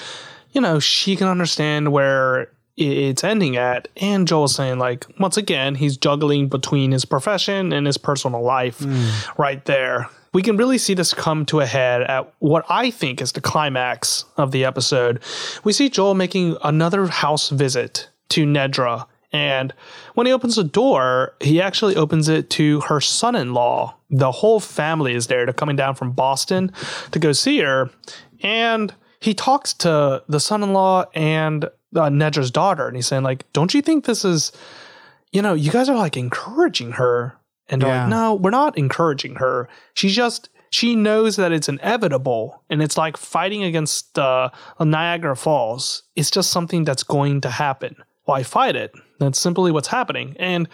you know, she can understand where it's ending at. And Joel's saying, like, once again, he's juggling between his profession and his personal life mm. right there. We can really see this come to a head at what I think is the climax of the episode. We see Joel making another house visit to Nedra And when he opens the door, he actually opens it to her son in law. The whole family is there. They're coming down from Boston to go see her. And he talks to the son in law and uh, Nedra's daughter. And he's saying, like, don't you think this is, you know, you guys are like encouraging her. And they're Yeah. like, no, we're not encouraging her. She's just, she knows that it's inevitable. And it's like fighting against uh, Niagara Falls. It's just something that's going to happen. Why fight it? That's simply what's happening. And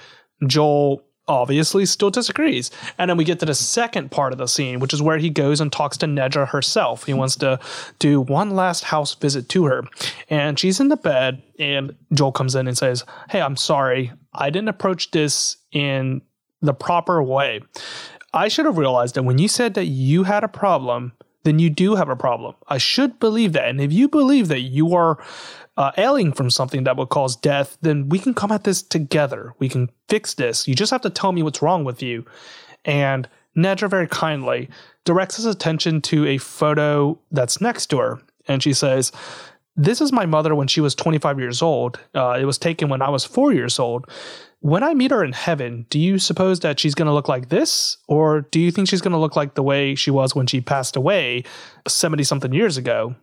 Joel obviously still disagrees. And then we get to the second part of the scene, which is where he goes and talks to Nedra herself. He wants to do one last house visit to her. And she's in the bed, and Joel comes in and says, Hey, I'm sorry. I didn't approach this in the proper way. I should have realized that when you said that you had a problem, then you do have a problem. I should believe that. And if you believe that you are uh, ailing from something that would cause death, then we can come at this together. We can fix this. You just have to tell me what's wrong with you. And Nedra very kindly directs his attention to a photo that's next to her. And she says, This is my mother when she was 25 years old. Uh, it was taken when I was four years old. When I meet her in heaven, do you suppose that she's going to look like this? Or do you think she's going to look like the way she was when she passed away 70 something years ago?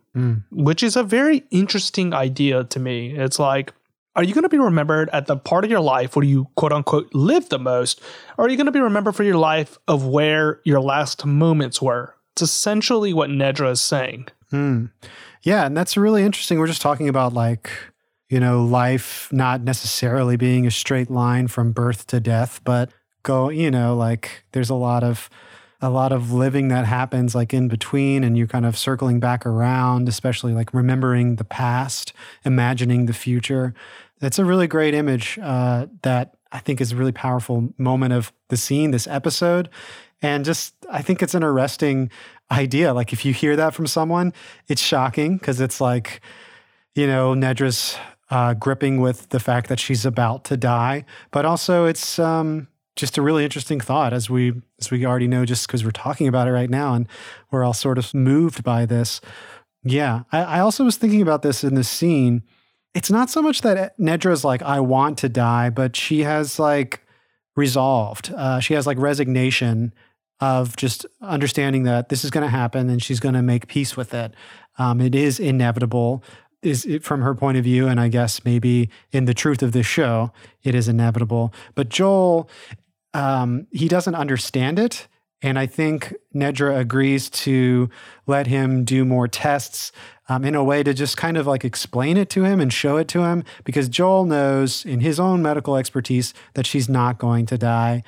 Which is a very interesting idea to me. It's like, are you going to be remembered at the part of your life where you quote unquote live the most? Or are you going to be remembered for your life of where your last moments were? It's essentially what Nedra is saying. Hmm. Yeah, and that's really interesting. We're just talking about like, you know, life not necessarily being a straight line from birth to death, but go, you know, like there's a lot of a lot of living that happens like in between and you're kind of circling back around, especially like remembering the past, imagining the future. That's a really great image uh, that I think is a really powerful moment of the scene, this episode. And just, I think it's an arresting idea. Like, if you hear that from someone, it's shocking because it's like, you know, Nedra's uh, gripping with the fact that she's about to die, but also it's um, just a really interesting thought as we as we already know, just because we're talking about it right now, and we're all sort of moved by this. Yeah, I, I also was thinking about this in this scene. It's not so much that Nedra's like, I want to die, but she has like resolved. Uh, she has like resignation of just understanding that this is going to happen and she's going to make peace with it. Um, it is inevitable, is it, from her point of view, and I guess maybe in the truth of this show, it is inevitable. But Joel, um, he doesn't understand it. And I think Nedra agrees to let him do more tests um, in a way to just kind of like explain it to him and show it to him because Joel knows in his own medical expertise that she's not going to die.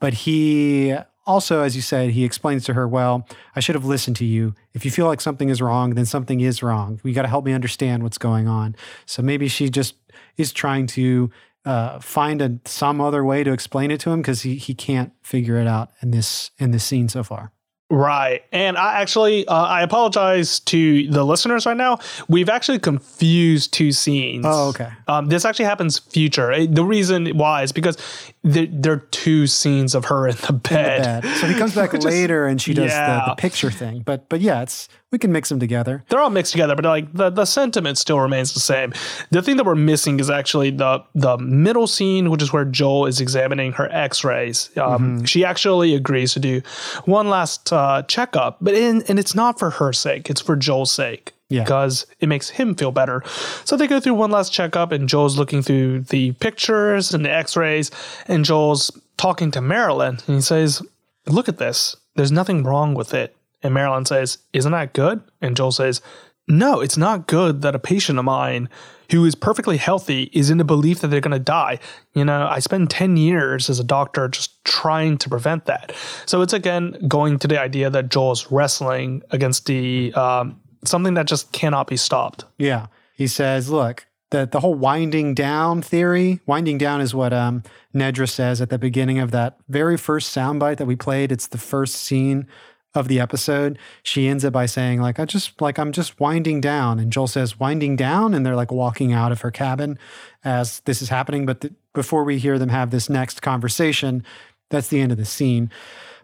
But he also, as you said, he explains to her, well, I should have listened to you. If you feel like something is wrong, then something is wrong. You got to help me understand what's going on. So maybe she just is trying to uh, find a, some other way to explain it to him because he, he can't figure it out in this in this scene so far. Right. And I actually, uh, I apologize to the listeners right now. We've actually confused two scenes. Oh, okay. Um, this actually happens future. The reason why is because there, there are two scenes of her in the bed. Bad. So he comes back Which is- later and she does the, the picture thing. But but yeah, it's we can mix them together. They're all mixed together, but like the, the sentiment still remains the same. The thing that we're missing is actually the the middle scene, which is where Joel is examining her X-rays. Um, She actually agrees to do one last uh, checkup, but in, and it's not for her sake; it's for Joel's sake. Yeah. Because it makes him feel better. So they go through one last checkup, and Joel's looking through the pictures and the x rays, and Joel's talking to Marilyn, and he says, Look at this. There's nothing wrong with it. And Marilyn says, Isn't that good? And Joel says, No, it's not good that a patient of mine who is perfectly healthy is in the belief that they're going to die. You know, I spent 10 years as a doctor just trying to prevent that. So it's again going to the idea that Joel's wrestling against the um, something that just cannot be stopped. Yeah. He says, look, the, the whole winding down theory, winding down is what um, Nedra says at the beginning of that very first soundbite that we played. It's the first scene of the episode. She ends it by saying, like, I just, like, I'm just winding down. And Joel says, winding down. And they're like walking out of her cabin as this is happening. But th- before we hear them have this next conversation, that's the end of the scene.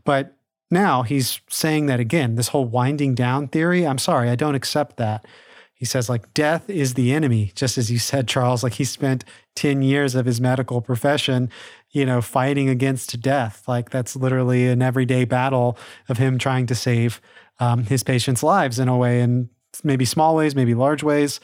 But now he's saying that again, this whole winding down theory. I'm sorry, I don't accept that. he says like death is the enemy just as you said charles like he spent 10 years of his medical profession you know fighting against death like that's literally an everyday battle of him trying to save um, his patients lives in a way in maybe small ways maybe large ways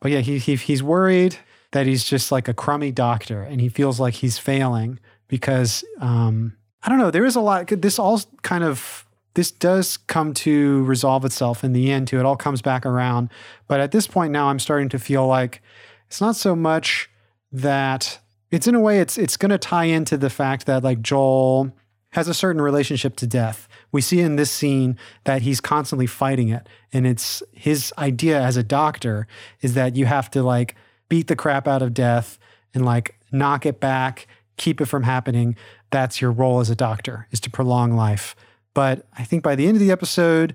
but yeah he, he he's worried that he's just like a crummy doctor and he feels like he's failing because um, i don't know there is a lot this all kind of this does come to resolve itself in the end too. It all comes back around. But at this point now I'm starting to feel like it's not so much that it's in a way it's it's gonna tie into the fact that like Joel has a certain relationship to death. We see in this scene that he's constantly fighting it. And it's his idea as a doctor is that you have to like beat the crap out of death and like knock it back, keep it from happening. That's your role as a doctor, is to prolong life. But I think by the end of the episode,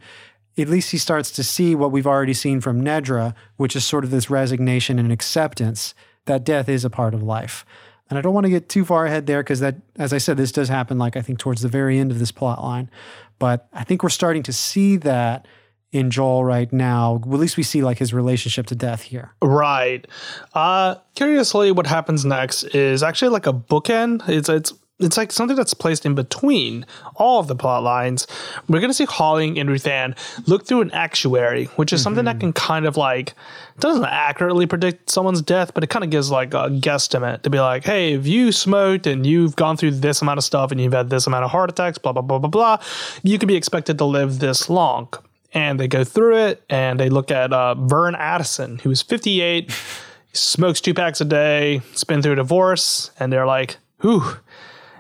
at least he starts to see what we've already seen from Nedra, which is sort of this resignation and acceptance that death is a part of life. And I don't want to get too far ahead there because that, as I said, this does happen like I think towards the very end of this plot line. But I think we're starting to see that in Joel right now. At least we see like his relationship to death here. Right. Uh curiously what happens next is actually like a bookend. It's it's it's like something that's placed in between all of the plot lines. We're going to see Holling and Ruthann look through an actuary, which is mm-hmm. something that can kind of like doesn't accurately predict someone's death, but it kind of gives like a guesstimate to be like, hey, if you smoked and you've gone through this amount of stuff and you've had this amount of heart attacks, blah blah blah blah blah, you could be expected to live this long. And they go through it and they look at uh, Vern Addison, who's 58, smokes two packs a day, has been through a divorce, and they're like, whew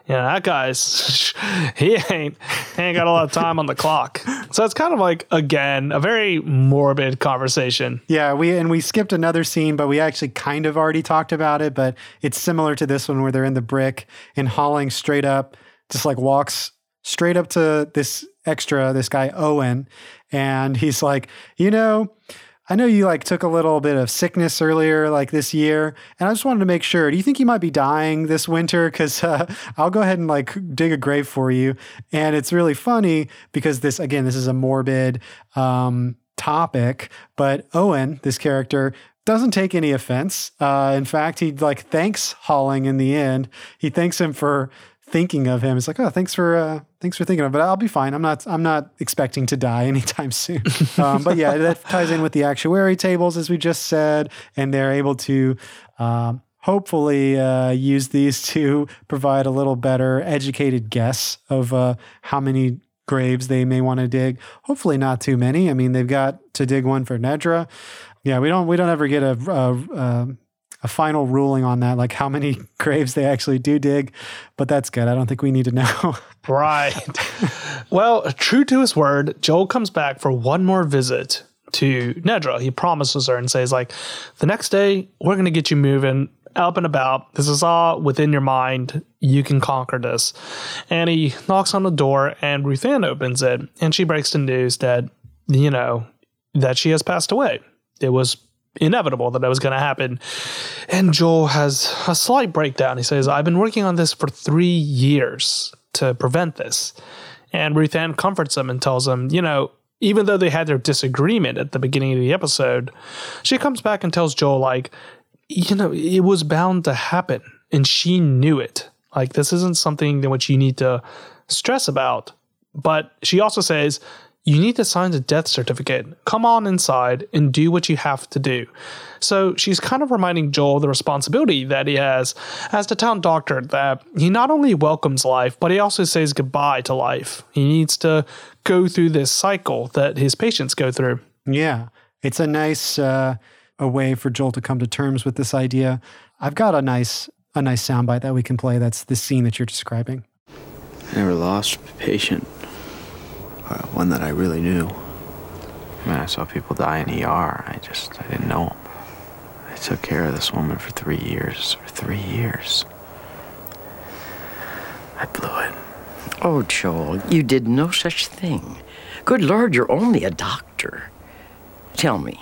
yeah, that guy's he ain't he ain't got a lot of time on the clock. So it's kind of like again a very morbid conversation. Yeah, we and we skipped another scene, but we actually kind of already talked about it. But it's similar to this one where they're in the brick and Holling straight up just like walks straight up to this extra, this guy Owen, and he's like, you know. I know you like took a little bit of sickness earlier, like this year, and I just wanted to make sure. Do you think you might be dying this winter? Because uh, I'll go ahead and like dig a grave for you. And it's really funny because this, again, this is a morbid um, topic, but Owen, this character, doesn't take any offense. Uh, in fact, he like thanks Holling in the end. He thanks him for thinking of him. It's like, oh, thanks for uh, thanks for thinking of it. But I'll be fine. I'm not I'm not expecting to die anytime soon. um, but yeah, that ties in with the actuary tables as we just said, and they're able to. Um, hopefully, uh, use these to provide a little better educated guess of uh, how many graves they may want to dig. Hopefully, not too many. I mean, they've got to dig one for Nedra. Yeah, we don't we don't ever get a, a, a a final ruling on that, like how many graves they actually do dig. But that's good. I don't think we need to know. right. Well, true to his word, Joel comes back for one more visit to Nedra. He promises her and says, like, the next day, we're going to get you moving up and about. This is all within your mind. You can conquer this. And he knocks on the door, and Ruthann opens it, and she breaks the news that, you know, that she has passed away. It was inevitable that that was going to happen. And Joel has a slight breakdown. He says, I've been working on this for three years to prevent this. And Ruthann comforts him and tells him, you know, even though they had their disagreement at the beginning of the episode, she comes back and tells Joel, like, you know, it was bound to happen. And she knew it. Like, this isn't something that which you need to stress about. But she also says, you need to sign the death certificate. Come on inside and do what you have to do. So she's kind of reminding Joel the responsibility that he has as the town doctor that he not only welcomes life, but he also says goodbye to life. He needs to go through this cycle that his patients go through. Yeah. It's a nice uh, a way for Joel to come to terms with this idea. I've got a nice a nice soundbite that we can play. That's the scene that you're describing. I never lost a patient uh, one that I really knew. I mean, I saw people die in ER. I just, I didn't know them. I took care of this woman for three years. For three years. I blew it. Oh, Joel, you did no such thing. Good Lord, you're only a doctor. Tell me,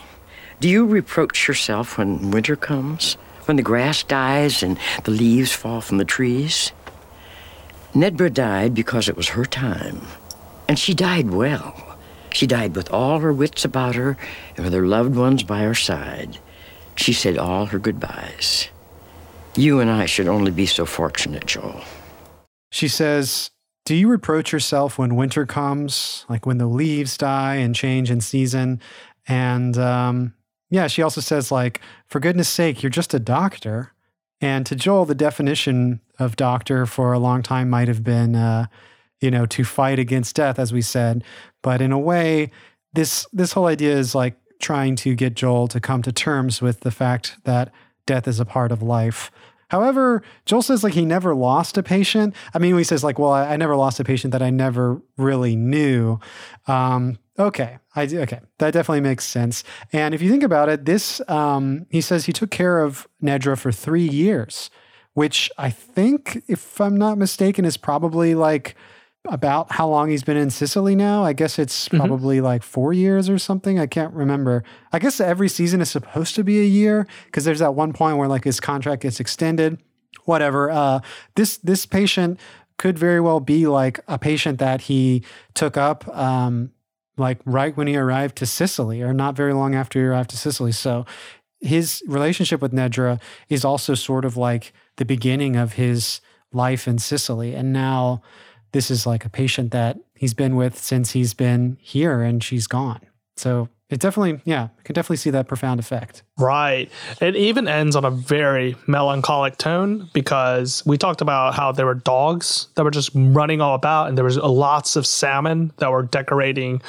do you reproach yourself when winter comes? When the grass dies and the leaves fall from the trees? Nedra died because it was her time. And she died well. She died with all her wits about her and with her loved ones by her side. She said all her goodbyes. You and I should only be so fortunate, Joel. She says, Do you reproach yourself when winter comes, like when the leaves die and change in season? And um, yeah, she also says, like, for goodness sake, you're just a doctor. And to Joel, the definition of doctor for a long time might have been, uh, you know, to fight against death, as we said. But in a way, this this whole idea is like trying to get Joel to come to terms with the fact that death is a part of life. However, Joel says like he never lost a patient. I mean, he says like, well, I, I never lost a patient that I never really knew. Um, okay, I okay, that definitely makes sense. And if you think about it, this um, he says he took care of Nedra for three years, which I think, if I'm not mistaken, is probably like about how long he's been in Cicely now. I guess it's Mhm. probably like four years or something. I can't remember. I guess every season is supposed to be a year because there's that one point where like his contract gets extended. Whatever. Uh, this this patient could very well be like a patient that he took up um, like right when he arrived to Cicely or not very long after he arrived to Cicely. So his relationship with Nedra is also sort of like the beginning of his life in Cicely. And now this is like a patient that he's been with since he's been here and she's gone. So it definitely, yeah, I can definitely see that profound effect. Right. It even ends on a very melancholic tone because we talked about how there were dogs that were just running all about and there was lots of salmon that were decorating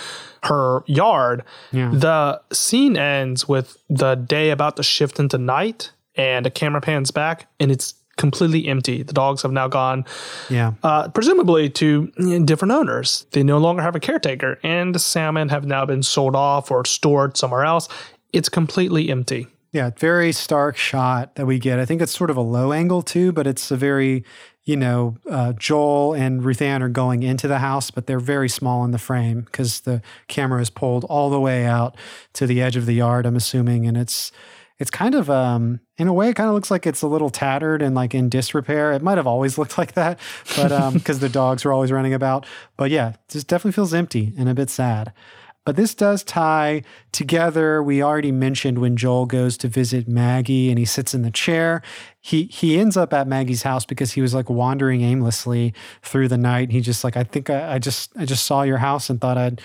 her yard. Yeah. The scene ends with the day about to shift into night and a camera pans back and it's completely empty. The dogs have now gone Yeah. uh, presumably to different owners. They no longer have a caretaker, and the salmon have now been sold off or stored somewhere else. It's completely empty. Yeah, very stark shot that we get. I think it's sort of a low angle too, but it's a very, you know, uh, Joel and Ruth Ann are going into the house, but they're very small in the frame because the camera is pulled all the way out to the edge of the yard. I'm assuming, and it's it's kind of um in a way it kind of looks like it's a little tattered and like in disrepair. It might have always looked like that, but um because the dogs were always running about. But yeah, it just definitely feels empty and a bit sad. But this does tie together. We already mentioned when Joel goes to visit Maggie and he sits in the chair. He he ends up at Maggie's house because he was like wandering aimlessly through the night. He just like I think I, I just I just saw your house and thought I'd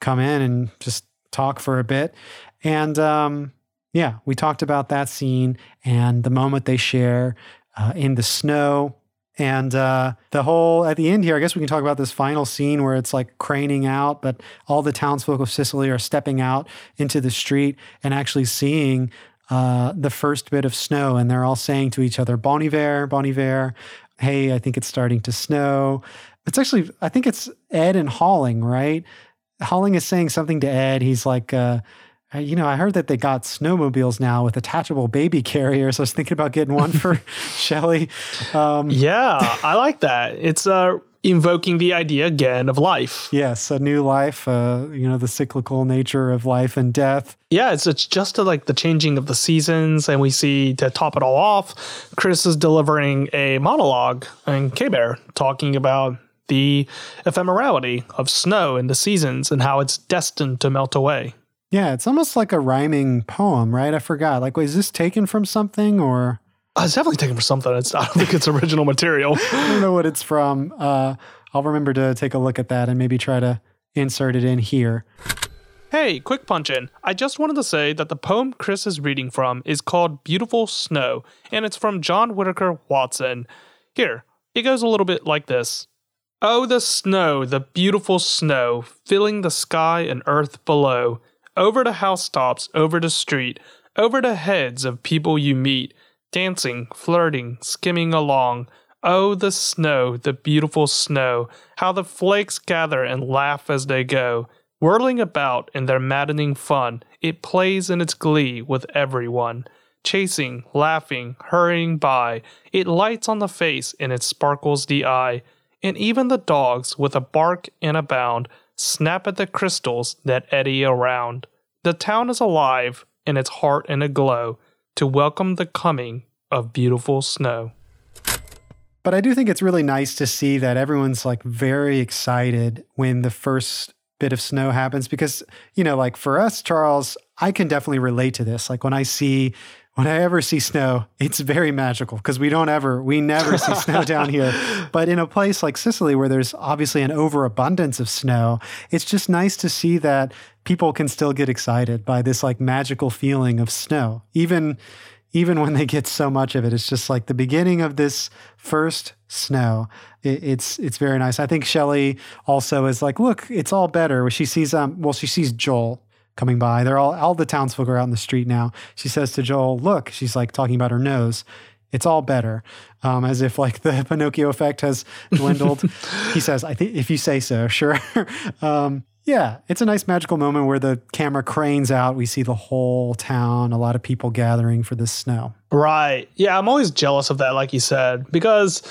come in and just talk for a bit. And um, yeah, we talked about that scene and the moment they share uh, in the snow. And uh, the whole at the end here, I guess we can talk about this final scene where it's like craning out, but all the townsfolk of Cicely are stepping out into the street and actually seeing uh, the first bit of snow. And they're all saying to each other, Bon Iver, Bon Iver. Hey, I think it's starting to snow. It's actually, I think it's Ed and Holling, right? Holling is saying something to Ed. He's like, uh, you know, I heard that they got snowmobiles now with attachable baby carriers. I was thinking about getting one for Shelley. Um, Yeah, I like that. It's uh, invoking the idea again of life. yes, a new life, uh, you know, the cyclical nature of life and death. Yeah, it's it's just to like the changing of the seasons, and we see to top it all off, Chris is delivering a monologue in K Bear talking about the ephemerality of snow in the seasons and how it's destined to melt away. Yeah, it's almost like a rhyming poem, right? I forgot. Like, was this taken from something or Uh, it's definitely taken from something. It's I don't think it's original material. I don't know what it's from. Uh, I'll remember to take a look at that and maybe try to insert it in here. Hey, quick punch in. I just wanted to say that the poem Chris is reading from is called Beautiful Snow, and it's from John Whitaker Watson. Here, it goes a little bit like this Oh, the snow, the beautiful snow, filling the sky and earth below, over the housetops, over the street, over the heads of people you meet, dancing, flirting, skimming along. Oh, the snow, the beautiful snow, how the flakes gather and laugh as they go. Whirling about in their maddening fun, it plays in its glee with everyone. Chasing, laughing, hurrying by, it lights on the face and it sparkles the eye. And even the dogs, with a bark and a bound, snap at the crystals that eddy around. The town is alive, and its heart in a glow, to welcome the coming of beautiful snow. But I do think it's really nice to see that everyone's like very excited when the first bit of snow happens because, you know, like for us, Charles, I can definitely relate to this. Like when I see when I ever see snow, it's very magical because we don't ever, we never see snow down here. But in a place like Cicely, where there's obviously an overabundance of snow, it's just nice to see that people can still get excited by this like magical feeling of snow, even even when they get so much of it. It's just like the beginning of this first snow. It, it's it's very nice. I think Shelley also is like, look, it's all better. She sees um, well, she sees Joel coming by. They're all all the townsfolk are out in the street now. She says to Joel, "Look," she's like talking about her nose. It's all better, um, as if like the Pinocchio effect has dwindled. he says, "I think if you say so, sure." um, yeah, it's a nice magical moment where the camera cranes out. We see the whole town, a lot of people gathering for this snow. Right. Yeah, I'm always jealous of that, like you said, because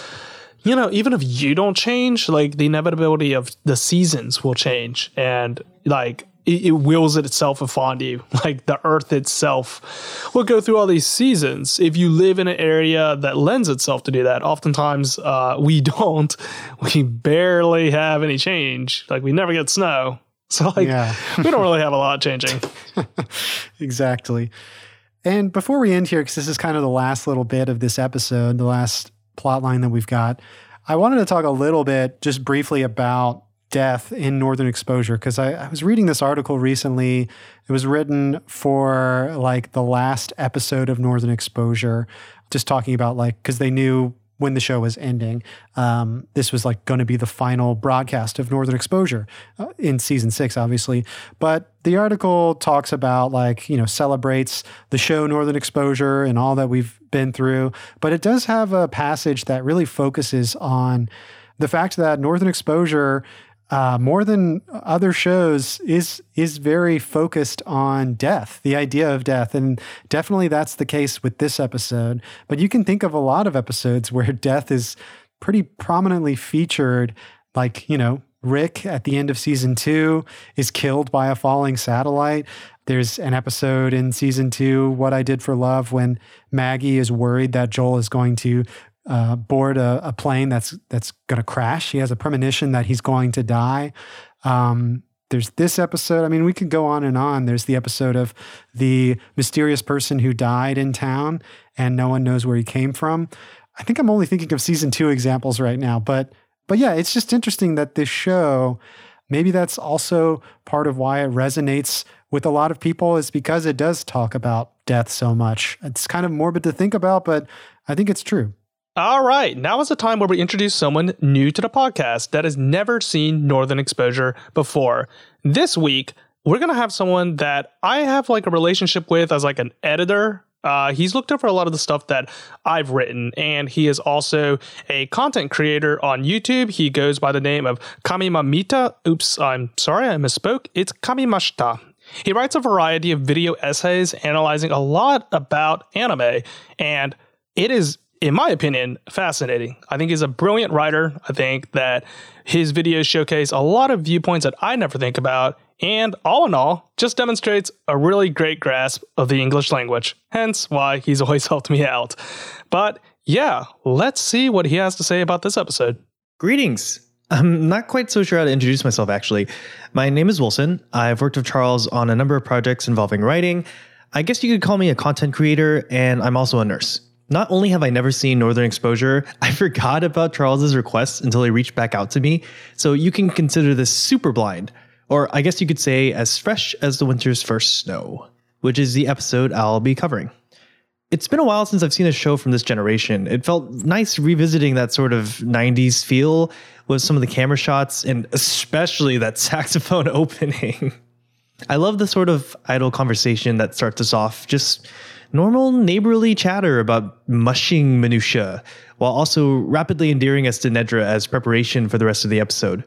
you know, even if you don't change, like the inevitability of the seasons will change, and like it, it wills it itself upon you. Like the earth itself will go through all these seasons. If you live in an area that lends itself to do that, oftentimes uh, we don't. We barely have any change. Like we never get snow. So like Yeah. we don't really have a lot changing. exactly. And before we end here, because this is kind of the last little bit of this episode, the last plot line that we've got, I wanted to talk a little bit just briefly about death in northern exposure because I, I was reading this article recently. It was written for like the last episode of northern exposure just talking about like because they knew when the show was ending um, this was like going to be the final broadcast of northern exposure uh, in season six obviously. But the article talks about like you know celebrates the show northern exposure and all that we've been through. But it does have a passage that really focuses on the fact that northern exposure uh, more than other shows is is very focused on death, the idea of death, and definitely that's the case with this episode. But you can think of a lot of episodes where death is pretty prominently featured, like you know. Rick at the end of season two is killed by a falling satellite. There's an episode in season two, What I Did for Love, when Maggie is worried that Joel is going to uh, board a, a plane that's that's going to crash. He has a premonition that he's going to die. Um, there's this episode. I mean, we could go on and on. There's the episode of the mysterious person who died in town and no one knows where he came from. I think I'm only thinking of season two examples right now, but but yeah, it's just interesting that this show, maybe that's also part of why it resonates with a lot of people, is because it does talk about death so much. It's kind of morbid to think about, but I think it's true. All right, now is the time where we introduce someone new to the podcast that has never seen Northern Exposure before. This week, we're gonna have someone that I have like a relationship with as like an editor. Uh, he's looked over a lot of the stuff that I've written, and he is also a content creator on YouTube. He goes by the name of Kamimamita. Oops, I'm sorry, I misspoke. It's Kamimashita. He writes a variety of video essays analyzing a lot about anime, and it is in my opinion, fascinating. I think he's a brilliant writer. I think that his videos showcase a lot of viewpoints that I never think about, and all in all, just demonstrates a really great grasp of the English language, hence why he's always helped me out. But yeah, let's see what he has to say about this episode. Greetings. I'm not quite so sure how to introduce myself, actually. My name is Wilson. I've worked with Charles on a number of projects involving writing. I guess you could call me a content creator, and I'm also a nurse. Not only have I never seen Northern Exposure, I forgot about Charles's request until he reached back out to me. So you can consider this super blind, or I guess you could say as fresh as the winter's first snow, which is the episode I'll be covering. It's been a while since I've seen a show from this generation. It felt nice revisiting that sort of 90s feel with some of the camera shots and especially that saxophone opening. I love the sort of idle conversation that starts us off just normal neighborly chatter about mushing minutia, while also rapidly endearing us to Nedra as preparation for the rest of the episode.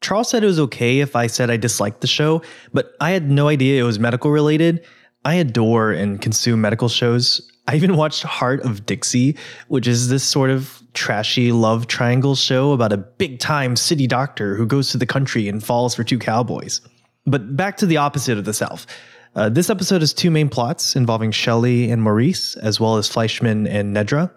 Charles said it was okay if I said I disliked the show, but I had no idea it was medical related. I adore and consume medical shows. I even watched Hart of Dixie, which is this sort of trashy love triangle show about a big time city doctor who goes to the country and falls for two cowboys. But back to the opposite of the South. Uh, this episode has two main plots involving Shelley and Maurice, as well as Fleischman and Nedra.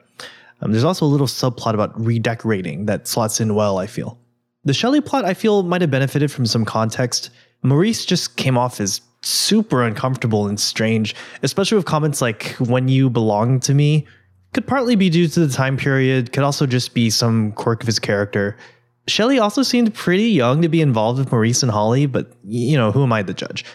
Um, there's also a little subplot about redecorating that slots in well, I feel. The Shelley plot, I feel, might have benefited from some context. Maurice just came off as super uncomfortable and strange, especially with comments like, when you belong to me. Could partly be due to the time period, could also just be some quirk of his character. Shelley also seemed pretty young to be involved with Maurice and Holly, but you know, who am I to judge?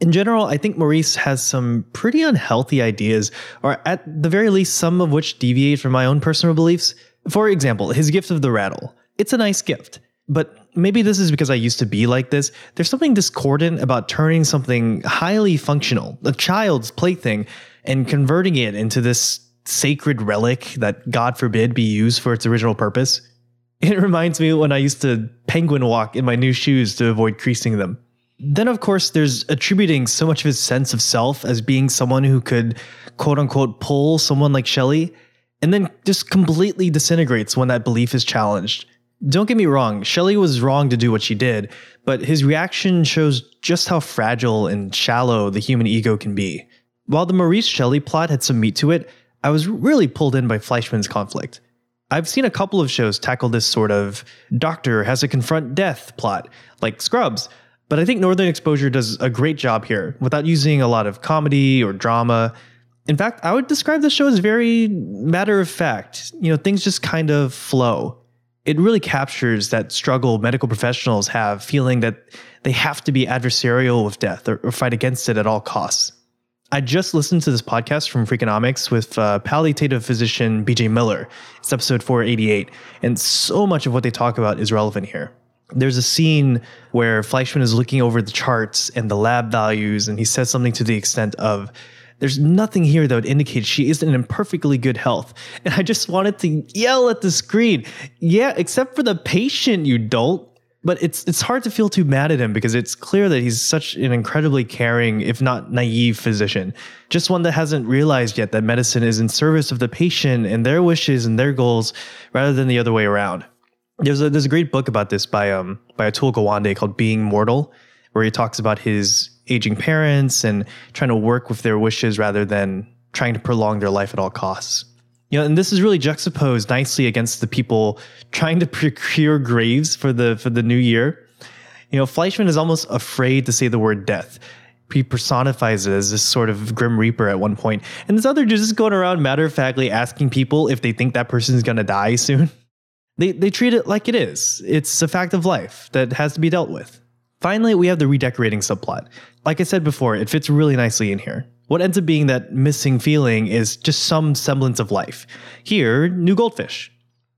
In general, I think Maurice has some pretty unhealthy ideas, or at the very least, some of which deviate from my own personal beliefs. For example, his gift of the rattle. It's a nice gift, but maybe this is because I used to be like this. There's something discordant about turning something highly functional, a child's plaything, and converting it into this sacred relic that, God forbid, be used for its original purpose. It reminds me when I used to penguin walk in my new shoes to avoid creasing them. Then, of course, there's attributing so much of his sense of self as being someone who could, quote unquote, pull someone like Shelley, and then just completely disintegrates when that belief is challenged. Don't get me wrong, Shelley was wrong to do what she did, but his reaction shows just how fragile and shallow the human ego can be. While the Maurice Shelley plot had some meat to it, I was really pulled in by Fleischman's conflict. I've seen a couple of shows tackle this sort of doctor has to confront death plot, like Scrubs, but I think Northern Exposure does a great job here without using a lot of comedy or drama. In fact, I would describe the show as very matter of fact. You know, things just kind of flow. It really captures that struggle medical professionals have feeling that they have to be adversarial with death or, or fight against it at all costs. I just listened to this podcast from Freakonomics with uh, palliative physician BJ Miller. It's episode 488, and so much of what they talk about is relevant here. There's a scene where Fleischman is looking over the charts and the lab values, and he says something to the extent of, There's nothing here that would indicate she isn't in perfectly good health. And I just wanted to yell at the screen, Yeah, except for the patient, you dolt but it's it's hard to feel too mad at him because it's clear that he's such an incredibly caring, if not naive, physician. Just one that hasn't realized yet that medicine is in service of the patient and their wishes and their goals, rather than the other way around. There's a there's a great book about this by um by Atul Gawande called Being Mortal, where he talks about his aging parents and trying to work with their wishes rather than trying to prolong their life at all costs. You know, and this is really juxtaposed nicely against the people trying to procure graves for the for the new year. You know, Fleischman is almost afraid to say the word death. He personifies it as this sort of grim reaper at one point, and this other dude is just going around matter of factly asking people if they think that person is going to die soon. They they treat it like it is. It's a fact of life that has to be dealt with. Finally, we have the redecorating subplot. Like I said before, it fits really nicely in here. What ends up being that missing feeling is just some semblance of life. Here, new goldfish.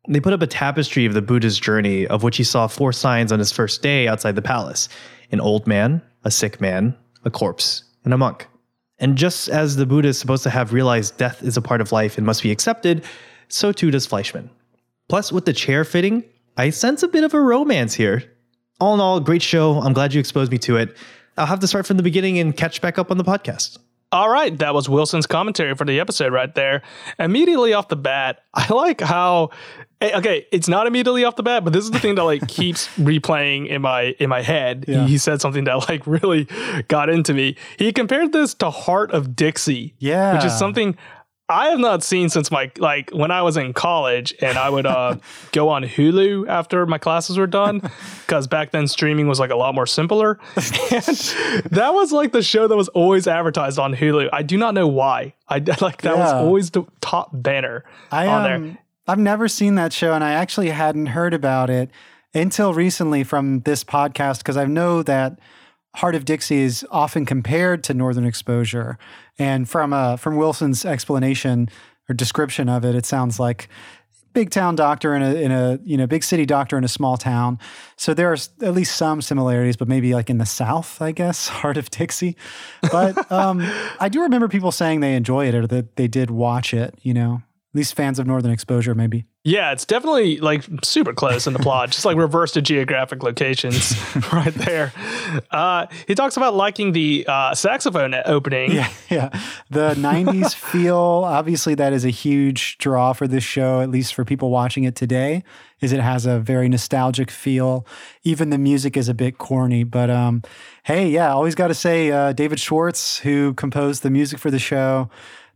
They put up a tapestry of the Buddha's journey, of which he saw four signs on his first day outside the palace an old man, a sick man, a corpse, and a monk. And just as the Buddha is supposed to have realized death is a part of life and must be accepted, so too does Fleischman. Plus, with the chair fitting, I sense a bit of a romance here. All in all, great show. I'm glad you exposed me to it. I'll have to start from the beginning and catch back up on the podcast. All right, that was Wilson's commentary for the episode right there. Immediately off the bat, I like how eh, okay, it's not immediately off the bat, but this is the thing that like keeps replaying in my in my head. Yeah. He, he said something that like really got into me. He compared this to Hart of Dixie. Yeah. Which is something I have not seen since my like when I was in college and I would uh, go on Hulu after my classes were done because back then streaming was like a lot more simpler. And that was like the show that was always advertised on Hulu. I do not know why. I like that was always the top banner I on there. um, I've never seen that show, and I actually hadn't heard about it until recently from this podcast because I know that Hart of Dixie is often compared to Northern Exposure, and from uh, from Wilson's explanation or description of it, it sounds like big town doctor in a in a you know big city doctor in a small town. So there are at least some similarities, but maybe like in the South, I guess, Hart of Dixie. But um, I do remember people saying they enjoy it or that they did watch it. You know, at least fans of Northern Exposure, maybe. Yeah, it's definitely like super close in the plot, just like reversed to geographic locations right there. Uh, he talks about liking the uh, saxophone opening. Yeah, yeah. The 90s feel, obviously, that is a huge draw for this show, at least for people watching it today, is it has a very nostalgic feel. Even the music is a bit corny, but um, hey, yeah, always got to say, uh, David Schwartz, who composed the music for the show,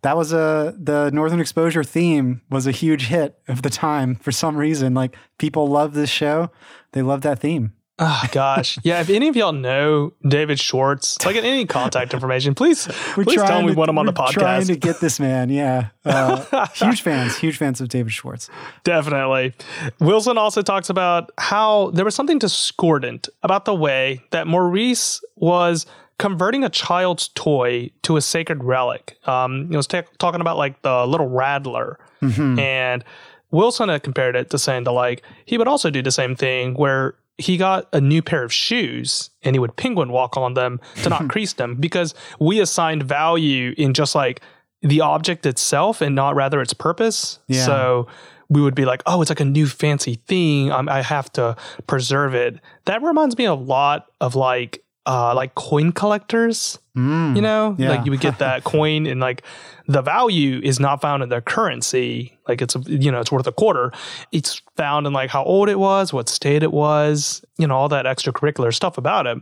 that was a the Northern Exposure theme was a huge hit of the time for some reason. Like people love this show. They love that theme. Oh gosh, yeah. If any of y'all know David Schwartz, like any contact information, please please tell we to- want him on the we're Trying to get this man, yeah. Uh, huge fans, huge fans of David Schwartz. Definitely. Wilson also talks about how there was something discordant about the way that Maurice was converting a child's toy to a sacred relic. Um, he was ta- talking about like the little rattler, Mhm. and Wilson had compared it to saying to like he would also do the same thing where he got a new pair of shoes and he would penguin walk on them to not crease them because we assigned value in just like the object itself and not rather its purpose. Yeah. So we would be like, oh, it's like a new fancy thing. Um, I have to preserve it. That reminds me a lot of like uh like coin collectors. Mm, You know, yeah. like you would get that coin and like the value is not found in their currency. Like it's, you know, it's worth a quarter. It's found in like how old it was, what state it was, you know, all that extracurricular stuff about it.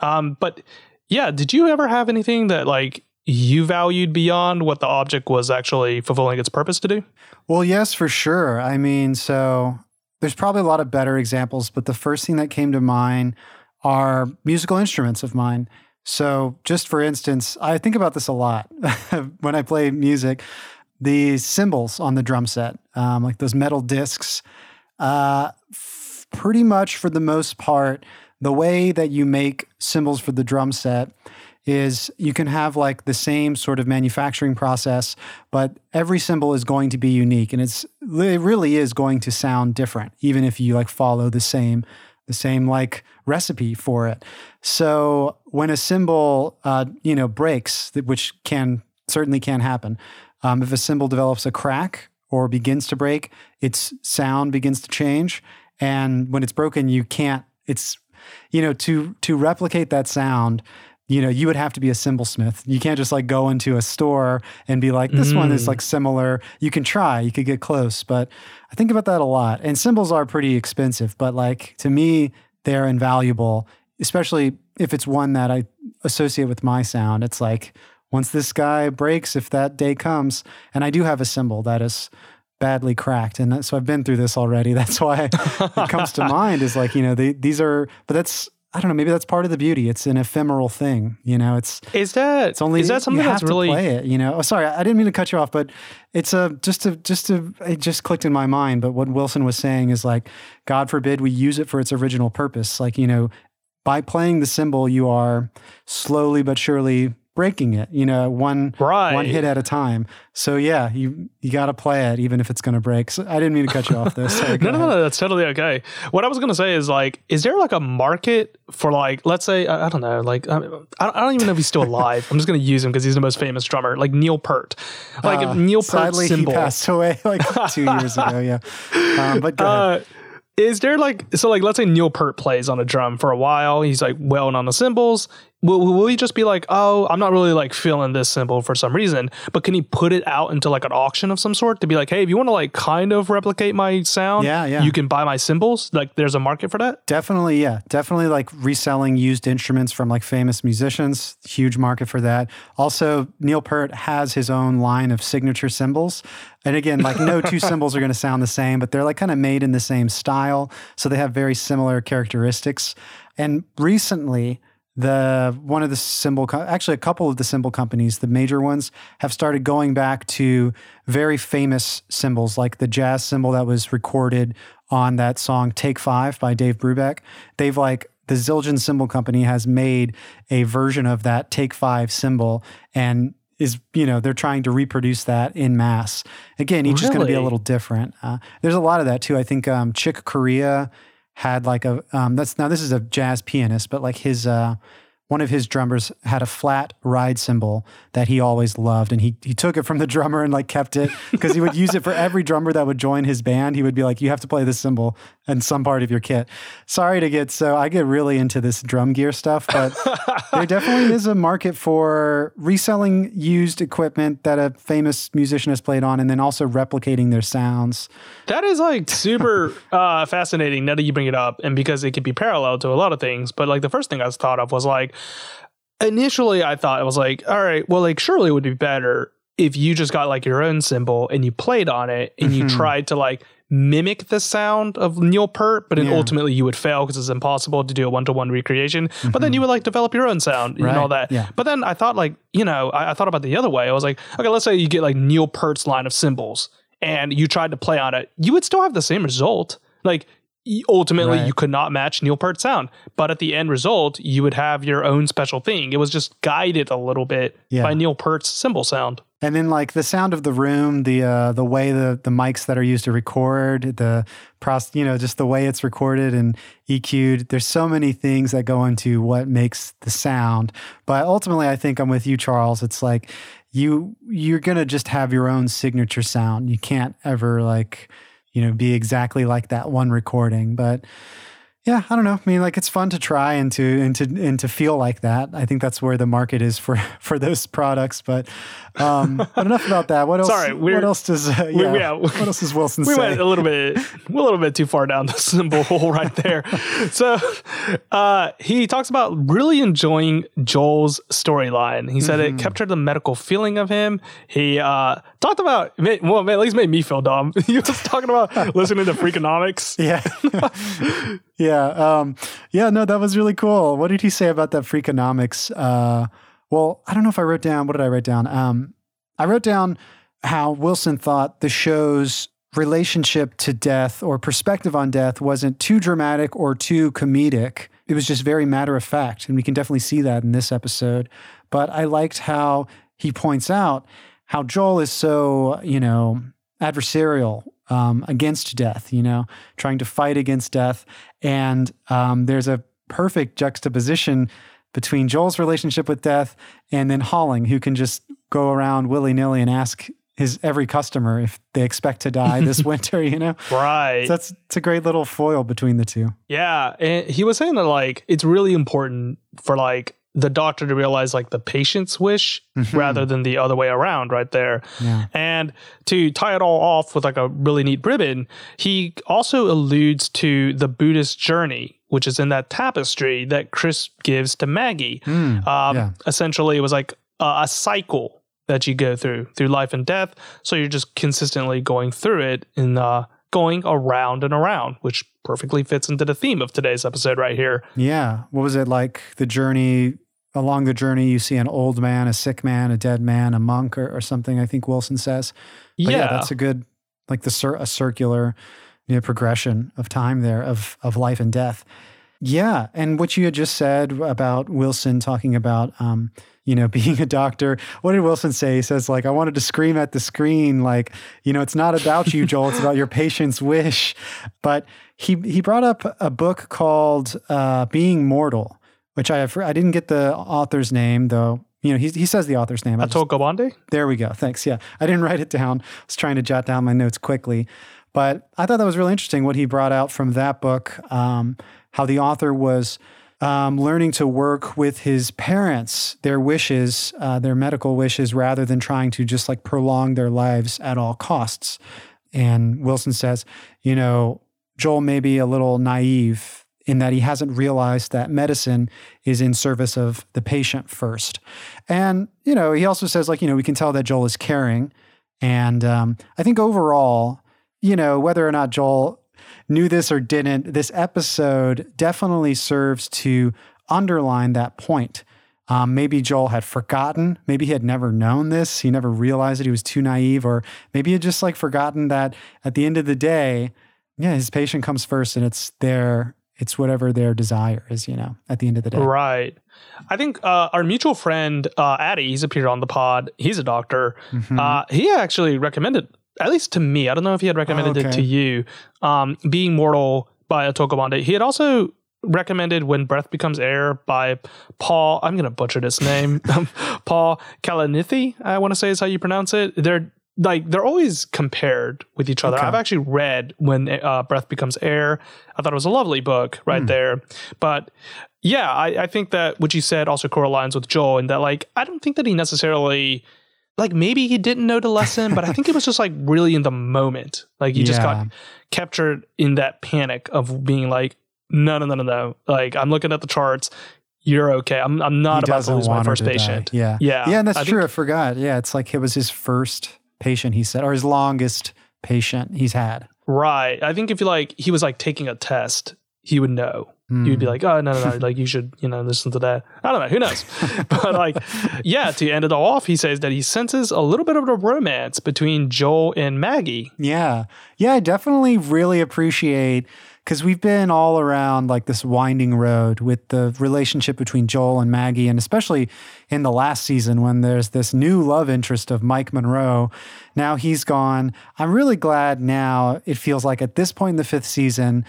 Um, but yeah, did you ever have anything that like you valued beyond what the object was actually fulfilling its purpose to do? Well, yes, for sure. I mean, so there's probably a lot of better examples, but the first thing that came to mind are musical instruments of mine. So, just for instance, I think about this a lot when I play music. The cymbals on the drum set, um, like those metal discs, uh, f- pretty much for the most part, the way that you make cymbals for the drum set is you can have like the same sort of manufacturing process, but every symbol is going to be unique and it's it really is going to sound different, even if you like follow the same the same like recipe for it. So when a symbol, uh, you know breaks, which can certainly can happen, um, if a symbol develops a crack or begins to break, its sound begins to change, and when it's broken, you can't. It's you know to to replicate that sound you know you would have to be a cymbal smith you can't just like go into a store and be like this one is Mm. like similar. You can try you could get close but i think about that a lot. And cymbals are pretty expensive but like to me they're invaluable especially if it's one that i associate with my sound. It's like once this guy breaks if that day comes and i do have a cymbal that is badly cracked and that, so i've been through this already. That's why it comes to mind is like you know they, these are but that's i don't know maybe that's part of the beauty. It's an ephemeral thing you know? It's Is that it's only is that something you that's have really to play it you know? Oh sorry i didn't mean to cut you off but it's a just to just to it just clicked in my mind but what wilson was saying is like god forbid we use it for its original purpose. Like you know by playing the symbol, you are slowly but surely breaking it you know one Right. one hit at a time so yeah you you got to play it even if it's going to break so i didn't mean to cut you off Sorry, no, no, no, that's totally okay. What I was gonna say is like, is there like a market for like, let's say, I, I don't know, like, I, I don't even know if he's still alive. I'm just gonna use him because he's the most famous drummer, like Neil Peart, like Uh, Neil Peart sadly symbol. he passed away like two years ago yeah um, but go ahead. Uh, is there like so like let's say Neil Peart plays on a drum for a while, he's like well on the cymbals. Will, will he just be like, oh, I'm not really like feeling this cymbal for some reason, but can he put it out into like an auction of some sort to be like, hey, if you want to like kind of replicate my sound, Yeah, yeah. you can buy my symbols? Like, there's a market for that. Definitely, yeah. Definitely like reselling used instruments from like famous musicians. Huge market for that. Also, Neil Peart has his own line of signature symbols. And again, like no two symbols are going to sound the same, but they're like kind of made in the same style. So they have very similar characteristics. And recently, the one of the symbol co- actually a couple of the symbol companies the major ones have started going back to very famous symbols like the jazz symbol that was recorded on that song take five by dave brubeck. They've like the zildjian symbol company has made a version of that take five symbol and is you know they're trying to reproduce that in mass. Again each is going to be a little different. Uh, there's a lot of that too. I think um, chick corea had like a um, that's now this is a jazz pianist, but like his uh, one of his drummers had a flat ride cymbal that he always loved, and he he took it from the drummer and like kept it because he would use it for every drummer that would join his band. He would be like, "You have to play this cymbal in some part of your kit." Sorry to get so I get really into this drum gear stuff, but there definitely is a market for reselling used equipment that a famous musician has played on, and then also replicating their sounds. That is like super uh, fascinating now that you bring it up, and because it could be parallel to a lot of things. But like the first thing I thought of was like, initially I thought it was like, all right, well, like surely it would be better if you just got like your own cymbal and you played on it and you Mhm. tried to like mimic the sound of Neil Peart, but Yeah. ultimately you would fail because it's impossible to do a one to one recreation. But then you would like develop your own sound and all Mm-hmm. That. yeah. But then I thought like, you know, I, I thought about the other way. I was like, okay, let's say you get like Neil Peart's line of cymbals and you tried to play on it, you would still have the same result. Like ultimately Right. you could not match Neil Peart's sound, but at the end result, you would have your own special thing. It was just guided a little bit Yeah. by Neil Peart's cymbal sound. And then like the sound of the room, the uh, the way the the mics that are used to record, the process, you know, just the way it's recorded and EQ'd. There's so many things that go into what makes the sound. But ultimately, I think I'm with you, Charles. It's like you you're gonna just have your own signature sound. You can't ever like you know be exactly like that one recording. But yeah, I don't know. I mean, like it's fun to try and to and to and to feel like that. I think that's where the market is for for those products. But um, but enough about that. What else? Sorry, what else does uh, we- yeah, yeah. What else does Wilson say? we say? went a little bit a little bit too far down the symbol hole right there so uh he talks about really enjoying joel's storyline he said Mm-hmm. it captured the medical feeling of him he uh talked about well at least made me feel dumb he was talking about listening to freakonomics yeah, yeah, um, yeah. No, that was really cool. What did he say about that Freakonomics? Uh, well, I don't know if I wrote down. What did I write down? Um, I wrote down how Wilson thought the show's relationship to death or perspective on death wasn't too dramatic or too comedic. It was just very matter of fact. And we can definitely see that in this episode. But I liked how he points out how Joel is so, you know, adversarial um, against death, you know, trying to fight against death. And um, there's a perfect juxtaposition between Joel's relationship with death and then Holling, who can just go around willy nilly and ask his every customer if they expect to die this winter, you know? right So that's it's a great little foil between the two. Yeah, and he was saying that like it's really important for like the doctor to realize like the patient's wish Mhm. rather than the other way around right there. Yeah. And to tie it all off with like a really neat ribbon, he also alludes to the Buddhist journey, which is in that tapestry that Chris gives to Maggie. Mm, um, yeah. Essentially, it was like a, a cycle that you go through through life and death. So you're just consistently going through it and uh, going around and around, which perfectly fits into the theme of today's episode right here. Yeah. What was it like the journey? Along the journey, you see an old man, a sick man, a dead man, a monk, or, or something. I think Wilson says. But Yeah. that's a good, like the cir- a circular, you know, progression of time there of of life and death. Yeah, and what you had just said about Wilson talking about, um, you know, being a doctor. What did Wilson say? He says, like, I wanted to scream at the screen, like, you know, it's not about you, Joel. It's about your patient's wish. But he he brought up a book called uh, Being Mortal, which I have, I didn't get the author's name though. You know, he he says the author's name. Just- Atoko there we go. Thanks. Yeah. I didn't write it down. I was trying to jot down my notes quickly. But I thought that was really interesting what he brought out from that book, um, how the author was um, learning to work with his parents, their wishes, uh, their medical wishes, rather than trying to just like prolong their lives at all costs. And Wilson says, you know, Joel may be a little naive in that he hasn't realized that medicine is in service of the patient first. And, you know, he also says, like, you know, we can tell that Joel is caring. And um, I think overall, you know, whether or not Joel knew this or didn't, this episode definitely serves to underline that point. Um, maybe Joel had forgotten. Maybe he had never known this. He never realized that he was too naive, or maybe he had just like forgotten that at the end of the day, yeah, his patient comes first, and it's their, it's whatever their desire is. You know, at the end of the day, Right. I think uh, our mutual friend uh, Addy, he's appeared on the pod. He's a doctor. Mhm. Uh, he actually recommended, at least to me. I don't know if he had recommended it okay. to you. Um, Being Mortal by Atoko Bande. He had also recommended When Breath Becomes Air by Paul. I'm going to butcher this name. Paul Kalanithi. I want to say is how you pronounce it. They're like they're always compared with each other. Okay. I've actually read When uh, Breath Becomes Air. I thought it was a lovely book right Hmm. there. But yeah, I, I think that what you said also correlates with Joel in that like I don't think that he necessarily like maybe he didn't know the lesson, but I think it was just like really in the moment. Like he just got captured in that panic of being like, no, no, no, no, no. Like I'm looking at the charts. you're okay. I'm I'm not he about to lose my first to die. patient. Yeah. Yeah. Yeah, and that's I true. think- I forgot. Yeah, it's like it was his first patient, he said, or his longest patient he's had. Right. I think if you like he was like taking a test, he would know. He would be Hmm. like, oh no, no, no, like you should, you know, listen to that. I don't know, who knows? but like, yeah, to end it all off, he says that he senses a little bit of a romance between Joel and Maggie. Yeah. Yeah, I definitely really appreciate because we've been all around like this winding road with the relationship between Joel and Maggie, and especially in the last season when there's this new love interest of Mike Monroe. Now he's gone. I'm really glad now it feels like at this point in the fifth season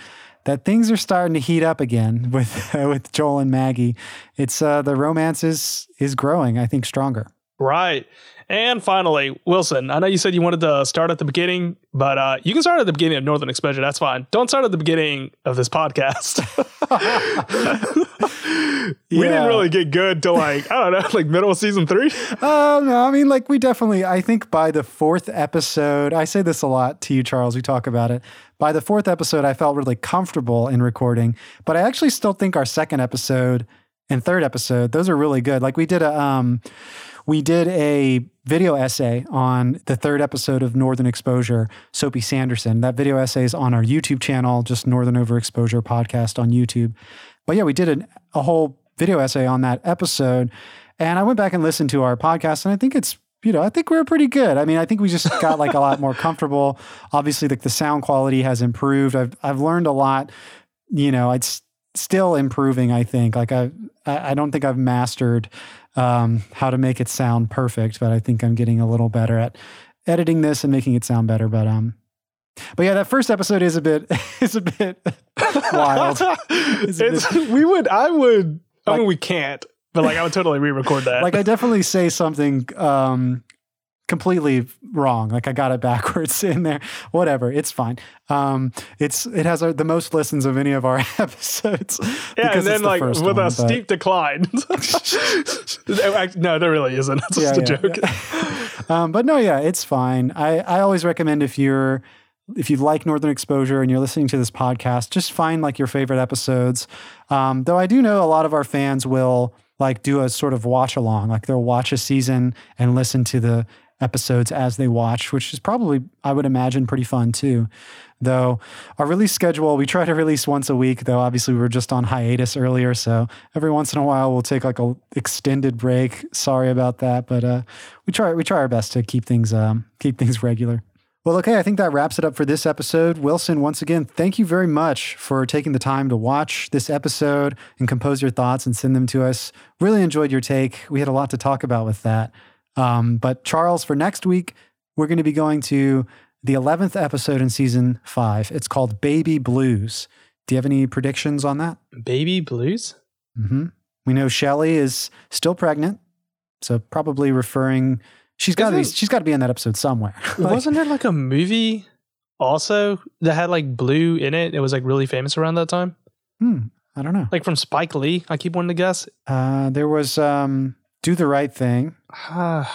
that things are starting to heat up again with with Joel and Maggie. It's uh the romance is is growing, I think, stronger. Right. And finally, Wilson, I know you said you wanted to start at the beginning, but uh, you can start at the beginning of Northern Exposure. That's fine. Don't start at the beginning of this podcast. we Yeah. didn't really get good to like, I don't know, like middle of season three. Oh no, I mean, like we definitely. I think by the fourth episode, I say this a lot to you, Charles. We talk about it. By the fourth episode, I felt really comfortable in recording, but I actually still think our second episode and third episode, those are really good. Like we did a, um, we did a video essay on the third episode of Northern Exposure, Soapy Sanderson. That video essay is on our YouTube channel, just Northern Overexposure podcast on YouTube. But yeah, we did an, a whole video essay on that episode. And I went back and listened to our podcast, and I think it's, you know, I think we are pretty good. I mean, I think we just got like a lot more comfortable. Obviously, like the sound quality has improved. I've I've learned a lot. You know, it's still improving. I think. Like I I don't think I've mastered um, how to make it sound perfect, but I think I'm getting a little better at editing this and making it sound better. But um, but yeah, that first episode is a bit is a bit wild. It's a It's, bit- we would, I would, I mean, we can't, but like I would totally re-record that. like I definitely say something um completely wrong. Like I got it backwards in there. Whatever, it's fine. Um it's it has our, the most listens of any of our episodes. yeah, and then the like with one, a but- steep decline. no, there really isn't. It's just a joke. um, but no, yeah, it's fine. I, I always recommend if you're if you like Northern Exposure and you're listening to this podcast, just find like your favorite episodes. Um, though I do know a lot of our fans will like do a sort of watch along, like they'll watch a season and listen to the episodes as they watch, which is probably I would imagine pretty fun too. Though our release schedule, we try to release once a week. Though obviously we were just on hiatus earlier, so every once in a while we'll take like a extended break. Sorry about that, but uh, we try we try our best to keep things um, keep things regular. Well, okay, I think that wraps it up for this episode. Wilson, once again, thank you very much for taking the time to watch this episode and compose your thoughts and send them to us. Really enjoyed your take. We had a lot to talk about with that. Um, but Charles, for next week, we're going to be going to the 11th episode in season five. It's called Baby Blues. Do you have any predictions on that? Baby blues? hmm We know Shelley is still pregnant, so probably referring. She's got to be. She's got to be in that episode somewhere. Like- Wasn't there like a movie also that had like blue in it? It was like really famous around that time. Hmm, I don't know. Like from Spike Lee. I keep wanting to guess. Uh, there was um, "Do the Right Thing."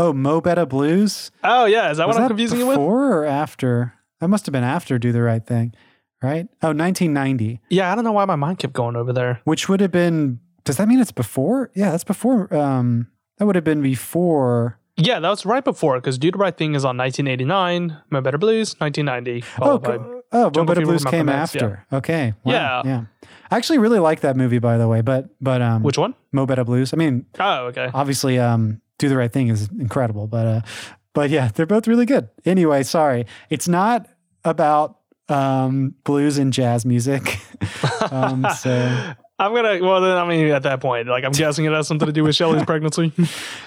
Oh, Mo Better Blues. oh yeah, is that was what I'm confusing it with? before or after? That must have been after "Do the Right Thing," right? Oh, 1990, Yeah, I don't know why my mind kept going over there. which would have been. Does that mean it's before? Yeah, that's before. Um, that would have been before. Yeah, that was right before because Do the Right Thing is on 1989. My Better Blues, 1990. Oh, followed by- go- oh, Mo Jungle Better Blues came X, yeah. after. Okay, wow, Yeah. yeah. I actually really like that movie, by the way. But but um, Which one? Mo Better Blues. I mean, Oh, okay. obviously um do the right thing is incredible but uh but yeah they're both really good anyway sorry it's not about um blues and jazz music um so I'm gonna. Well, then I mean, at that point, like I'm guessing it has something to do with Shelley's pregnancy.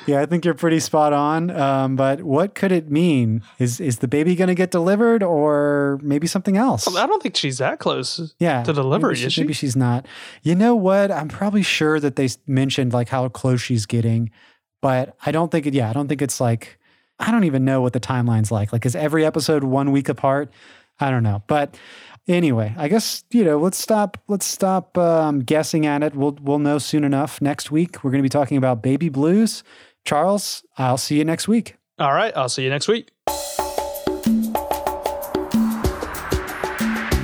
yeah i think you're pretty spot on um but what could it mean is is the baby gonna get delivered or maybe something else I don't think she's that close. yeah to delivery, maybe, is she? maybe she's not you know what i'm probably sure that they mentioned like how close she's getting but i don't think it yeah i don't think it's like i don't even know what the timeline's like like is every episode one week apart i don't know but anyway i guess you know let's stop let's stop um, guessing at it. We'll we'll know soon enough. Next week we're going to be talking about baby blues. Charles i'll see you next week. All right, I'll see you next week.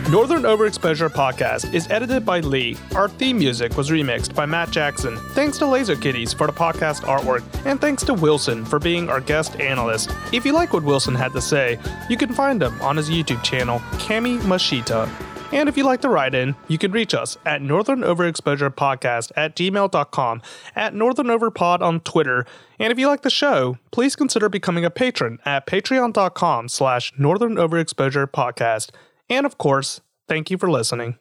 Northern Overexposure Podcast is edited by Lee. Our theme music was remixed by Matt Jackson. Thanks to Laser Kitties for the podcast artwork, and thanks to Wilson for being our guest analyst. If you like what Wilson had to say, you can find him on his YouTube channel, Kami Mashita. And if you'd like to write in, you can reach us at Northern Overexposure Podcast at gmail.com, at Northern Overpod on Twitter. And if you like the show, please consider becoming a patron at patreon.com slash Northern Overexposure Podcast. And of course, thank you for listening.